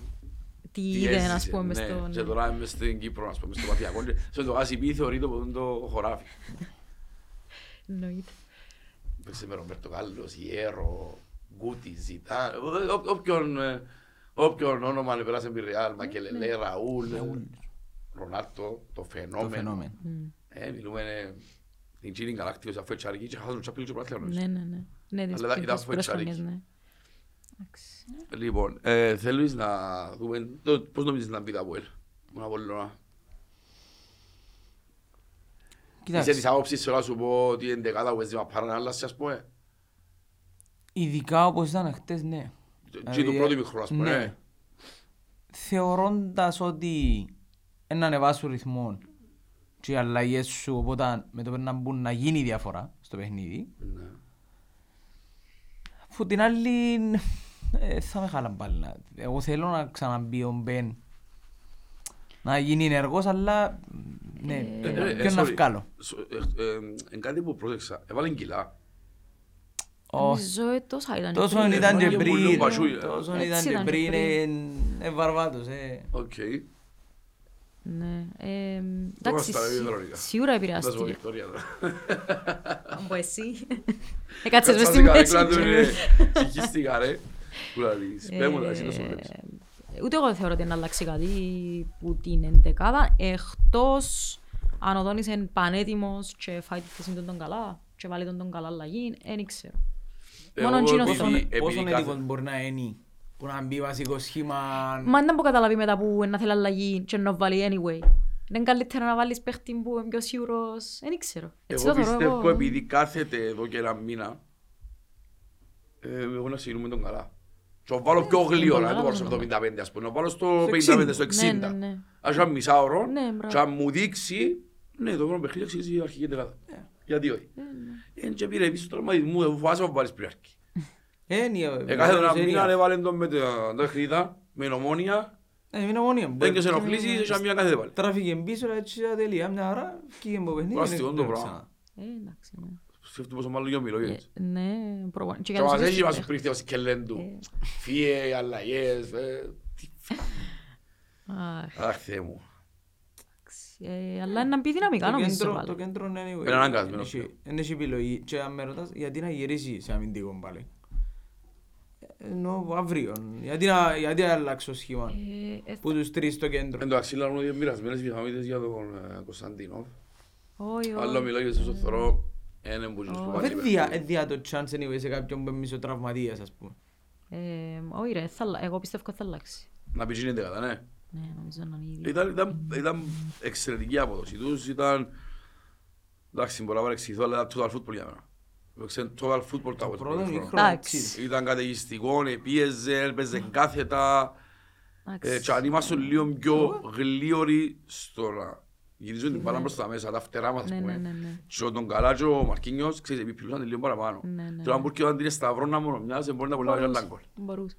[SPEAKER 4] τι
[SPEAKER 2] Τι
[SPEAKER 4] είδε,
[SPEAKER 2] έζησε,
[SPEAKER 4] ας πούμε, μες
[SPEAKER 2] ναι.
[SPEAKER 4] στον...
[SPEAKER 2] Και τώρα είμαι στην Κύπρο, ας πούμε, στο Παθιακό. και Σε το Ασιπί θεωρείται από το χωράφι.
[SPEAKER 4] Εννοείται.
[SPEAKER 2] Παίξε με Ρομπέρτο Κάλλος, Ιέρο, Γκούτι, Ζητά, ό- ό- όποιον, ε, όποιον όνομα να περάσει επί Ρεάλ, Μακελελέ, Ραούλ, Ρονάρτο, το
[SPEAKER 3] Το
[SPEAKER 2] φαινόμενο.
[SPEAKER 3] φαινόμενο.
[SPEAKER 2] Ε, μιλούμε ε, την Τζίνιν Γαλάκτιος, αφού έτσι αρκεί και χάσουν και απειλούν και πρωτάθλημα, νομίζω.
[SPEAKER 4] Ναι, ναι, ναι. Ναι, τις
[SPEAKER 2] Αλλά ήταν
[SPEAKER 4] τις πρώτες
[SPEAKER 2] φοητσάρικη.
[SPEAKER 4] χρονιές, ναι. Εντάξει.
[SPEAKER 2] Λοιπόν, ε, θέλεις να δούμε, το- πώς νομίζεις να μπει τα Αποέλ, μόνο από λίγο Είσαι της
[SPEAKER 3] Κοιτάξτε,
[SPEAKER 2] άποψης θέλω να σου πω ότι η εντεκάδα που έζημα παρά να αλλάσει, ας πούμε.
[SPEAKER 3] Ειδικά όπως ήταν χτες, ναι.
[SPEAKER 2] Και
[SPEAKER 3] Δηλαδή,
[SPEAKER 2] το πρώτο μικρό, ας πούμε.
[SPEAKER 3] ναι.
[SPEAKER 2] ε.
[SPEAKER 3] Θεωρώντας ότι να ανεβάσουν ρυθμό και οι αλλαγές σου, οπότε με το που να μπουν να γίνει διαφορά στο παιχνίδι.
[SPEAKER 2] Ναι.
[SPEAKER 3] Που την άλλη ε, θα με χάλαν πάλι. να- Εγώ θέλω να ξαναμπεί ο Μπεν να γίνει ενεργός, αλλά ναι,
[SPEAKER 2] Ε, ε, ε,
[SPEAKER 3] ποιον να
[SPEAKER 2] sorry.
[SPEAKER 3] βγάλω.
[SPEAKER 2] Σο- ε, ε, Εν κάτι που πρόσεξα, έβαλε κιλά.
[SPEAKER 3] Όχι.
[SPEAKER 4] Νομίζω ε, τόσα ήταν.
[SPEAKER 3] Τόσο
[SPEAKER 4] πριν.
[SPEAKER 3] ήταν και
[SPEAKER 2] Μάγια μου, λίγο
[SPEAKER 3] πριν,
[SPEAKER 2] πασούι,
[SPEAKER 3] τόσο
[SPEAKER 4] Έτσι
[SPEAKER 3] ήταν και
[SPEAKER 4] ήταν και
[SPEAKER 3] πριν,
[SPEAKER 4] πριν.
[SPEAKER 3] ε, ε, βαρβάτος, ε.
[SPEAKER 2] Οκ.
[SPEAKER 4] Ναι. ε,
[SPEAKER 2] Το
[SPEAKER 4] Εντάξει,
[SPEAKER 2] μας τα λέει
[SPEAKER 4] σι-
[SPEAKER 2] Βερονίκα.
[SPEAKER 4] σίγουρα
[SPEAKER 2] Θα σου πω
[SPEAKER 4] επηρεάστηκε.
[SPEAKER 2] Βικτωρία τώρα.
[SPEAKER 4] Από εσύ. Έκατσες μες
[SPEAKER 2] Κάτσα
[SPEAKER 4] στη μέση.
[SPEAKER 2] καρέκλα του, είναι ψυχίστηκα, ρε. Που λαλείς. Πες μου τα, εσύ το σου βλέπεις.
[SPEAKER 4] Ε, Ούτε εγώ δεν θεωρώ ότι να αλλάξει κάτι που την εντεκάδα, εκτός αν ο Δόνης είναι πανέτοιμος και φάει τη θέση του τον καλά και βάλει τον τον καλά αλλαγή, δεν ξέρω.
[SPEAKER 2] Εγώ
[SPEAKER 4] Μόνο εκείνος
[SPEAKER 2] επειδή-
[SPEAKER 4] τον-
[SPEAKER 2] επειδή
[SPEAKER 3] Πόσο
[SPEAKER 2] κάθε-
[SPEAKER 3] έτοιμος μπορεί να είναι που να μπει βασικό σχήμα.
[SPEAKER 4] Μα δεν μπορώ καταλάβει μετά που να θέλει αλλαγή και να βάλει anyway. Δεν είναι καλύτερα να βάλεις παίχτη που είναι πιο σίγουρος, δεν ξέρω. Έτσι
[SPEAKER 2] Εγώ
[SPEAKER 4] το θεωρώ
[SPEAKER 2] πιστεύω
[SPEAKER 4] εγώ.
[SPEAKER 2] επειδή κάθεται εδώ και ένα μήνα, ε, εγώ να συγκινούμε τον καλά. Και να βάλω πιο γλύωρα, δεν το βάλω στο 75 ας πούμε, να βάλω στο 55, στο 60.
[SPEAKER 4] Ναι, ναι, ναι.
[SPEAKER 2] Ας ένα μισάωρο
[SPEAKER 4] Ναι, μπράβο.
[SPEAKER 2] και αν μου δείξει, ναι, το πρώτο παιχνίδι αξίζει η αρχική δεκάδα. Γιατί όχι. Εν και πήρε επίσης τραυματισμού, εγώ φοβάσαι να βάλεις πριν αρχή. Ε, κάθε ένα μήνα έβαλε τον με τα τα χρήτα, με νομόνια,
[SPEAKER 3] Ε, είναι ομόνια.
[SPEAKER 2] δεν και σε ενοχλήσει, σε μια κάθε δεν βάλει.
[SPEAKER 3] Τράφηκε πίσω, έτσι τελεία, μια ώρα, φύγε από παιχνίδι.
[SPEAKER 2] Αστιόν το
[SPEAKER 3] δεν
[SPEAKER 2] πράγμα.
[SPEAKER 3] ξανά.
[SPEAKER 4] Ε, εντάξει, ναι.
[SPEAKER 2] Σκέφτομαι πόσο μάλλον για μιλώ έτσι.
[SPEAKER 4] Ε, Ναι, προφανώς. Και
[SPEAKER 2] Και
[SPEAKER 4] για τους
[SPEAKER 2] μας έχει
[SPEAKER 4] ίδιους
[SPEAKER 2] μας
[SPEAKER 4] παίχτες.
[SPEAKER 2] πρίχτε ως κελέντου. Φύε, αλλαγές, ε, τι-
[SPEAKER 4] Αχ,
[SPEAKER 2] αχ Θεέ μου.
[SPEAKER 4] Ε, Αλλά είναι να μπει δυναμικά
[SPEAKER 3] Το
[SPEAKER 4] νομίζω
[SPEAKER 3] κέντρο-
[SPEAKER 4] πάλι.
[SPEAKER 3] Το κέντρο είναι anyway.
[SPEAKER 2] Είναι αναγκασμένος.
[SPEAKER 3] Δεν έχει- Δεν έχει επιλογή. Και αν με ρωτάς, γιατί να γυρίσει σε αμυντικό πάλι; Ενώ αύριο. Γιατί να, γιατί να αλλάξω σχήμα;
[SPEAKER 4] Ε, ε,
[SPEAKER 3] Που τους τρεις στο κέντρο.
[SPEAKER 2] Εν τω αξίλα είναι μοιρασμένες βιταμίνες για τον ε, Κωνσταντίνο.
[SPEAKER 4] όχι, όχι.
[SPEAKER 2] Άλλο μιλώ για στο θωρώ, είναι που τους που πάνε
[SPEAKER 3] Δεν διά- ε, διά το chance anyway σε κάποιον που είναι μισοτραυματίας ας πούμε.
[SPEAKER 4] Ε, Όχι ρε, θα αλλα- εγώ πιστεύω ότι θα αλλάξει.
[SPEAKER 2] Να πει γίνει δεκατά, ναι.
[SPEAKER 4] Ναι, νομίζω να είναι ήδη.
[SPEAKER 2] Ήταν, ήταν, ήταν εξαιρετική απόδοση τους, ήταν... Εντάξει, μπορώ να παρεξηγηθώ, αλλά ήταν total football για μένα. Έπαιξε total football τα
[SPEAKER 3] Το πρώτο
[SPEAKER 2] πρώτα
[SPEAKER 3] μικρό
[SPEAKER 4] Εντάξει.
[SPEAKER 3] έτσι.
[SPEAKER 2] Ήταν καταιγιστικό, επίεζε, έπαιζε κάθετα. Ε,
[SPEAKER 4] Εντάξει.
[SPEAKER 2] και αν ήμασταν λίγο πιο γλίωροι στο να γυρίζουν την μπάλα προς τα μέσα, τα φτερά μας, ας
[SPEAKER 4] Ναι, ναι,
[SPEAKER 2] πούμε.
[SPEAKER 4] ναι, ναι.
[SPEAKER 2] Και ο τον Καλά και ο Μαρκίνιος, ξέρεις, επιπλούσαν λίγο παραπάνω.
[SPEAKER 4] Ναι, ναι,
[SPEAKER 2] Και αν μπορεί και όταν την σταυρόνα μόνο μοιάζει, μπορεί να μπορεί να βάλει ένα γκολ.
[SPEAKER 4] Μπορούσε.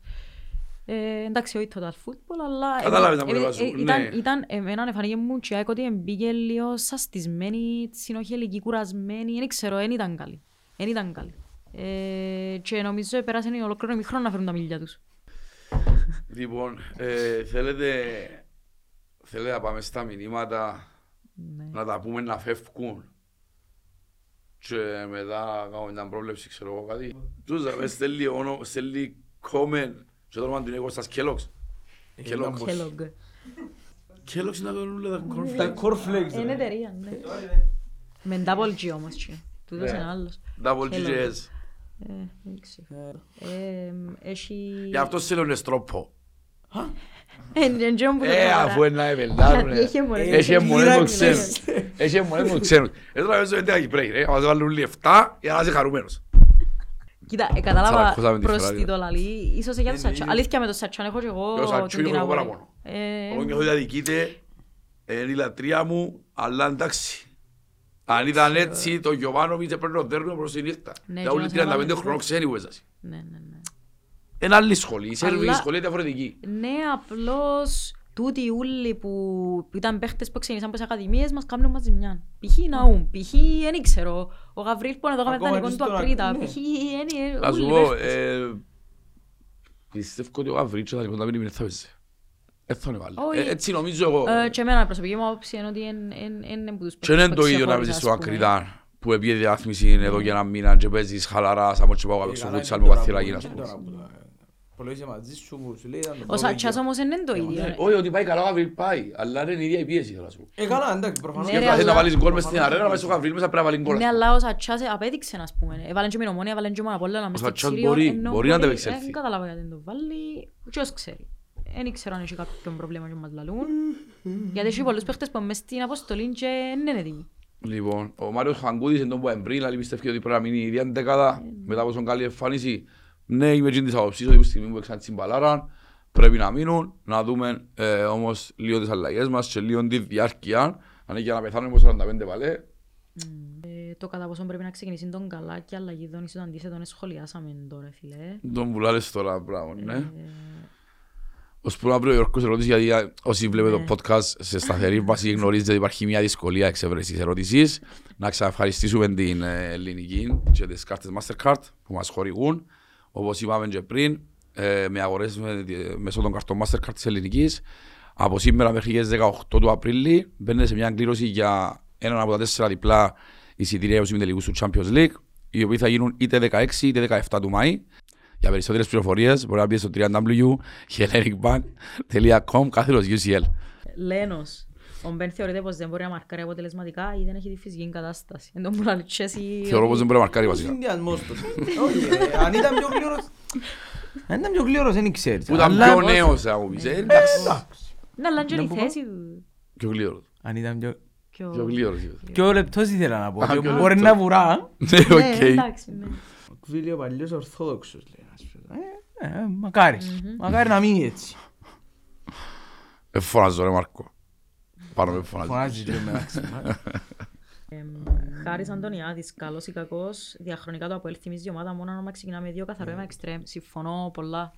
[SPEAKER 4] Ε, εντάξει, όχι total football, αλλά...
[SPEAKER 2] Κατάλαβες να
[SPEAKER 4] ε,
[SPEAKER 2] μου
[SPEAKER 4] ε,
[SPEAKER 2] λες,
[SPEAKER 4] ε,
[SPEAKER 2] ναι.
[SPEAKER 4] Ήταν, ήταν εμένα εφανήκε μου και ότι μπήκε λίγο σαστισμένη, συνοχελική, κουρασμένη, δεν ξέρω, δεν ήταν καλή. Δεν ήταν καλή. Ε, και νομίζω πέρασε ολόκληρο μικρό να φέρουν τα μίλια τους.
[SPEAKER 2] Λοιπόν, ε, θέλετε, θέλετε να πάμε στα μηνύματα,
[SPEAKER 4] Ναι.
[SPEAKER 2] να τα πούμε να φεύγουν και μετά να κάνουμε μια πρόβλεψη, ξέρω εγώ κάτι. Τους θα με στέλνει όνο- στέλνει comment και το όνομα του είναι Κώστας Κέλοξ. Κέλοξ.
[SPEAKER 4] Kellogg.
[SPEAKER 2] Κέλοξ είναι να κάνουν όλα τα
[SPEAKER 3] Τα
[SPEAKER 2] cornflakes.
[SPEAKER 3] cornflakes.
[SPEAKER 4] Είναι εταιρεία, ναι. Με double G όμως. και. Τούτος
[SPEAKER 2] Ναι.
[SPEAKER 4] είναι άλλος.
[SPEAKER 2] Double
[SPEAKER 4] Kellogg.
[SPEAKER 2] GGS.
[SPEAKER 4] Ε, δεν ξέρω. Ε, Έχει...
[SPEAKER 2] Γι' αυτό σε λένε στρόπο.
[SPEAKER 4] Ε, εν τζιόν που το
[SPEAKER 2] Ε,
[SPEAKER 4] τώρα.
[SPEAKER 2] αφού είναι να επελάρουν.
[SPEAKER 4] Γιατί έχει αιμονές.
[SPEAKER 2] Έχει αιμονές με
[SPEAKER 3] Γύραξε.
[SPEAKER 2] ξένους. Έχει αιμονές με ξένους. Εδώ να παίζω 11 Κυπρέοι, ρε. Θα μας βάλουν λεφτά για να είσαι χαρούμενος.
[SPEAKER 4] Κοίτα, ε, κατάλαβα
[SPEAKER 2] Τσαλακώσαμε τη
[SPEAKER 4] προς
[SPEAKER 2] Ferrari.
[SPEAKER 4] τι το λαλεί. Ίσως για το Σατσάν. Αλήθεια με το Σατσάν έχω και εγώ
[SPEAKER 2] Και ο Σατσούν
[SPEAKER 4] την
[SPEAKER 2] έχω εγώ
[SPEAKER 4] αγορά.
[SPEAKER 2] παραπονό.
[SPEAKER 4] Ε,
[SPEAKER 2] Εγώ νιώθω ότι αδικείται, είναι η λατρεία μου, αλλά εντάξει. Αν ήταν έτσι, το Γιωβάνοβιτς έπρεπε να το δέρνουμε προς τη νύχτα.
[SPEAKER 4] Ναι,
[SPEAKER 2] Για
[SPEAKER 4] και
[SPEAKER 2] όλοι
[SPEAKER 4] να
[SPEAKER 2] 35
[SPEAKER 4] σε
[SPEAKER 2] χρονών ξένοι που έζασαι.
[SPEAKER 4] Ναι, ναι, ναι.
[SPEAKER 2] Είναι άλλη σχολή, η Σέρβικη
[SPEAKER 4] Αλλά-
[SPEAKER 2] σχολή είναι διαφορετική.
[SPEAKER 4] Ναι, απλώς τούτοι οι ούλοι που που ήταν παίχτες που ξεκινήσαν από τις ακαδημίες μας κάνουν μας ζημιά. Π.χ. Ναούμ, π.χ. δεν ξέρω. Ο Γαβρίλ που είναι εδώ με
[SPEAKER 3] Ακόμα
[SPEAKER 4] δανεικό
[SPEAKER 3] και
[SPEAKER 4] του
[SPEAKER 3] στον
[SPEAKER 4] Ακρίτα.
[SPEAKER 3] Ακ- ναι.
[SPEAKER 4] Π.χ. είναι
[SPEAKER 2] Να σου
[SPEAKER 4] ούλοι
[SPEAKER 2] πω,
[SPEAKER 4] παίχτες.
[SPEAKER 2] ε, πιστεύω ότι ο Αβρίτσο θα λοιπόν να μην είναι θα παίζει. Δεν θα είναι βάλει.
[SPEAKER 4] Όχι.
[SPEAKER 2] Ε, Έτσι νομίζω εγώ.
[SPEAKER 4] Ε, Και εμένα η προσωπική μου άποψη είναι ότι είναι που τους
[SPEAKER 2] Και είναι
[SPEAKER 4] παίκτες
[SPEAKER 2] το
[SPEAKER 4] που
[SPEAKER 2] ίδιο να
[SPEAKER 4] ξεχώριζα,
[SPEAKER 2] παίζεις
[SPEAKER 4] ας
[SPEAKER 2] στο
[SPEAKER 4] πούμε.
[SPEAKER 2] Ακριτάν που επίε διάθμιση εδώ και ένα μήνα και παίζεις χαλαρά σαν μότσι πάω στο φούτσαλ με βαθυράκι να σου πω.
[SPEAKER 3] Πολύσε μαζί σου που σου λέει ήταν το
[SPEAKER 4] Ο
[SPEAKER 3] πρώτο
[SPEAKER 4] Σατσάς
[SPEAKER 3] γύρο.
[SPEAKER 4] όμως δεν είναι το ίδιο.
[SPEAKER 2] Ε, Όχι ότι πάει καλά ο Γαβρίλ πάει, αλλά είναι η ίδια η πίεση θέλω να σου πω.
[SPEAKER 3] Ε, καλά, εντάξει, προφανώς.
[SPEAKER 4] Ναι,
[SPEAKER 2] Και
[SPEAKER 4] ρε,
[SPEAKER 2] θέλει να
[SPEAKER 4] αλλά-
[SPEAKER 2] βάλεις γκολ μες στην αρένα, να πάει στο Γαβρίλ μέσα πρέπει να βάλει γκολ.
[SPEAKER 4] Ναι, αλλά ο Σατσάς απέδειξε, ας πούμε. Έβαλε και με νομόνια, έβαλε και με Απόλλωνα μες στο
[SPEAKER 2] Σατσάς
[SPEAKER 4] Τσίριο,
[SPEAKER 2] μπορεί-
[SPEAKER 4] ενώ
[SPEAKER 2] μπορεί να ανταπεξέλθει.
[SPEAKER 4] Δεν κατάλαβα γιατί δεν το βάλει. Ποιος ξέρει. Δεν ήξερα αν έχει κάποιο πρόβλημα και μας λαλούν. Γιατί έχει πολλούς παίχτες που μες στην αποστολή και δεν είναι έτοιμοι.
[SPEAKER 2] Λοιπόν, ο Μάριος Χαγκούδης εν τον που εμπρί, αλλά πιστεύει ότι πρέπει να μείνει η ίδια δεκάδα μετά από τον καλή εμφάνιση. Ναι, είμαι εκείνη της άποψης ότι από τη στιγμή που έξαν την μπαλάρα πρέπει να μείνουν, να δούμε ε, όμως λίγο τις αλλαγές μας και λίγο τη διάρκεια. Αν είναι για να πεθάνουμε από 45 παλέ,
[SPEAKER 4] Ε, Το κατά πόσο πρέπει να ξεκινήσει τον καλά και αλλαγή δόνηση το αντίθετο δεν σχολιάσαμε τώρα, φίλε.
[SPEAKER 2] τον βουλάρες τώρα πράγμα, ναι. Ως που να βρει ο Γιώργος ερώτηση, γιατί α, όσοι βλέπετε το podcast σε σταθερή βάση γνωρίζετε ότι υπάρχει μια δυσκολία εξεύρεσης ερώτησης. Να ξαναευχαριστήσουμε την ε, ελληνική και τις κάρτες Mastercard που μας χορηγούν. Όπως είπαμε και πριν, ε, με αγορές με, μέσω των καρτών Mastercard της ελληνικής. Από σήμερα μέχρι και τις 18 του Απρίλη μπαίνετε σε μια κλήρωση για έναν από τα τέσσερα διπλά εισιτήρια για τους ημιτελικούς του Champions League, οι οποίοι θα γίνουν είτε 16 είτε 17 του Μάη. Για περισσότερες πληροφορίες μπορεί να μπει στο www.hellenicbank.com κάθετος UCL.
[SPEAKER 4] Λένος. Ο Μπεν θεωρείται πως δεν μπορεί να μαρκάρει αποτελεσματικά ή δεν έχει τη φυσική κατάσταση. Εν τω που λέει και εσύ
[SPEAKER 2] Θεωρώ πως δεν μπορεί να μαρκάρει
[SPEAKER 3] Ο
[SPEAKER 2] βασικά.
[SPEAKER 3] συνδυασμός του. Όχι, ρε, αν ήταν πιο γλύρος... Αν ήταν πιο γλύρος, δεν ξέρεις.
[SPEAKER 2] Που ήταν
[SPEAKER 3] Αλλά-
[SPEAKER 2] πιο νέος, θα μου πεις. ε, Εντάξει,
[SPEAKER 4] Ναι, αλλά είναι και
[SPEAKER 3] Να
[SPEAKER 4] η
[SPEAKER 3] πω
[SPEAKER 4] θέση του.
[SPEAKER 2] πιο γλύρος.
[SPEAKER 3] Αν ήταν πιο...
[SPEAKER 4] Πιο-
[SPEAKER 2] Πιο γλύρος. είπες.
[SPEAKER 3] Πιο λεπτός ήθελα να πω.
[SPEAKER 2] Α,
[SPEAKER 3] Και
[SPEAKER 2] πιο
[SPEAKER 3] Μπορεί
[SPEAKER 2] λεπτός.
[SPEAKER 3] να βουρά.
[SPEAKER 2] Ναι,
[SPEAKER 4] Ναι,
[SPEAKER 2] οκ.
[SPEAKER 4] εντάξει, ναι.
[SPEAKER 3] Ο Κβίλιο παλιός ορθόδοξος λέει. ας πούμε. Ε, ε, Μακάρι. Μακάρι να μείνει έτσι.
[SPEAKER 2] Ε, φωνάζω ρε Μάρκο. Πάνω με φωνάζω.
[SPEAKER 3] Φωνάζει και μεταξύ.
[SPEAKER 4] Εμ, Χάρης Αντωνιάδης, καλός ή κακός, διαχρονικά το Αποέλ θυμίζει η ομάδα μόνο άμα ξεκινάμε με δύο καθαρό αίμα εξτρέμ. Συμφωνώ πολλά.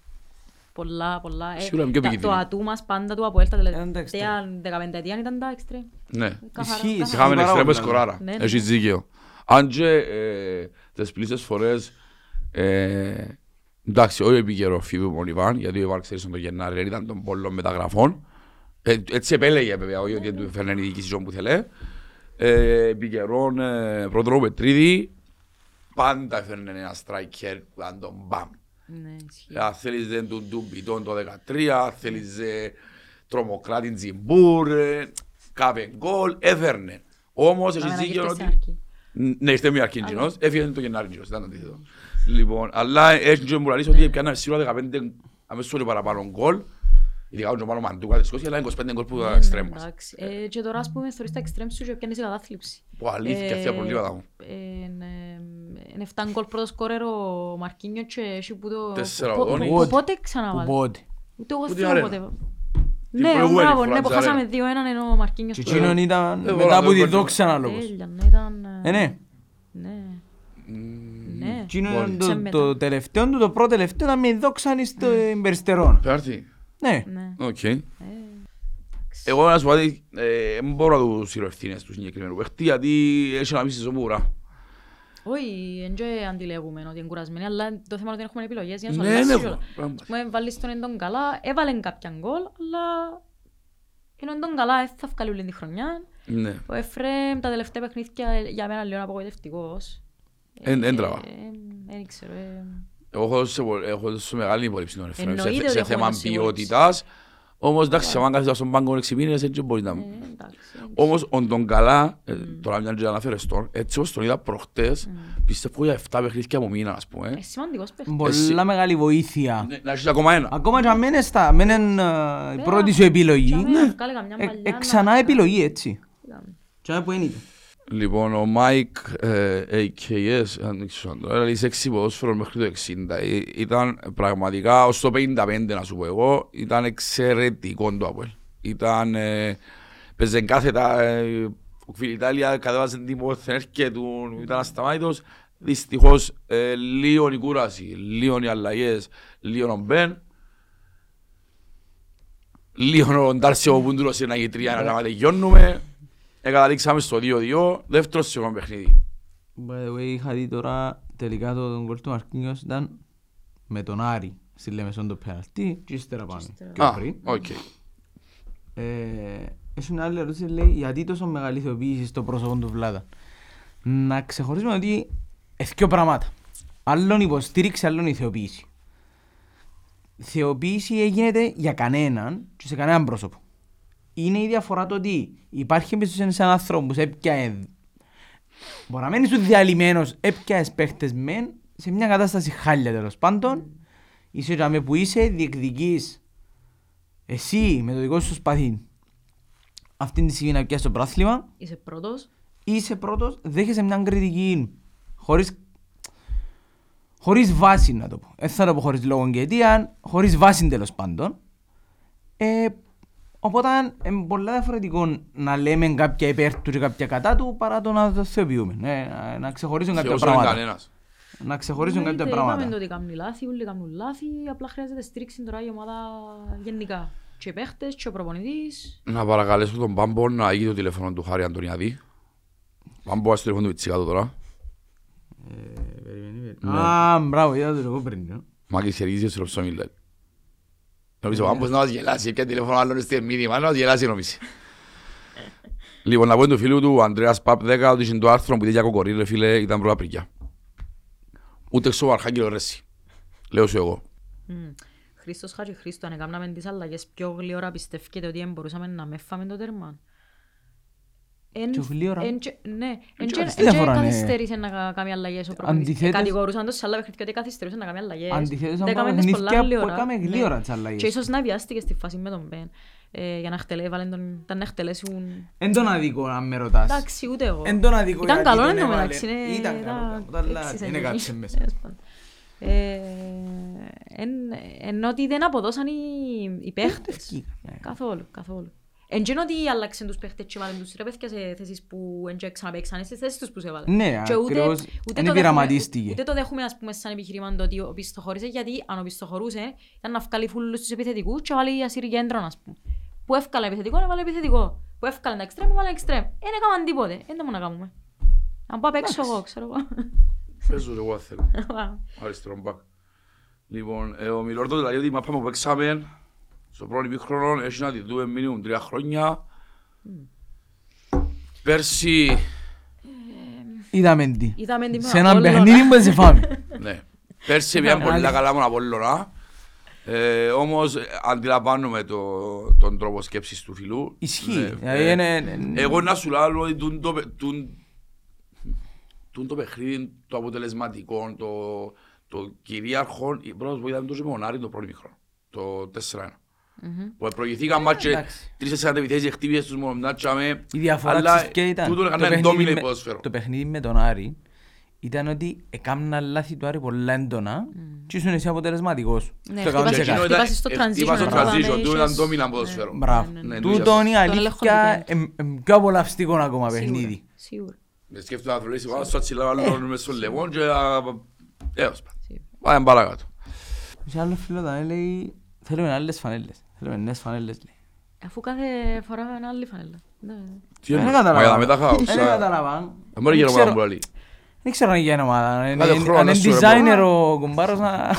[SPEAKER 4] Πολλά, πολλά. Ε,
[SPEAKER 2] Σίγουρα είναι πιο
[SPEAKER 4] τα-
[SPEAKER 2] επικίνδυνο.
[SPEAKER 4] Το ατού μας πάντα του Αποέλ τα
[SPEAKER 3] τα
[SPEAKER 4] τελευταία 15 ετία ήταν τα εξτρέμ.
[SPEAKER 2] Ναι.
[SPEAKER 4] Καθαρά,
[SPEAKER 3] Ισχύει,
[SPEAKER 4] καθαρά.
[SPEAKER 2] Είχαμε
[SPEAKER 3] Πάρα
[SPEAKER 2] εξτρέμ
[SPEAKER 3] πολλά.
[SPEAKER 2] σκοράρα.
[SPEAKER 4] Ναι, ναι.
[SPEAKER 2] Έχεις δίκαιο. Αν και ε, τις πλήσεις φορές ε, εντάξει, όχι επικαιρό φίβο ο Ιβάν, γιατί ο Ιβάν ξέρεις τον Γενάρη δεν ήταν των πολλών μεταγραφών. Ε, έτσι επέλεγε βέβαια, όχι ότι του φέρνει η διοίκηση που θέλε. Ε, επικαιρόν ε, πρόδρομο Πετρίδη, πάντα έφερνε ένα striker που ήταν τον μπαμ.
[SPEAKER 4] Ναι, ισχύει.
[SPEAKER 2] Αν θέλεις δεν του ντουμπιτόν το 13, αν θέλεις ε, τρομοκράτη Τζιμπούρ, ε, κάπε γκολ, έφερνε. Όμως έχεις
[SPEAKER 4] Πάμε να
[SPEAKER 2] δίκιο
[SPEAKER 4] γυρίσει στην
[SPEAKER 2] ότι...
[SPEAKER 4] αρχή.
[SPEAKER 2] Ναι, είστε μια αρκίνγινος, έφυγε το Γενάρη γινός, ήταν το αντίθετο. Λοιπόν, αλλά έχει και μου λαλείς ότι πιάνε σίγουρα 15 αμέσως και παραπάνω γκολ, ειδικά όταν πάνω μαντούκα της Σκώσια, αλλά είναι 25 γκολ που
[SPEAKER 4] Ναι,
[SPEAKER 2] ήταν
[SPEAKER 4] ναι,
[SPEAKER 2] εξτρέμος.
[SPEAKER 4] εντάξει. Ε, Και τώρα ας πούμε θεωρείς τα εξτρέμ σου και πιάνεις η κατάθλιψη.
[SPEAKER 2] Που αλήθεια και αυτά προβλήματα μου.
[SPEAKER 4] Είναι 7 γκολ πρώτο σκόρερ ο Μαρκίνιο και έχει που το...
[SPEAKER 2] Τέσσερα
[SPEAKER 4] πο-
[SPEAKER 2] ο Δόνης.
[SPEAKER 4] πο- Πότε ξαναβάλει;
[SPEAKER 3] Πότε.
[SPEAKER 4] Ούτε εγώ
[SPEAKER 2] Που την
[SPEAKER 4] θυμάμαι
[SPEAKER 2] αρένα.
[SPEAKER 4] πότε.
[SPEAKER 2] Την
[SPEAKER 4] Ναι,
[SPEAKER 2] προηγούμενη
[SPEAKER 4] μπράβο,
[SPEAKER 2] φορά
[SPEAKER 4] ναι, που
[SPEAKER 2] της
[SPEAKER 4] χάσαμε
[SPEAKER 2] αρένα.
[SPEAKER 4] 2-1 ενώ ο Μαρκίνιος...
[SPEAKER 3] Και
[SPEAKER 4] το-
[SPEAKER 3] εκείνον ήταν
[SPEAKER 2] Ε,
[SPEAKER 3] μετά
[SPEAKER 2] voilà,
[SPEAKER 3] από
[SPEAKER 2] το
[SPEAKER 3] τη
[SPEAKER 2] κόλλημα.
[SPEAKER 3] δόξα ανάλογος.
[SPEAKER 4] Τέλεια, ναι, ήταν...
[SPEAKER 3] Ε, ναι.
[SPEAKER 4] Ναι. Ναι.
[SPEAKER 3] Εκείνο
[SPEAKER 2] Μπορεί.
[SPEAKER 3] ήταν
[SPEAKER 4] Σε
[SPEAKER 3] το-
[SPEAKER 4] μετά.
[SPEAKER 3] το τελευταίο του, το πρώτο τελευταίο ήταν με δόξαν στο Περιστερόν.
[SPEAKER 2] Πέρτη.
[SPEAKER 3] Ναι.
[SPEAKER 4] Ναι.
[SPEAKER 2] Οκ. Εγώ να σου πω ότι ε, δεν μπορώ να του σύρω ευθύνες του συγκεκριμένου παίχτη, γιατί έχει να μίσει στον πουρά.
[SPEAKER 4] Όχι, δεν και αντιλέγουμε ότι είναι κουρασμένοι, αλλά το θέμα είναι ότι δεν έχουμε επιλογές για να σου
[SPEAKER 2] Ναι,
[SPEAKER 4] αλλάξει
[SPEAKER 2] ναι,
[SPEAKER 4] κιόλας.
[SPEAKER 2] πράγματι.
[SPEAKER 4] Ας πούμε, βάλεις τον εντόν καλά, έβαλε κάποια γκολ, αλλά ενώ εντόν καλά δεν θα βγάλει όλη τη χρονιά.
[SPEAKER 2] Ναι.
[SPEAKER 4] Ο Εφρέμ τα τελευταία παιχνίδια για μένα λίγο απογοητευτικός.
[SPEAKER 2] Εν- εν τραβά.
[SPEAKER 4] Ε, Δεν ξέρω. Ε,
[SPEAKER 2] Εγώ έχω σε πο- έχω σε μεγάλη υπόλοιψη τον Εφραίμ σε,
[SPEAKER 4] Εννοείται
[SPEAKER 2] σε
[SPEAKER 4] ότι
[SPEAKER 2] θέμα
[SPEAKER 4] έχουμε τόση
[SPEAKER 2] ποιότητας. Όμως εντάξει, αν κάθεσαι στον πάγκο έξι μήνες, έτσι μπορείς να...
[SPEAKER 4] ε, εντάξει.
[SPEAKER 2] Όμως ο τον καλά, ε, τώρα μια και αναφέρες τον, έτσι όπως τον είδα προχτές, πιστεύω για 7 παιχνίδια από μήνα, ας πούμε.
[SPEAKER 4] Ε, σημαντικός παίχτης.
[SPEAKER 3] Πολλά μεγάλη βοήθεια.
[SPEAKER 2] Ναι, Να έχεις ακόμα ένα.
[SPEAKER 3] Ακόμα και αν μένεις στα, μένει ε, η πρώτη σου επιλογή,
[SPEAKER 4] Και άμα βγάλει καμιά
[SPEAKER 3] ε,
[SPEAKER 4] παλιά,
[SPEAKER 3] ε,
[SPEAKER 4] να
[SPEAKER 3] ξανά
[SPEAKER 4] βγάλει.
[SPEAKER 3] επιλογή έτσι.
[SPEAKER 4] Είδαμε.
[SPEAKER 3] Και που είναι.
[SPEAKER 2] Λοιπόν, ο Μάικ ε, AKS, αν δεν ξέρω αν το έλεγε, είσαι έξι ποδόσφαιρο μέχρι το 60. Ε, Ήταν πραγματικά, ως το 55 να σου πω εγώ, ήταν εξαιρετικό το Αποέλ. Ήταν, ε, παίζε κάθετα, ε, ο Κβιλιτάλια κατέβαζε την υποθενέρκεια του, ήταν ασταμάτητος. Δυστυχώς, ε, λίγο η κούραση, λίγο οι αλλαγές, λίγο ο Μπεν. Λίγο ο Ντάρσιο που ντούλωσε ένα γητρία να τελειώνουμε. Ε, καταλήξαμε στο 2-2, δεύτερο σίγουρο παιχνίδι.
[SPEAKER 3] By the way, είχα δει τώρα τελικά το γκολ του Μαρκίνιος ήταν με τον Άρη στη Λεμεσόν το πέναλτι και ύστερα πάμε.
[SPEAKER 4] ύστερα.
[SPEAKER 3] Πιο
[SPEAKER 2] Α,
[SPEAKER 3] πριν.
[SPEAKER 2] οκ.
[SPEAKER 3] Ε, έχει μια άλλη ερώτηση, λέει, γιατί τόσο μεγάλη ηθοποιήση στο πρόσωπο του Βλάτα. Να ξεχωρίσουμε ότι έχει δύο πράγματα. Άλλον υποστήριξη, άλλον ηθοποιήση. Θεοποίηση γίνεται για κανέναν και σε κανέναν πρόσωπο. Είναι η διαφορά το ότι υπάρχει εμπιστοσύνη σε έναν άνθρωπο που σε έπιαε Μπορεί να μένεις σου διαλυμένος, έπιαες παίχτες μεν, σε μια κατάσταση χάλια τέλος πάντων, είσαι για που είσαι, διεκδικείς εσύ με το δικό σου σπαθί αυτή τη στιγμή να πιάσεις το πράθλημα,
[SPEAKER 4] Είσαι πρώτος.
[SPEAKER 3] είσαι πρώτος, δέχεσαι μια κριτική χωρίς, χωρίς βάση να το πω. Δεν θα το πω χωρίς λόγο και αιτία, χωρίς βάση τέλος πάντων. Ε, οπότε είναι πολλά διαφορετικό να λέμε κάποια υπέρ του και κάποια κατά του παρά το να το θεοποιούμε. Ναι, να- να ξεχωρίζουν κάποια
[SPEAKER 2] Θεός είναι
[SPEAKER 3] πράγματα.
[SPEAKER 2] κανένας.
[SPEAKER 3] Να ξεχωρίζουν κάποια
[SPEAKER 4] Εννοείται, Είπαμε
[SPEAKER 3] πράγματα.
[SPEAKER 4] το ότι κάνουν λάθη, όλοι κάνουν λάθη, απλά χρειάζεται στήριξη τώρα η ομάδα γενικά. Και οι παίχτες, και ο προπονητής.
[SPEAKER 2] Να παρακαλέσω τον Πάμπο να αγγεί το τηλέφωνο του Χάρη Αντωνιαδή. Πάμπο, ας το τηλέφωνο του Πιτσικάτο τώρα.
[SPEAKER 3] Α, μπράβο, είδα το εγώ πριν. ε.
[SPEAKER 2] Μάκης χαιρίζει στο ψωμί, λέει. Νομίζω ο Πάμπος να μας γελάσεις, πια τηλέφωνο άλλον στη μήνυμα, να μας γελάσεις νομίζει. Λοιπόν, να πω του φίλου του, ο Ανδρέας Παπ 10, ότι είναι το άρθρο που τέτοια κοκορί, ρε φίλε, ήταν πρωταπρικιά. Ούτε στο Αρχάγγελο Ρέση. Λέω σου εγώ.
[SPEAKER 4] Μμ. Χρήστος Χάτζη Χρήστο, αν έκαναμε τις αλλαγές πιο γλυόρα, πιστεύετε ότι δεν μπορούσαμε να με φάμε το τέρμα; Εν-
[SPEAKER 3] Πιο γλύωρα?
[SPEAKER 4] εν και- Ναι, εν
[SPEAKER 3] και
[SPEAKER 4] και-
[SPEAKER 3] τι
[SPEAKER 4] εν και
[SPEAKER 3] διαφορά είναι;
[SPEAKER 4] καθυστέρησε να κα- κάνει αλλαγές ο προπονητής.
[SPEAKER 3] Αντιθέτως-
[SPEAKER 4] Κατηγορούσαν το σε άλλα παιχνίδια ότι καθυστερούσε να κάνει αλλαγές.
[SPEAKER 3] Αντιθέτως,
[SPEAKER 4] Τα
[SPEAKER 3] αν
[SPEAKER 4] έκαμε
[SPEAKER 3] πάμε
[SPEAKER 4] τις
[SPEAKER 3] παιχνίδια
[SPEAKER 4] πολλά
[SPEAKER 3] που
[SPEAKER 4] γλυόρα.
[SPEAKER 3] έκαμε
[SPEAKER 4] Ναι.
[SPEAKER 3] γλύωρα τις αλλαγές.
[SPEAKER 4] Και ίσως να βιάστηκες στη φάση με τον Μπεν. ε, Για να χτελέ- έβαλε τον- ήταν να εκτελέσουν...
[SPEAKER 3] Εν τον αδικό αν με ρωτάς.
[SPEAKER 4] Εντάξει, ούτε εγώ.
[SPEAKER 3] Εν τον αδικό
[SPEAKER 4] Ήταν
[SPEAKER 3] γιατί
[SPEAKER 4] καλό
[SPEAKER 3] τον
[SPEAKER 4] εν τω
[SPEAKER 3] έβαλε.
[SPEAKER 4] μεταξύ. είναι-
[SPEAKER 3] Ήταν
[SPEAKER 4] ήταν
[SPEAKER 3] καλό, πράγμα, αλλά
[SPEAKER 4] έξις
[SPEAKER 3] είναι
[SPEAKER 4] εννοεί.
[SPEAKER 3] κάτσε μέσα.
[SPEAKER 4] Τέλος πάντων. Ε, εν- Ενώ ότι δεν αποδώσαν οι, οι παίχτες.
[SPEAKER 3] ευκήκαν, ναι.
[SPEAKER 4] Καθόλου, καθόλου. Εν και ότι άλλαξαν τους παίχτες και βάλαν τους ρε παιδιά σε θέσεις που εν και ξαναπαίξαν, στις θέσεις τους που σε βάλαν.
[SPEAKER 3] Ναι,
[SPEAKER 4] Και ούτε-
[SPEAKER 3] ακριβώς.
[SPEAKER 4] ούτε
[SPEAKER 3] Εν
[SPEAKER 4] το δέχομαι-
[SPEAKER 3] πειραματίστηκε.
[SPEAKER 4] Ούτε το δέχομαι ας πούμε σαν επιχείρημα το ότι οπισθοχωρήσε γιατί αν οπισθοχωρούσε ήταν να βγάλει φούλους τους επιθετικούς και βάλει ασύρι κέντρον ας πούμε. Που εύκαλε επιθετικό, έβαλε επιθετικό. Που εύκαλε τα εξτρέμ, έβαλε εξτρέμ. Δεν έκαναν τίποτε. Δεν το μόνο να κάνουμε. Αν πάω απ' έξω εγώ, ξέρω εγώ.
[SPEAKER 2] Παίζω εγώ αν θέλω. Αριστερό μπακ. Λοιπόν, ε, ο Μιλόρδος δηλαδή ότι η μάπα που παίξαμε στο πρώτο ημίχρονο έχει να τη δούμε μήνυμουν τρία χρόνια. Πέρσι,
[SPEAKER 3] Είδαμε τι.
[SPEAKER 4] Είδαμε την
[SPEAKER 3] Σε έναν
[SPEAKER 4] Απόλλωνα.
[SPEAKER 3] παιχνίδι που δεν σε φάμε.
[SPEAKER 2] ναι. Πέρσι πήγαν πολύ καλά με Απόλλωνα. Ε, όμως ε, αντιλαμβάνομαι το, τον τρόπο σκέψης του φιλού.
[SPEAKER 3] Ισχύει.
[SPEAKER 2] Ναι,
[SPEAKER 3] Δηλαδή,
[SPEAKER 2] ε,
[SPEAKER 3] είναι- είναι-
[SPEAKER 2] Εγώ να σου λέω ότι τούν το, παι- τούν- τούν το παιχνίδι, το αποτελεσματικό, το, το κυρίαρχο, η πρώτος που είδαμε το Ζημονάρι το πρώτο μικρό, το 4-1. Που προηγηθήκαν μάτς και
[SPEAKER 3] εντάξει.
[SPEAKER 2] τρεις-τέσσερις επιθέσεις χτύπησες τους μόνος να τσάμε.
[SPEAKER 3] Η διαφορά
[SPEAKER 2] αλλά
[SPEAKER 3] ξέρεις ποια ήταν;
[SPEAKER 2] τούτο
[SPEAKER 3] Το
[SPEAKER 2] έκανε
[SPEAKER 3] παιχνίδι
[SPEAKER 2] ντόμινο
[SPEAKER 3] με-
[SPEAKER 2] ποδόσφαιρο.
[SPEAKER 3] Το παιχνίδι με τον Άρη ήταν ότι έκαναν λάθη του Άρη πολλά έντονα και ήσουν εσύ αποτελεσματικός.
[SPEAKER 4] Ναι,
[SPEAKER 3] Στο
[SPEAKER 4] χτύπασες-
[SPEAKER 2] Και
[SPEAKER 3] 100%.
[SPEAKER 2] εκείνο ήταν-
[SPEAKER 4] χτύπασες στο
[SPEAKER 2] ε,
[SPEAKER 4] transition,
[SPEAKER 2] χτύπασες στο
[SPEAKER 4] να πάμε,
[SPEAKER 2] transition, τούτο ήταν
[SPEAKER 4] είχες-
[SPEAKER 2] ντόμινο ποδόσφαιρο.
[SPEAKER 3] Μπράβο.
[SPEAKER 4] Ναι, ναι, ναι.
[SPEAKER 3] Τούτον η
[SPEAKER 4] Τον έλεγχο
[SPEAKER 3] αλήθεια
[SPEAKER 4] του
[SPEAKER 3] είναι πιο απολαυστικό ακόμα
[SPEAKER 4] Σίγουρα,
[SPEAKER 3] παιχνίδι.
[SPEAKER 4] Σίγουρα.
[SPEAKER 2] Με σκέφτομαι να δουλεύει πάνω στο ατσιλά άλλον μες στο λεμόν και α, έως πάντων. Πάμε παρακάτω.
[SPEAKER 3] Σε άλλος φίλος ήταν, λέει, θέλουμε άλλες φανέλες. Θέλουμε νέες φανέλες, λέει.
[SPEAKER 4] Αφού κάθε φορά είναι άλλη φανέλα. Ναι.
[SPEAKER 2] Τι
[SPEAKER 3] Δεν
[SPEAKER 2] είναι,
[SPEAKER 3] κατάλαβα.
[SPEAKER 2] μα για τα μεταχάω.
[SPEAKER 3] Δεν κατάλαβα.
[SPEAKER 2] Δεν μπορεί
[SPEAKER 3] Δεν
[SPEAKER 2] να
[SPEAKER 3] ξέρω-
[SPEAKER 2] γίνει ομάδα
[SPEAKER 3] Δεν ξέρω αν είναι για ομάδα. Αν
[SPEAKER 2] Κάθε
[SPEAKER 3] είναι-
[SPEAKER 2] χρόνος
[SPEAKER 3] Αν είναι
[SPEAKER 2] σου, ρε,
[SPEAKER 3] designer ο κουμπάρος να...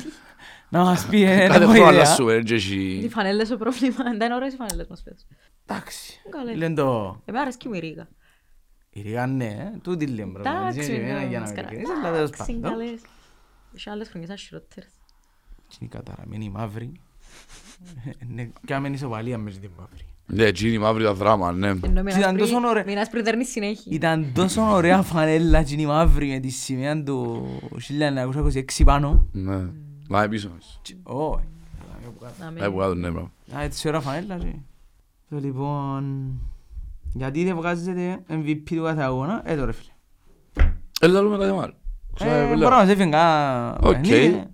[SPEAKER 3] Να μας πει, ε, δεν
[SPEAKER 2] Κάθε
[SPEAKER 3] έχω
[SPEAKER 2] χρόνο
[SPEAKER 3] ιδέα.
[SPEAKER 2] αλλάσουμε, έτσι
[SPEAKER 4] Οι
[SPEAKER 2] έχει...
[SPEAKER 4] φανέλες το πρόβλημα. Δεν είναι ωραίες οι φανέλες μας φέτος.
[SPEAKER 3] Εντάξει.
[SPEAKER 4] Καλές.
[SPEAKER 3] Λένε το...
[SPEAKER 4] Εμένα αρέσκει μου η Ρίγα.
[SPEAKER 3] Η Ρίγα ναι, ε, τούτη λέμε πρώτα.
[SPEAKER 4] Εντάξει,
[SPEAKER 3] Δεν είναι
[SPEAKER 4] είναι
[SPEAKER 3] για να
[SPEAKER 4] μας
[SPEAKER 3] με
[SPEAKER 4] καρα-
[SPEAKER 3] κρίνεις, αλλά τέλος
[SPEAKER 4] Εντάξει, είναι
[SPEAKER 3] πάντων.
[SPEAKER 4] καλές. Είχε άλλες χρονιές ήταν χειρότερες.
[SPEAKER 3] Και η καταραμένη μαύρη. Ναι, κάμεν ισοπαλία μες την μαύρη.
[SPEAKER 2] Ναι, έτσι είναι η μαύρη τα δράμα, ναι.
[SPEAKER 4] Ενώ με
[SPEAKER 3] Ήταν τόσο ωραία.
[SPEAKER 4] Μείνας πριν δέρνεις συνέχεια.
[SPEAKER 3] Ήταν τόσο ωραία φανέλα και η μαύρη με τη σημαία του 1926 πάνω.
[SPEAKER 2] Ναι. Πάμε πίσω μας.
[SPEAKER 3] Και- Όχι.
[SPEAKER 4] Να
[SPEAKER 2] Πάει
[SPEAKER 4] μην-
[SPEAKER 2] που κάτω, ναι, μπράβο.
[SPEAKER 3] Α, έτσι ωραία φανέλα και... Το λοιπόν... Γιατί δεν βγάζετε MVP του κάθε αγώνα, ε τώρα φίλε.
[SPEAKER 2] Έλα λέμε κάτι άλλο. Ξέρω,
[SPEAKER 3] Ε,
[SPEAKER 2] έλα.
[SPEAKER 3] μπορώ να μας έφυγε κανένα
[SPEAKER 2] Οκ.
[SPEAKER 3] παιχνίδι.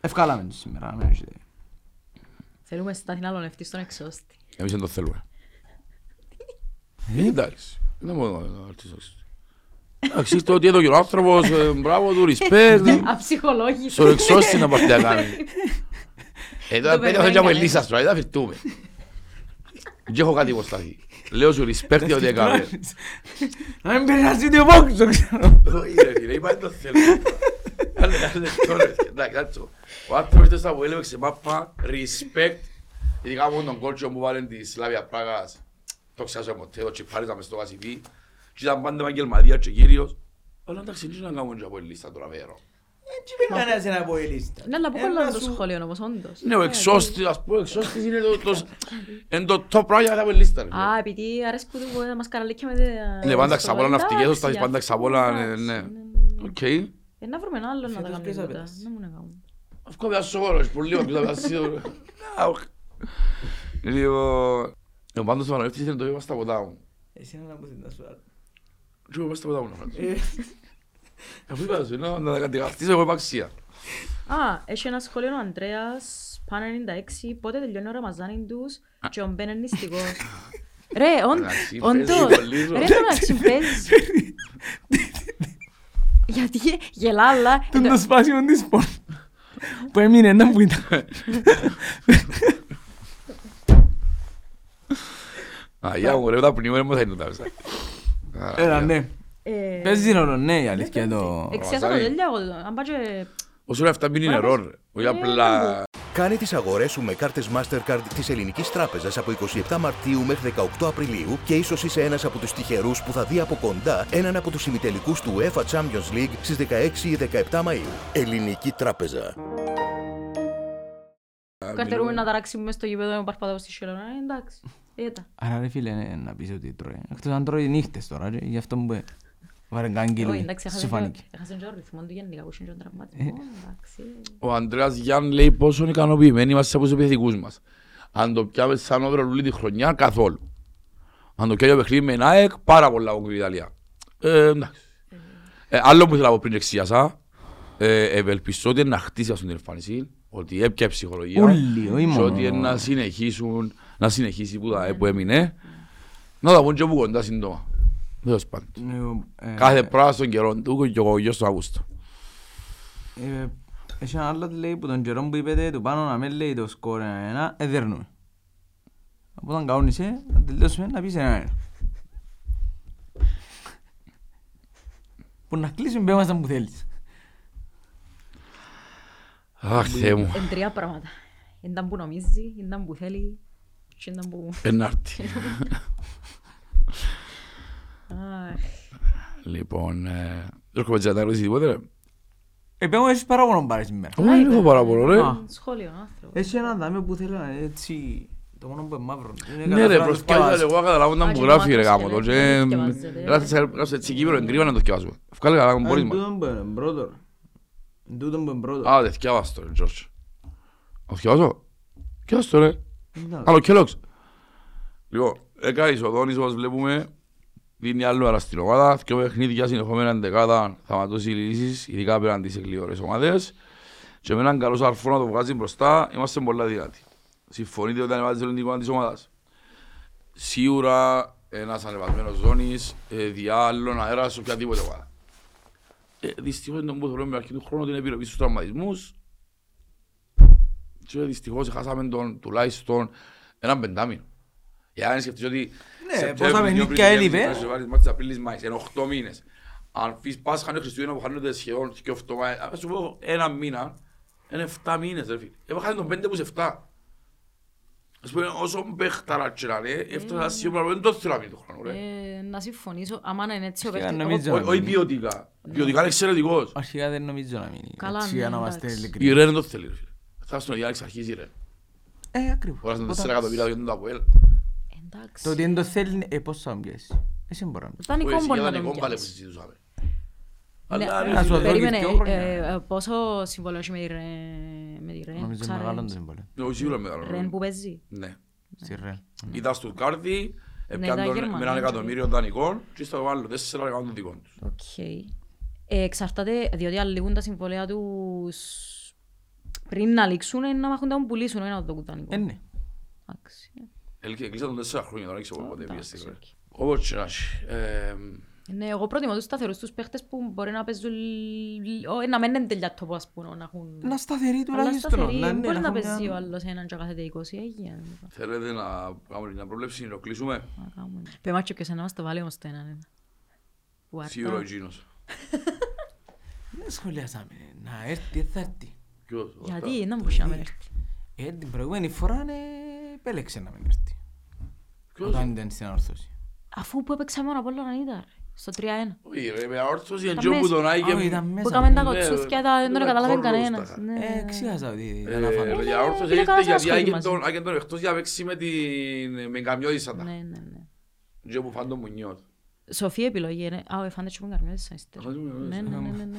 [SPEAKER 3] Ευκάλαμε τους σήμερα, μην έχετε.
[SPEAKER 4] Θέλουμε στάθη να λονευτεί στον εξώστη.
[SPEAKER 2] Εμείς δεν το θέλουμε. Ε, Εντάξει. Δεν μπορώ να αρτήσω. Εντάξει, το ότι έδωκε ο άνθρωπος, ε, μπράβο του, respect.
[SPEAKER 4] Αψυχολόγητος.
[SPEAKER 2] Στο εξώστη να πάρει να κάνει. Ε, τώρα
[SPEAKER 4] Το
[SPEAKER 2] πέντε χρόνια
[SPEAKER 4] περιμένει
[SPEAKER 2] από
[SPEAKER 4] κανένας.
[SPEAKER 2] Ελίσσας τώρα, δεν θα φερτούμε. Δεν έχω κάτι υποσταθεί. Λέω σου respect για ό,τι έκαμε.
[SPEAKER 3] Να μην περνάς δύο πόξο, ξέρω.
[SPEAKER 2] Όχι ρε φίλε, είπα δεν το θέλω. Άλλε, άλλε, τώρα, εντάξει, κάτσο. Ο άνθρωπος ήταν που έλεγε σε μάπα respect Ειδικά από τον κόλτσο που βάλουν τη Σλάβια Πράγας, το ξέχασα ποτέ, το τσιπάριζα μες στο Βασιβί. Και ήταν πάντα επαγγελματία και κύριος. Αλλά εντάξει, δεν να κάνουμε και από λίστα τώρα βέρο.
[SPEAKER 3] Έτσι είπε κανένας ένα από η λίστα.
[SPEAKER 4] Ναι, αλλά από
[SPEAKER 3] Ε,
[SPEAKER 4] πολλά
[SPEAKER 3] να
[SPEAKER 4] το
[SPEAKER 3] σου-
[SPEAKER 4] σχολείο όμως, όντως.
[SPEAKER 2] Ναι, ο εξώστης, ας πούμε, ο εξώστης είναι το- το- είναι το top πράγμα για από λίστα. ρε.
[SPEAKER 4] Α, επειδή αρέσκουν που τα μασκαραλίκια με τα...
[SPEAKER 2] Ναι, πάντα
[SPEAKER 4] στο-
[SPEAKER 2] ξαπόλα ναυτικές,
[SPEAKER 4] εντάξει,
[SPEAKER 2] θα έχεις πάντα
[SPEAKER 4] γι'
[SPEAKER 2] ξαπόλα,
[SPEAKER 4] αυτό,
[SPEAKER 2] ναι,
[SPEAKER 4] εντάξει,
[SPEAKER 2] ναι.
[SPEAKER 4] ναι, ναι.
[SPEAKER 2] Οκ.
[SPEAKER 4] Ε, να βρούμε ένα άλλο να τα
[SPEAKER 3] Φέτος
[SPEAKER 4] κάνουμε
[SPEAKER 3] ποιος θα
[SPEAKER 4] τότε.
[SPEAKER 3] πετάσει;
[SPEAKER 4] Να μου να κάνουμε.
[SPEAKER 2] Αυτό πια σοβαρός, πολύ λίγο, ποιος θα πιάσει σίγουρο. Α, οχ. Λοιπόν, ο πάντως ο Παναγιώτης είναι το είπα στα ποτά μου.
[SPEAKER 3] Εσύ είναι να μου θες να σου άλλο.
[SPEAKER 2] Τι είπα στα ποτά μου, να φαντάζομαι.
[SPEAKER 3] Ε,
[SPEAKER 2] Αφού είπα σου, να να τα κατηγραφτείς εγώ είμαι αξία.
[SPEAKER 4] Α, έχει ένα σχόλιο ο Ανδρέας, πάνω 96, πότε τελειώνει ο Ραμαζάνι τους και ο Μπεν είναι νηστικός. Ρε, ον-
[SPEAKER 2] Εντάξει,
[SPEAKER 4] όντως,
[SPEAKER 2] παίζει πολύ,
[SPEAKER 4] ρε, το μεταξύ παίζει. Γιατί γελά, αλλά...
[SPEAKER 3] Τον το σπάσιμο της πόρ. Που έμεινε ένα που ήταν.
[SPEAKER 2] Α, για μου, ρε, τα πνεύματα μου θα είναι τα μέσα. Α,
[SPEAKER 3] Έλα,
[SPEAKER 2] για.
[SPEAKER 3] ναι.
[SPEAKER 4] ε,
[SPEAKER 3] Παίζει ρόλο, ναι, η αλήθεια το...
[SPEAKER 4] Εξιάσα το
[SPEAKER 2] Ραμαζάνι.
[SPEAKER 4] τέλεια, εγώ, αν πάω και...
[SPEAKER 2] Όσο είναι αυτά μείνει νερό, ρε. Όχι
[SPEAKER 4] Ε,
[SPEAKER 2] απλά...
[SPEAKER 5] Κάνε τις αγορές σου με κάρτες Mastercard της Ελληνικής Τράπεζας από 27 Μαρτίου μέχρι 18 Απριλίου και ίσως είσαι ένας από τους τυχερούς που θα δει από κοντά έναν από τους ημιτελικούς του UEFA Champions League στις 16 ή 17 Μαΐου. Ελληνική Τράπεζα.
[SPEAKER 4] Καρτερούμε να ταράξουμε μες στο γήπεδο με παρπατάω στη Σιελώνα, ε, εντάξει. Έτα.
[SPEAKER 3] Άρα ρε φίλε, ναι, να πεις ότι τρώει. Εκτός αν τρώει νύχτες τώρα, ρε, γι' αυτό που βάρε κάγκυλο,
[SPEAKER 4] Όχι, εντάξει,
[SPEAKER 3] σου
[SPEAKER 4] έχασε
[SPEAKER 3] φάνηκε.
[SPEAKER 4] και- έχασε και ο ρυθμό του γενικά που είναι και ο τραυματισμός, εντάξει.
[SPEAKER 2] Ο Ανδρέας Γιάνν λέει πόσο ικανοποιημένοι είμαστε από τους επιθετικούς μας. Αν το πιάμε σαν overall τη χρονιά, καθόλου. Αν το πιάμε το παιχνίδι με ΝΑΕΚ, πάρα πολλά από την Ιταλία. Ε, εντάξει. Ε, άλλο που ήθελα από πριν εξιάσα, ε, ευελπιστώ ότι είναι να χτίσει αυτήν την εμφάνιση, ότι έπια ψυχολογία
[SPEAKER 3] Ούλοι, όχι
[SPEAKER 2] και
[SPEAKER 3] μόνο.
[SPEAKER 2] ότι είναι να συνεχίσουν, να συνεχίσει που, τα, που έμεινε. Να τα πούν και από κοντά σύντομα. Τέλος πάντων.
[SPEAKER 3] Ε,
[SPEAKER 2] Κάθε πράγμα στον καιρό του και ο γιος του Αύγουστο.
[SPEAKER 3] ε, Έχει ένα άλλο λέει που τον καιρό που είπετε του πάνω να με λέει το σκορ ένα, ε, δέρνουμε. Από όταν καούνισε, να τελειώσουμε να πεις ένα ένα. Που να κλείσουμε πέ μας αν που θέλεις.
[SPEAKER 2] Αχ, Θεέ μου.
[SPEAKER 4] Είναι τρία πράγματα. Ήταν που νομίζεις, ήταν που θέλεις και ήταν που...
[SPEAKER 2] Ενάρτη.
[SPEAKER 4] Αχ.
[SPEAKER 2] Λοιπόν, ε, δεν έχω πετύχει να ρωτήσεις τίποτε ρε.
[SPEAKER 3] Ε, πέ μου έχεις παράπονο πάρε σήμερα.
[SPEAKER 2] Όχι, δεν έχω παράπονο ρε.
[SPEAKER 3] Α.
[SPEAKER 4] Σχόλιο, άνθρωπο.
[SPEAKER 3] Έχει ένα δάμε που θέλω να είναι έτσι, το μόνο που είναι μαύρο. Είναι
[SPEAKER 2] Ναι ρε,
[SPEAKER 3] καταφέρω να το
[SPEAKER 2] προσπάθησα
[SPEAKER 3] θκιαβάσω.
[SPEAKER 2] εγώ να καταλάβω να
[SPEAKER 4] Α,
[SPEAKER 2] μου
[SPEAKER 4] και
[SPEAKER 2] γράφει ρε
[SPEAKER 4] το
[SPEAKER 2] γάμο το
[SPEAKER 4] μάθος
[SPEAKER 2] και
[SPEAKER 4] και δεν θκιαβάζεται.
[SPEAKER 2] γράψε έτσι κείμενο εγκρίμα να το θκιαβάσουμε. Βγάλε καλά μου μπορείς
[SPEAKER 3] Εν
[SPEAKER 2] μα.
[SPEAKER 3] τούτον που είναι πρώτο. ρε. Εν τούτον που είναι πρώτο.
[SPEAKER 2] Α, δεν θκιαβάσαι το ρε Τζόρτζ. Να το θκιαβάσω. Θκιαβάσαι το ρε.
[SPEAKER 3] Εντάξει.
[SPEAKER 2] Άλλο Kellogg's. Λοιπόν, έκανες ο Δόνης όπως βλέπουμε δίνει άλλο αέρα στην ομάδα. Και παιχνίδια συνεχόμενα εντεκάδα θα ματώσει λύσεις, ειδικά απέναντι σε γλυόρες ομάδες. Και με έναν καλό αρφό να το βγάζει μπροστά, είμαστε πολλά δυνατοί. Συμφωνείτε ότι ανεβάζει την εικόνα της ομάδας; Σίγουρα ένας ανεβασμένος ζώνης, ε, διά άλλων αέρας σε οποιαδήποτε ομάδα. Ε, δυστυχώς είναι το που θεωρούμε αρχή του χρόνου την επιρροπή στους τραυματισμούς. Και δυστυχώς χάσαμε τον τουλάχιστον έναν πεντάμινο. Για να σκεφτείς ότι
[SPEAKER 3] Ναι,
[SPEAKER 2] Σεπτέμβρη,
[SPEAKER 3] πόσα
[SPEAKER 2] δύο
[SPEAKER 3] παιχνίδια
[SPEAKER 2] Απρίλη,
[SPEAKER 3] έλειπε.
[SPEAKER 2] να σε βάλεις μάτς Απρίλης, Μάης, είναι 8 μήνες. Αν φύγεις Πάσχα είναι Χριστούγεννα που χάνονται σχεδόν και 8 μήνες, ας σου πω ένα μήνα, είναι 7 μήνες ρε φίλε. Εγώ χάσει τον 5 που σε 7. Ας πούμε όσο παίχταρα και να είναι, έφτασα σίγουρα δεν το θέλω να πει το χρόνο ρε.
[SPEAKER 4] Ε, Να συμφωνήσω, άμα είναι έτσι ο
[SPEAKER 3] Αρχικά
[SPEAKER 4] παίχτης...
[SPEAKER 3] νομίζω-
[SPEAKER 4] εγώ-
[SPEAKER 2] Ό- Όχι ποιοτικά, ποιοτικά είναι εξαιρετικός.
[SPEAKER 3] Αρχικά δεν νομίζω να μείνει.
[SPEAKER 4] Καλά,
[SPEAKER 3] Έτσι,
[SPEAKER 4] ναι,
[SPEAKER 3] για να είμαστε
[SPEAKER 4] εντάξει.
[SPEAKER 2] Η
[SPEAKER 3] ειλικρινείς.
[SPEAKER 2] Ρε δεν το θέλει ρε φίλε. Θα στον Ιάλεξ αρχίζει ρε.
[SPEAKER 3] Ε, ακριβώς.
[SPEAKER 2] Τώρα στον 4
[SPEAKER 3] Όταν-
[SPEAKER 2] εκατομμύρια διότι το Αποέλ.
[SPEAKER 4] Εντάξει.
[SPEAKER 3] Το ότι δεν το θέλει, ε, πώς θα μου πιέσει. Εσύ μπορεί να μου πιέσει.
[SPEAKER 4] Δανεικό
[SPEAKER 2] Όχι,
[SPEAKER 4] μπορεί
[SPEAKER 2] για
[SPEAKER 4] να τον
[SPEAKER 2] δανεικό πάλι που
[SPEAKER 4] πιάσει.
[SPEAKER 2] συζητούσαμε.
[SPEAKER 4] Ναι,
[SPEAKER 2] Αλλά ρε
[SPEAKER 3] να σου
[SPEAKER 2] φίλε,
[SPEAKER 3] δω και
[SPEAKER 4] Περίμενε,
[SPEAKER 3] δυο χρόνια.
[SPEAKER 4] ε, ε, πόσο συμβόλαιο έχει με τη Ρε- με τη Ρεν,
[SPEAKER 3] Νομίζω
[SPEAKER 4] ξα
[SPEAKER 3] μεγάλο
[SPEAKER 4] Ρεν.
[SPEAKER 3] το συμβόλαιο.
[SPEAKER 2] όχι, σίγουρα μεγάλο.
[SPEAKER 4] Ρεν που παίζει.
[SPEAKER 2] Ναι.
[SPEAKER 3] Στη Ρεν.
[SPEAKER 2] Ήταν στο Κάρδι, έπιαν
[SPEAKER 4] τα
[SPEAKER 2] τον
[SPEAKER 4] Γερμανία,
[SPEAKER 2] με έναν
[SPEAKER 4] ναι.
[SPEAKER 2] εκατομμύριο δανεικών και στο άλλο τέσσερα εκατομμύρια δικών τους.
[SPEAKER 4] Οκ. Ε, Εξαρτάται, διότι αν λήγουν τα συμβολέα τους πριν να λήξουν, είναι να μάχουν να τον πουλήσουν, όχι να το κουτάνικο.
[SPEAKER 3] Ε, ναι.
[SPEAKER 4] Εντάξει.
[SPEAKER 2] Έλ- Έκλεισαν τον τέσσερα χρόνια, τώρα δεν ξέρω πότε πήγε
[SPEAKER 4] Εντάξει,
[SPEAKER 2] στη χώρα.
[SPEAKER 4] οκ.
[SPEAKER 2] Όπως και να έχει. Ε,
[SPEAKER 4] Ναι, εγώ προτιμώ τους σταθερούς τους παίχτες που μπορεί να παίζουν... λ- ω, να μην είναι τελειά τόπος, ας πούμε, να έχουν...
[SPEAKER 3] Να σταθερή
[SPEAKER 4] Αλλά
[SPEAKER 3] τουλάχιστον.
[SPEAKER 4] σταθερή,
[SPEAKER 3] να-
[SPEAKER 4] δεν
[SPEAKER 3] ναι,
[SPEAKER 4] μπορεί να
[SPEAKER 3] έχουν
[SPEAKER 4] παίζει
[SPEAKER 3] μια-
[SPEAKER 4] ο άλλος έναν και κάθεται 20, έγινε.
[SPEAKER 2] Θέλετε να κάνουμε μια πρόβλεψη, να το κλείσουμε;
[SPEAKER 4] Να κάνουμε. Πέμε και ποιος είναι να μας το βάλει όμως το έναν ένα. Που άρτα.
[SPEAKER 2] Σίγουρα ο Τζίνος.
[SPEAKER 3] Δεν σχολιάσαμε. Να έρθει, δεν θα έρθει.
[SPEAKER 2] Ποιος, ο
[SPEAKER 4] Γιατί,
[SPEAKER 2] Αρτά.
[SPEAKER 4] να μπορούσαμε να έρθει.
[SPEAKER 3] Ε, την προηγούμενη φορά ναι, Επέλεξε να μην έρθει.
[SPEAKER 2] Ποιος;
[SPEAKER 3] Όταν ήταν στην όρθωση.
[SPEAKER 4] Αφού που έπαιξαμε τον Απόλλωνα ήταν, ρε, στο 3-1.
[SPEAKER 2] Όχι ρε, με αόρθωση
[SPEAKER 4] Τα
[SPEAKER 2] εν τζο που
[SPEAKER 4] μέσα.
[SPEAKER 2] τον Άγιε...
[SPEAKER 3] Όχι, ήταν
[SPEAKER 4] Που
[SPEAKER 3] μέσα.
[SPEAKER 4] έκαμε τα
[SPEAKER 2] ναι,
[SPEAKER 4] κοτσούθια, τα- δεν το
[SPEAKER 2] ναι,
[SPEAKER 4] καταλάβαινε
[SPEAKER 2] κόρνος
[SPEAKER 4] κανένας.
[SPEAKER 2] τα
[SPEAKER 4] Ναι,
[SPEAKER 3] Ε,
[SPEAKER 4] ναι, ναι.
[SPEAKER 3] εξήγασα ότι ήταν
[SPEAKER 2] Ε,
[SPEAKER 3] αφανός.
[SPEAKER 2] Για αόρθωση
[SPEAKER 4] πήγα
[SPEAKER 2] ήρθε
[SPEAKER 4] καλά σε
[SPEAKER 2] γιατί
[SPEAKER 4] ασχολή
[SPEAKER 2] Άγιε
[SPEAKER 4] μαζί.
[SPEAKER 2] τον- Άγιε τον εκτός για να παίξει με την... με Καμιώδησα τα.
[SPEAKER 4] Ναι, ναι, ναι.
[SPEAKER 2] Τζο που φάνε τον Μουνιώθ.
[SPEAKER 4] Σοφή επιλογή είναι. Α, ο Εφάντες και μου καρμιώδης ύστερα.
[SPEAKER 2] Εφάντες μου
[SPEAKER 4] Ναι,
[SPEAKER 2] καρμιώδης,
[SPEAKER 4] ναι, ναι, ναι,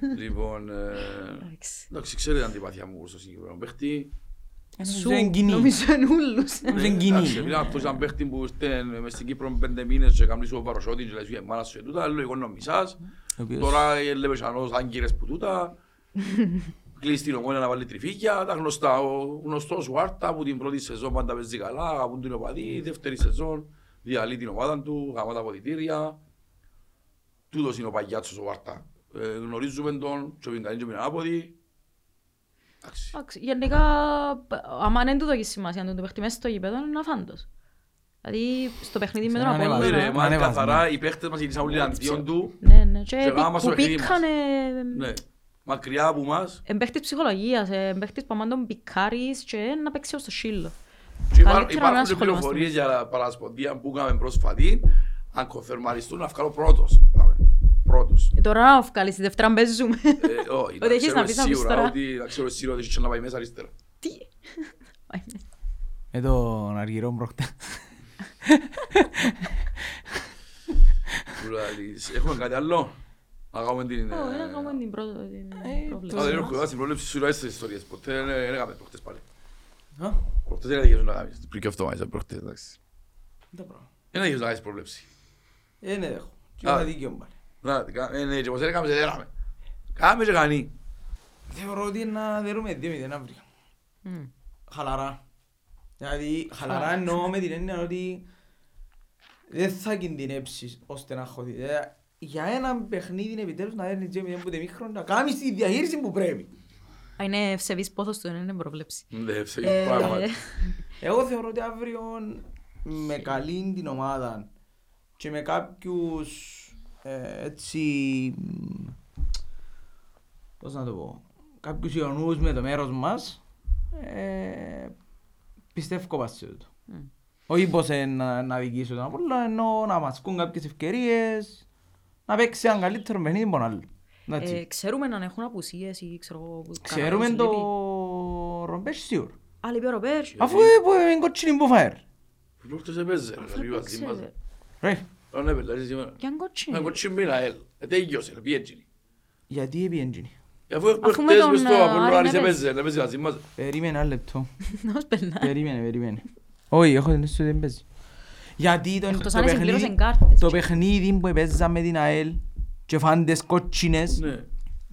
[SPEAKER 4] ναι, ναι.
[SPEAKER 2] Λοιπόν, ε,
[SPEAKER 4] Εντάξει.
[SPEAKER 2] εντάξει, ξέρετε την αντιπάθεια μου στο συγκεκριμένο παίχτη.
[SPEAKER 3] Ε,
[SPEAKER 4] Σου,
[SPEAKER 3] νομίζω είναι κοινή.
[SPEAKER 4] νομίζω είναι ούλους.
[SPEAKER 3] Νομίζω είναι
[SPEAKER 2] Εντάξει,
[SPEAKER 3] κοινή.
[SPEAKER 2] μιλάω αυτός ήταν παίχτη που ήρθε μες στην Κύπρο πέντε μήνες και κάνει σου ο Παροσότη και λέει σου «Ε, μάνα σου και τούτα, λογικό νομισάς.
[SPEAKER 3] Ο οποίος-
[SPEAKER 2] Τώρα ε, λέμε σανός άγκυρες που τούτα. Κλείσει την ομόνια να βάλει τριφύκια, τα γνωστά. Ο γνωστός ο Άρτα που την πρώτη σεζόν πάντα παίζει καλά, αγαπούν την οπαδή, δεύτερη σεζόν διαλύει την ομάδα του, γαμά τα αποδητήρια. Τούτος είναι ο παγιάτσος ο Άρτα. Ε, γνωρίζουμε τον, και ο καλή και ο άποδη. Εντάξει.
[SPEAKER 4] Εντάξει, Γενικά, άμα δεν του δώσει σημασία να το παίχτη μέσα στο γήπεδο, είναι αφάντος. Δηλαδή, στο παιχνίδι με τον
[SPEAKER 3] Σε έναν
[SPEAKER 2] Όχι,
[SPEAKER 3] έβαζε.
[SPEAKER 2] ρε,
[SPEAKER 4] Απόλλωνα.
[SPEAKER 2] μα
[SPEAKER 3] ανέβασμα.
[SPEAKER 2] καθαρά οι παίχτες μας γυρίσαν όλοι αντίον του.
[SPEAKER 4] Ναι, ναι. Και
[SPEAKER 2] Και γάμα στο
[SPEAKER 4] που
[SPEAKER 2] παιχνίδι μας.
[SPEAKER 4] πήκανε...
[SPEAKER 2] Ναι, μακριά από μας.
[SPEAKER 4] Εμπαίχτης ψυχολογίας, εμπαίχτης που άμα τον πικάρεις και να παίξει ως το σύλλο.
[SPEAKER 2] Και υπά-
[SPEAKER 4] Καλύτερα να
[SPEAKER 2] υπάρχουν και
[SPEAKER 4] ασχολούμαστε.
[SPEAKER 2] πληροφορίες για παρασπονδία που έκαμε πρόσφατη. Αν κοφερμαριστούν να βγάλω πρώτος. Πάμε. Πρώτος.
[SPEAKER 4] Ε, Τώρα να βγάλεις τη Δευτέρα μπέζουμε.
[SPEAKER 2] Ε, Όχι,
[SPEAKER 4] Ότι έχεις να πεις να πεις
[SPEAKER 2] σίγουρα
[SPEAKER 4] τώρα.
[SPEAKER 2] ότι να ξέρω σίγουρα ότι είχε να πάει μέσα αριστερά.
[SPEAKER 4] Τι;
[SPEAKER 3] Με τον Αργυρό προχτές.
[SPEAKER 2] Του λαλείς, Έχουμε κάτι άλλο; Να κάνουμε την... ε,
[SPEAKER 4] Ω, να κάνουμε την πρώτη την
[SPEAKER 3] Ε,
[SPEAKER 4] πρόβλεψη.
[SPEAKER 2] Α, δεν έχω χωράσει την πρόληψη σου ράσεις τις ιστορίες. Ποτέ δεν δεν έκαμε προχτές πάλι.
[SPEAKER 3] Α,
[SPEAKER 2] Προχτές δεν έκαμε να κάνεις. Πριν και αυτό μάλιστα προχτές, εντάξει.
[SPEAKER 3] τα πράγματα.
[SPEAKER 2] Δεν έκαμε να κάνεις πρόληψη.
[SPEAKER 3] Ε, ναι, έχω. Και
[SPEAKER 2] Α.
[SPEAKER 3] είχα δίκιο πάλι.
[SPEAKER 2] Να, κα- ε, ναι, και πως δεν έκαμε, δεν έκαμε. Κάμε και κάνει.
[SPEAKER 3] Θεωρώ ότι να δερούμε 2-0 αύριο.
[SPEAKER 4] Μμ.
[SPEAKER 3] Χαλαρά. Δηλαδή, χαλαρά εννοώ με την έννοια ότι δεν θα κινδυνεύσεις ώστε να χωθείς. Δηλαδή, για ένα παιχνίδι επιτέλους να έρθει 2-0 που μήχρον να κάνεις τη διαχείριση που πρέπει.
[SPEAKER 4] Α, Είναι ευσεβής πόθος του, δεν είναι πρόβλεψη.
[SPEAKER 2] Ναι, σε
[SPEAKER 4] Ε,
[SPEAKER 2] πράγματι.
[SPEAKER 3] Εγώ θεωρώ ότι αύριο με καλή την ομάδα και με κάποιους ε, έτσι μ, πώς να το πω κάποιους ιονούς με το μέρος μας ε, πιστεύω πας σε τούτο.
[SPEAKER 4] Μμ.
[SPEAKER 3] Όχι πως ε, να, να δικήσω τον Απόλλωνα, ενώ να μας κούν κάποιες ευκαιρίες, να παίξει έναν καλύτερο παιχνίδι από τον άλλο. Εντάξει.
[SPEAKER 4] Ε, Ξέρουμε αν έχουν απουσίες ή ξέρω εγώ... που
[SPEAKER 3] Ξέρουμε
[SPEAKER 4] κανένας
[SPEAKER 3] το
[SPEAKER 4] λείπει.
[SPEAKER 3] Ρομπές σίγουρα.
[SPEAKER 4] Α, λείπει ο Ροπέρ.
[SPEAKER 3] Αφού ε, που είναι κοτσίνη που φάερ.
[SPEAKER 2] Προχτές έπαιζε, ρε, καλή μαζί μας.
[SPEAKER 4] Ξέρετε.
[SPEAKER 3] Ρε,
[SPEAKER 2] Ω, ναι, πελάρεις σήμερα.
[SPEAKER 4] Κι αν
[SPEAKER 2] Με
[SPEAKER 4] κοτσίνη.
[SPEAKER 2] κοτσιν μήνα, ελ. Ε, τέλειωσε, ρε, πιέτζινη.
[SPEAKER 3] γιατί έπιε εντζίνη.
[SPEAKER 2] Αφού έχουμε
[SPEAKER 4] Αφού με
[SPEAKER 2] χτες
[SPEAKER 4] τον,
[SPEAKER 2] μες στο
[SPEAKER 4] ε,
[SPEAKER 2] Απόλλωνα
[SPEAKER 4] Άρη
[SPEAKER 2] Άρης
[SPEAKER 4] έπαιζε.
[SPEAKER 2] έπαιζε, έπαιζε μαζί μας.
[SPEAKER 3] Περίμενε ένα λεπτό.
[SPEAKER 4] Να μας περνάει.
[SPEAKER 3] Περίμενε, περίμενε. Όχι, έχω την αίσθηση ότι δεν παίζει. Γιατί το,
[SPEAKER 4] Εκτός
[SPEAKER 3] το,
[SPEAKER 4] αν συμπλήρωσαν
[SPEAKER 3] παιχνίδι,
[SPEAKER 4] κάρτες.
[SPEAKER 3] το παιχνίδι που παίζαμε την ΑΕΛ και φάντες κότσινες,
[SPEAKER 2] Ναι.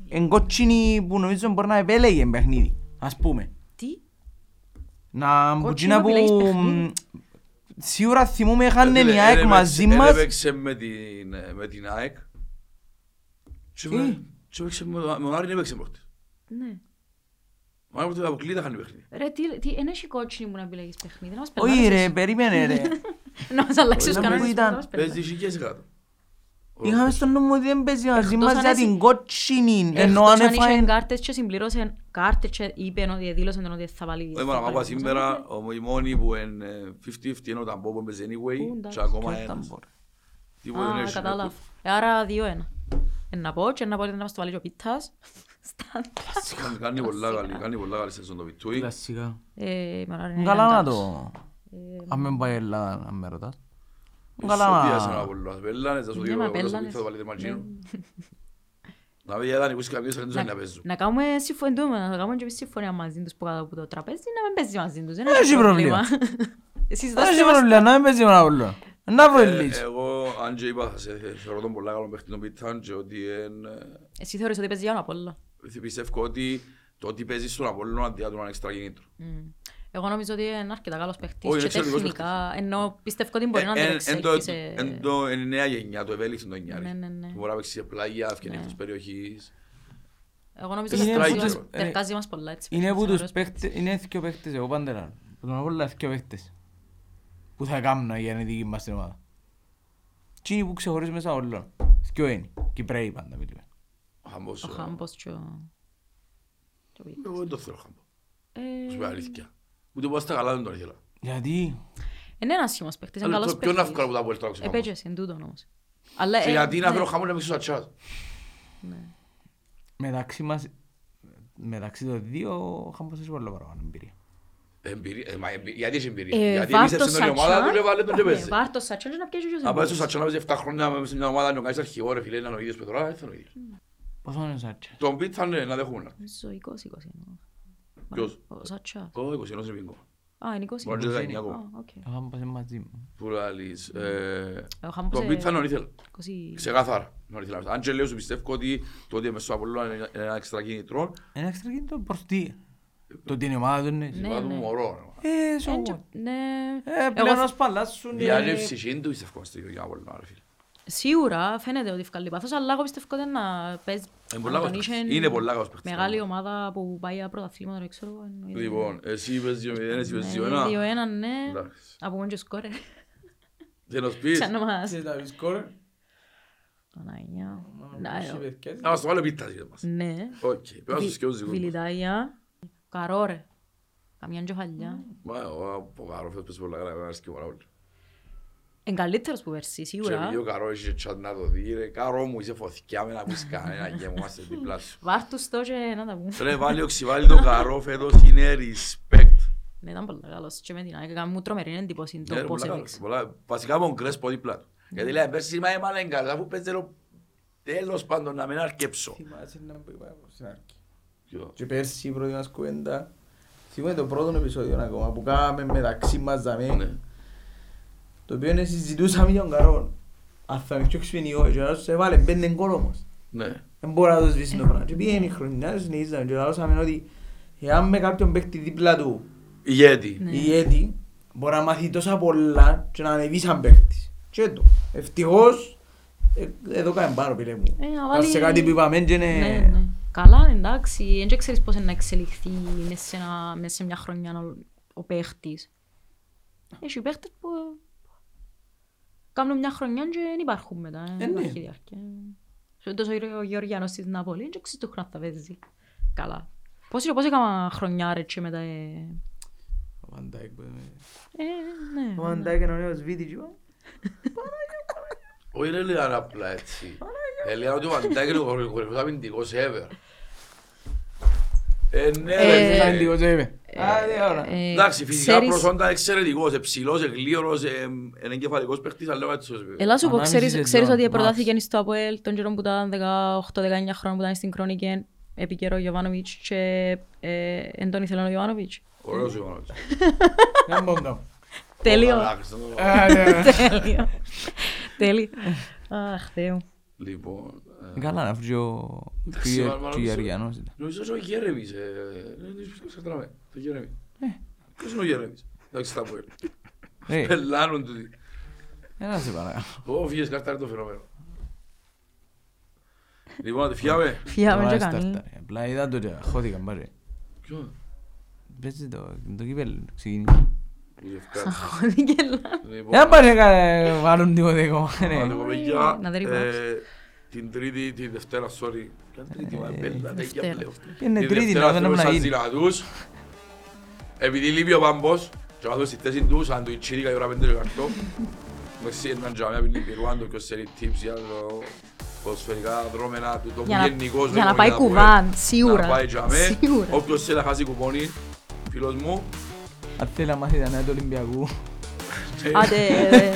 [SPEAKER 3] εν κότσινοι που νομίζω μπορεί να επέλεγε παιχνίδι, ας πούμε.
[SPEAKER 4] Τι.
[SPEAKER 3] Να
[SPEAKER 4] Κότσινο
[SPEAKER 3] μπουτσίνα που
[SPEAKER 4] επιλέγεις παιχνίδι.
[SPEAKER 3] μ, σίγουρα θυμούμε είχαν
[SPEAKER 2] Ε,
[SPEAKER 3] η
[SPEAKER 2] ε,
[SPEAKER 3] ΑΕΚ
[SPEAKER 2] έπαιξε-
[SPEAKER 3] μαζί
[SPEAKER 2] ε,
[SPEAKER 3] μας.
[SPEAKER 2] Έπαιξε με την, ε, με την ΑΕΚ. Και
[SPEAKER 3] Τι;
[SPEAKER 2] με- και έπαιξε με τον- με τον Άρη έπαιξε προχτές.
[SPEAKER 4] Ναι.
[SPEAKER 2] Μα έπαιξε αποκλείται είχαν παιχνίδι.
[SPEAKER 4] Ρε, τι, τι, εν έχει κότσινη που να επιλέγεις παιχνίδι, να μας
[SPEAKER 3] Όχι
[SPEAKER 4] περνάρεις
[SPEAKER 3] ρε, περίμενε ρε.
[SPEAKER 4] εσύ. Να μας αλλάξεις τους
[SPEAKER 3] Όχι,
[SPEAKER 4] κανόνες
[SPEAKER 3] που
[SPEAKER 4] που
[SPEAKER 3] ήταν.
[SPEAKER 4] να μας περνάρεις.
[SPEAKER 2] Παίζει χιλιές κάτω.
[SPEAKER 3] Είχαμε στον νόμο ότι δεν παίζει μαζί
[SPEAKER 4] Εκτός
[SPEAKER 3] μας
[SPEAKER 4] αν
[SPEAKER 3] για
[SPEAKER 4] εσύ-
[SPEAKER 3] την κότσινη. Ενώ
[SPEAKER 4] Εκτός
[SPEAKER 3] αν
[SPEAKER 4] αν είχε
[SPEAKER 3] έφαγε...
[SPEAKER 4] κάρτες και συμπλήρωσε κάρτες και είπε ότι δήλωσε τον ότι θα βάλει...
[SPEAKER 2] Όχι
[SPEAKER 4] θα
[SPEAKER 2] μόνο
[SPEAKER 4] βάλει
[SPEAKER 2] ακόμα
[SPEAKER 4] κόσμο.
[SPEAKER 2] σήμερα, ο- οι μόνοι που είναι ε, 50-50 είναι ο Ταμπό που παίζει
[SPEAKER 4] Ού,
[SPEAKER 2] anyway
[SPEAKER 4] εντάξει.
[SPEAKER 2] και ακόμα
[SPEAKER 3] Ποιος
[SPEAKER 2] ένας.
[SPEAKER 3] ήταν,
[SPEAKER 2] Τίποτε δεν
[SPEAKER 4] Α,
[SPEAKER 2] έχει.
[SPEAKER 4] κατάλαβα. Ε, Άρα δύο-ένα. Ε, να πω και να πω ότι να μας το βάλει και ο Πίτας. Στάντα.
[SPEAKER 2] Κάνει- Κάνει πολλά καλή, κάνει πολλά καλή σεζόν το Βιτούι.
[SPEAKER 3] Κλασσικά.
[SPEAKER 4] Ε, με ωραία, είναι
[SPEAKER 3] Καλά να
[SPEAKER 4] καλός.
[SPEAKER 3] το... Αν με πάει η Ελλάδα, αν με ρωτάς.
[SPEAKER 2] Σου
[SPEAKER 3] Καλά
[SPEAKER 2] πιάσε ένα
[SPEAKER 3] να...
[SPEAKER 2] πολλά. Πέλανες, θα σου
[SPEAKER 4] Ναι,
[SPEAKER 2] δίνω
[SPEAKER 4] μα
[SPEAKER 2] εγώ, θα σου-
[SPEAKER 4] πέλανες.
[SPEAKER 2] θα το βάλετε ματζίνο.
[SPEAKER 4] Ναι.
[SPEAKER 2] Να πει για δανεικούς κάποιος δεν τους
[SPEAKER 4] Να-
[SPEAKER 2] είναι να παίζουν.
[SPEAKER 4] Να κάνουμε συμφωνούμε, να κάνουμε και εμείς συμφωνία μαζί τους που κάτω από το τραπέζι, να μην παίζει μαζί τους. Δεν
[SPEAKER 3] Έχει
[SPEAKER 4] έχει
[SPEAKER 3] πρόβλημα.
[SPEAKER 4] Εσείς
[SPEAKER 3] Δεν έχει
[SPEAKER 4] δώστε μας...
[SPEAKER 3] πρόβλημα, να μην παίζει με ένα όλο. Να βρω
[SPEAKER 2] Ε,
[SPEAKER 3] λύση.
[SPEAKER 2] Εγώ, αν και είπα, θα σε θεωρώ τον πολλά καλό παίχτη τον Πιτσάν και ότι εν, ε,
[SPEAKER 4] Εσύ θεωρείς ότι παίζει για τον Απόλλωνα.
[SPEAKER 2] πιστεύω ότι το ότι παίζεις στον Απόλλωνα αντί να του είναι έξτρα κινήτρο.
[SPEAKER 4] Μμ. Εγώ νομίζω ότι είναι αρκετά καλός παίχτης
[SPEAKER 2] Όχι, είναι
[SPEAKER 4] και
[SPEAKER 2] εξαιρετικός
[SPEAKER 4] τεχνικά, ενώ πιστεύω ότι μπορεί να
[SPEAKER 2] Ε, εν-
[SPEAKER 4] αντέξει
[SPEAKER 2] εν το-
[SPEAKER 4] σε...
[SPEAKER 2] εν το- εν η νέα γενιά, το ευέλικτο το νιάρι.
[SPEAKER 4] Ναι, ναι, ναι.
[SPEAKER 2] Που Μπορεί να παίξει σε πλάγια,
[SPEAKER 4] Ναι.
[SPEAKER 2] ευκαινία εκτός περιοχής.
[SPEAKER 4] Εγώ νομίζω
[SPEAKER 3] Είναι
[SPEAKER 4] ότι
[SPEAKER 2] που
[SPEAKER 4] μας-
[SPEAKER 2] τους-
[SPEAKER 3] ε,
[SPEAKER 4] τερκάζει μας πολλά έτσι.
[SPEAKER 3] Είναι που
[SPEAKER 4] παίχτης,
[SPEAKER 3] τους
[SPEAKER 4] ωραίος
[SPEAKER 3] παίχτες, είναι δύο παίχτες, εγώ πάντα λέω. Που τον απόλυτα δύο παίχτες. Που θα κάνουν για να είναι δική μας την ομάδα. Τι είναι που ξεχωρίζουν μέσα όλων. Δυο είναι. Κυπρέοι πάντα μιλούμε.
[SPEAKER 2] Ο Χαμπός,
[SPEAKER 4] Ο
[SPEAKER 2] ε,
[SPEAKER 4] Χάμπος και ο... και ο Βίτ.
[SPEAKER 2] Εγώ δεν το θέλω Χαμπό.
[SPEAKER 4] Ε,
[SPEAKER 2] Σου πω αλήθεια. Ούτε που στα καλά δεν τον ήθελα.
[SPEAKER 3] Γιατί;
[SPEAKER 4] Είναι ένας σχήμος παίχτης, είναι
[SPEAKER 2] Αλλά
[SPEAKER 4] καλός
[SPEAKER 2] το πιο
[SPEAKER 4] παίχτης.
[SPEAKER 2] εύκολο που τα πω το άξιο.
[SPEAKER 4] Επέτυχε, είναι τούτο όμως. Αλλά,
[SPEAKER 2] Και
[SPEAKER 4] ε,
[SPEAKER 2] γιατί να
[SPEAKER 4] ναι.
[SPEAKER 2] φέρω χαμόν να μixω σατσάς.
[SPEAKER 3] Μεταξύ μας, μεταξύ των δύο, ο Χάμπος έχει πολύ παραπάνω εμπειρία.
[SPEAKER 2] Εμπειρία, ε, μα εμπειρία- γιατί έχει εμπειρία;
[SPEAKER 4] Ε,
[SPEAKER 2] Γιατί
[SPEAKER 4] βάρ'
[SPEAKER 2] εμείς
[SPEAKER 4] το
[SPEAKER 2] στην όλη ομάδα
[SPEAKER 4] Σατσάν.
[SPEAKER 2] του και βάλε τον και
[SPEAKER 4] Ναι,
[SPEAKER 2] παίζει.
[SPEAKER 4] βάρ' το Σατσάν και να πιέζει και ο
[SPEAKER 2] Αν πάει στο
[SPEAKER 4] Ζεμπός.
[SPEAKER 2] Σατσάν να παίζεις 7 χρόνια μέσα σε μια ομάδα να κάνεις αρχηγό ρε φίλε, είναι ο ίδιος με τώρα, δεν θα είναι ο ίδιος.
[SPEAKER 3] Πόσο είναι ο Σάτσα.
[SPEAKER 2] Τον Πιτ θα είναι να δεχούμε.
[SPEAKER 4] Νομίζω 20-20 εννοώ.
[SPEAKER 2] Ποιος;
[SPEAKER 4] Ο Σατσάς.
[SPEAKER 2] Ο 21 είναι πίνκο.
[SPEAKER 4] Α, είναι 20.
[SPEAKER 2] Μπορεί να είναι 19
[SPEAKER 4] Α,
[SPEAKER 2] ακόμα.
[SPEAKER 4] οκ.
[SPEAKER 3] Ο Χάμπος είναι μαζί μου.
[SPEAKER 2] Που λαλείς. ε,
[SPEAKER 4] Ο Χάμπος,
[SPEAKER 2] Τον
[SPEAKER 4] ε,
[SPEAKER 2] Πιτ θα είναι ο ήθελ.
[SPEAKER 4] 20.
[SPEAKER 2] Ξεκάθαρα. νωρίς ήθελα να πει. Αν και λέω σου πιστεύω ότι το ότι μες στο Απολλώνα είναι ένα έξτρα κίνητρο,
[SPEAKER 3] Ένα έξτρα κινητό προς τι; Το ότι είναι η ομάδα του είναι.
[SPEAKER 4] Ναι,
[SPEAKER 2] είπα του
[SPEAKER 4] ναι.
[SPEAKER 2] μωρό.
[SPEAKER 3] Ε, so
[SPEAKER 4] Έντια-
[SPEAKER 3] what.
[SPEAKER 4] Ναι.
[SPEAKER 3] Ε,
[SPEAKER 4] Εγώ
[SPEAKER 3] πλέον
[SPEAKER 4] θα-
[SPEAKER 3] να σπαλάσουν.
[SPEAKER 2] Η
[SPEAKER 3] ε,
[SPEAKER 2] άνευση εκείνη του πιστεύω στο ίδιο για Απολλώνα ρε φίλε.
[SPEAKER 4] Σίγουρα φαίνεται ότι ευκαλεί πάθος, αλλά εγώ πιστεύω ότι να παίζει
[SPEAKER 2] Είναι
[SPEAKER 4] αν
[SPEAKER 2] πολλά
[SPEAKER 4] τον
[SPEAKER 2] καλός
[SPEAKER 4] είχε
[SPEAKER 2] παίκτης. Είναι πολλά καλός παίκτης.
[SPEAKER 4] Μεγάλη ομάδα που πάει για πρωταθλήματα, δεν ξέρω. εννοείται.
[SPEAKER 2] Λοιπόν, εσύ είπες 2-0, εσύ είπες
[SPEAKER 4] Ναι,
[SPEAKER 2] 2-1.
[SPEAKER 4] 2-1, ναι.
[SPEAKER 2] Εντάξει.
[SPEAKER 4] Από μόνο και σκόρε.
[SPEAKER 2] Τι να σου πεις.
[SPEAKER 4] Σαν να μας...
[SPEAKER 3] Και τα σκόρ.
[SPEAKER 4] Παναγιά.
[SPEAKER 3] Να,
[SPEAKER 4] Ναι,
[SPEAKER 3] έχει παιδιά.
[SPEAKER 2] Να μας το βάλω πίτας για μας.
[SPEAKER 4] Ναι.
[SPEAKER 2] Οκ, πρέπει να σου σκέφτω ζυγούς.
[SPEAKER 4] Βιλιτάγια. Καρό ρε. Καμιά κεφαλιά.
[SPEAKER 2] Μα, ο ο Καρό φέτος παίζει πολλά καλά, εμένα αρέσκει πάρα πολύ.
[SPEAKER 4] Εν καλύτερος που πέρσι,
[SPEAKER 2] Και
[SPEAKER 4] σίγουρα.
[SPEAKER 2] επειδή ο Καρός είχε τσάτ να το δει, ρε, Καρό μου είσαι φωθηκιά με να πεις κανένα γέμο, είμαστε δίπλα σου.
[SPEAKER 4] Βάρ' τους το και να τα πούμε.
[SPEAKER 2] Ρε, βάλει οξυβάλλει τον Καρό φέτος, είναι respect.
[SPEAKER 4] Ναι, ήταν πολύ καλός και με την ΑΕΚ. Έκανε μου τρομερή εντύπωση
[SPEAKER 2] Ναι,
[SPEAKER 4] το
[SPEAKER 2] ρε,
[SPEAKER 4] πώς
[SPEAKER 2] πολλά καλά,
[SPEAKER 4] έπαιξε.
[SPEAKER 2] πολλά- Βασικά από τον Κρέσπο δίπλα του. Γιατί λέει, πέρσι μα έμαλε καλά, αφού παίζει το τέλος πάντων να μην αρκέψω.
[SPEAKER 3] Θυμάσαι να μην πάει στην αρχή.
[SPEAKER 2] Ποιο;
[SPEAKER 3] Και πέρσι η πρώτη μας κουβέντα, θυμάμαι το πρώτο επεισόδιο ακόμα που κάναμε μεταξύ μας
[SPEAKER 2] Ναι.
[SPEAKER 3] Δαμέ, το οποίο είναι συζητούσαμε για τον Καρόν. Αν θα με πιο ξυπνιό, και ο άλλος έβαλε πέντε γκολ όμως.
[SPEAKER 2] Ναι.
[SPEAKER 3] Δεν μπορεί να το σβήσει το πράγμα. Και πήγαινε η χρονιά, συνεχίζαμε και λαλώσαμε ότι εάν με κάποιον παίχτη δίπλα του
[SPEAKER 2] Ηγέτη.
[SPEAKER 4] Ναι.
[SPEAKER 3] ηγέτη, μπορεί να μάθει τόσα πολλά και να ανεβεί σαν παίχτης. Και το. Ευτυχώς, ε, εδώ κάνει πάνω πήρε μου.
[SPEAKER 4] Ε, να
[SPEAKER 3] Αν
[SPEAKER 4] βάλει-
[SPEAKER 3] σε κάτι που είπαμε και
[SPEAKER 4] Ναι,
[SPEAKER 3] είναι...
[SPEAKER 4] ναι. Καλά, εντάξει. Δεν ξέρεις πώς είναι να εξελιχθεί μέσα σε, ένα- μέσα σε μια χρονιά ο, ο παίχτης. Έχει παίχτες που ε, κάνουν μια χρονιά και δεν υπάρχουν μετά.
[SPEAKER 3] Ε,
[SPEAKER 4] Δεν
[SPEAKER 3] ναι.
[SPEAKER 4] υπάρχει διάρκεια. Σε τόσο ο Γεωργιάνος της Ναπολή, δεν ξέρεις το χρόνο θα παίζει. Καλά. Πώς είναι, πώς έκανα χρονιά ρε και μετά... ε,
[SPEAKER 3] Ο Βαντάικ που είναι-
[SPEAKER 4] Ε, ναι.
[SPEAKER 3] Ο Βαντάικ είναι ο νέος Βίντιτς, είπα.
[SPEAKER 2] Όχι ρε λέγανε απλά έτσι. Ε, Λέγανε ότι ο Βαντάικ είναι ο κορυφαίος αμυντικός ever. Ε, ναι
[SPEAKER 4] Ε,
[SPEAKER 2] ρε.
[SPEAKER 3] Θα
[SPEAKER 2] φίλε.
[SPEAKER 3] είναι λίγο τσέπε. Άντε, ώρα.
[SPEAKER 4] Ε,
[SPEAKER 2] Εντάξει, φυσικά
[SPEAKER 4] ξέρεις-
[SPEAKER 2] προσόντα εξαιρετικός, ε, ψηλός, ε, γλίωρος, ε, είναι εγκεφαλικός παίχτης, αλλά έτσι ως
[SPEAKER 4] Ελά σου πω,
[SPEAKER 3] Ανάμιση
[SPEAKER 4] ξέρεις,
[SPEAKER 3] σεζόν,
[SPEAKER 4] ξέρεις ότι
[SPEAKER 3] max.
[SPEAKER 4] προτάθηκε στο ΑΠΟΕΛ τον καιρό που ήταν 18-19 χρόνια που ήταν στην Κρόνικη επί καιρό ο Γιωβάνοβιτς και ε, εν τον ήθελε ο Γιωβάνοβιτς.
[SPEAKER 2] Ωραίος ο Ιωάννης.
[SPEAKER 3] Δεν μπορώ να κάνω.
[SPEAKER 4] Τέλειο.
[SPEAKER 2] Καλά, Χριστό.
[SPEAKER 3] Άντε,
[SPEAKER 4] Τέλειο. Τέλειο. Αχ, Θεέ μου.
[SPEAKER 2] Λοιπόν, ε,
[SPEAKER 3] Ε, Καλά να βρει ο
[SPEAKER 2] Εντάξει,
[SPEAKER 3] και-
[SPEAKER 2] μα- μα
[SPEAKER 3] και ο
[SPEAKER 2] νομίζω-
[SPEAKER 3] Γεωργιανός ήταν.
[SPEAKER 2] νομίζω ότι ο Γέρεμις, ε, δεν είναι ποιος καταλαβαίνει, το Γέρεμι. Ποιος είναι ο Γέρεμις, εντάξει στα πουέλ.
[SPEAKER 3] Ε,
[SPEAKER 2] Πελάνουν τούτοι.
[SPEAKER 3] Ένα σε παρακαλώ.
[SPEAKER 2] Ω, φύγες κάρτα είναι το φαινόμενο. Λοιπόν, φιάμε.
[SPEAKER 4] Φιάμε και
[SPEAKER 3] Ωραία,
[SPEAKER 4] κανείς.
[SPEAKER 3] στάρτα, ρε. Απλά είδα το και χώθηκα μπάρε.
[SPEAKER 2] Ποιο,
[SPEAKER 3] Παίζει το το κύπελλο, ξεκίνησε.
[SPEAKER 2] Η Ευκάρη.
[SPEAKER 4] Χώθηκε λάθος.
[SPEAKER 2] Λοιπόν,
[SPEAKER 3] Δεν πάρε να βάλουν τίποτε ακόμα. ναι.
[SPEAKER 2] Άντε, κοπέγια,
[SPEAKER 4] Να δεν
[SPEAKER 2] ε,
[SPEAKER 4] ρημάξει.
[SPEAKER 2] την Τρίτη, τη Δευτέρα, sorry. Ποια Τρίτη, μα, πέντε, τέτοια
[SPEAKER 4] Δευτέρα.
[SPEAKER 2] πλέον.
[SPEAKER 3] Είναι
[SPEAKER 2] Τη
[SPEAKER 3] τρίτη,
[SPEAKER 2] Δευτέρα
[SPEAKER 3] να δεν
[SPEAKER 2] θέλουμε
[SPEAKER 3] να
[SPEAKER 2] σαν
[SPEAKER 3] γίνει.
[SPEAKER 2] ζηλατούς. Επειδή λείπει ο Πάμπος, και βάζω στη θέση τους, σαν του Ιτσίρικα η ώρα πέντε και καρτό. Μεξί έναν τζαμιά πίνει πυρουάντο και ως θέλει tips για το ποδοσφαιρικά δρόμενα του τόπου
[SPEAKER 4] Για να-
[SPEAKER 2] γενικώς.
[SPEAKER 4] για να
[SPEAKER 2] δεν
[SPEAKER 4] πάει
[SPEAKER 2] μπορεί
[SPEAKER 4] κουβάν,
[SPEAKER 2] να
[SPEAKER 4] σίγουρα.
[SPEAKER 2] Να πάει τζαμέ.
[SPEAKER 4] Σίγουρα.
[SPEAKER 2] Όποιος θέλει να χάσει κουπόνι, φίλος μου.
[SPEAKER 3] Αν θέλει να μάθει τα νέα του Ολυμπιακού.
[SPEAKER 4] Άντε. ε,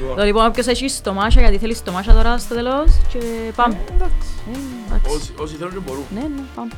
[SPEAKER 2] Λοιπόν,
[SPEAKER 4] Το λοιπόν, όποιος έχει στομάχια, γιατί θέλει στομάχια τώρα στο τέλος και πάμε.
[SPEAKER 3] Εντάξει.
[SPEAKER 4] Ε, εντάξει.
[SPEAKER 2] όσοι- Όσοι θέλουν και μπορούν.
[SPEAKER 4] Ναι, ναι, πάμε.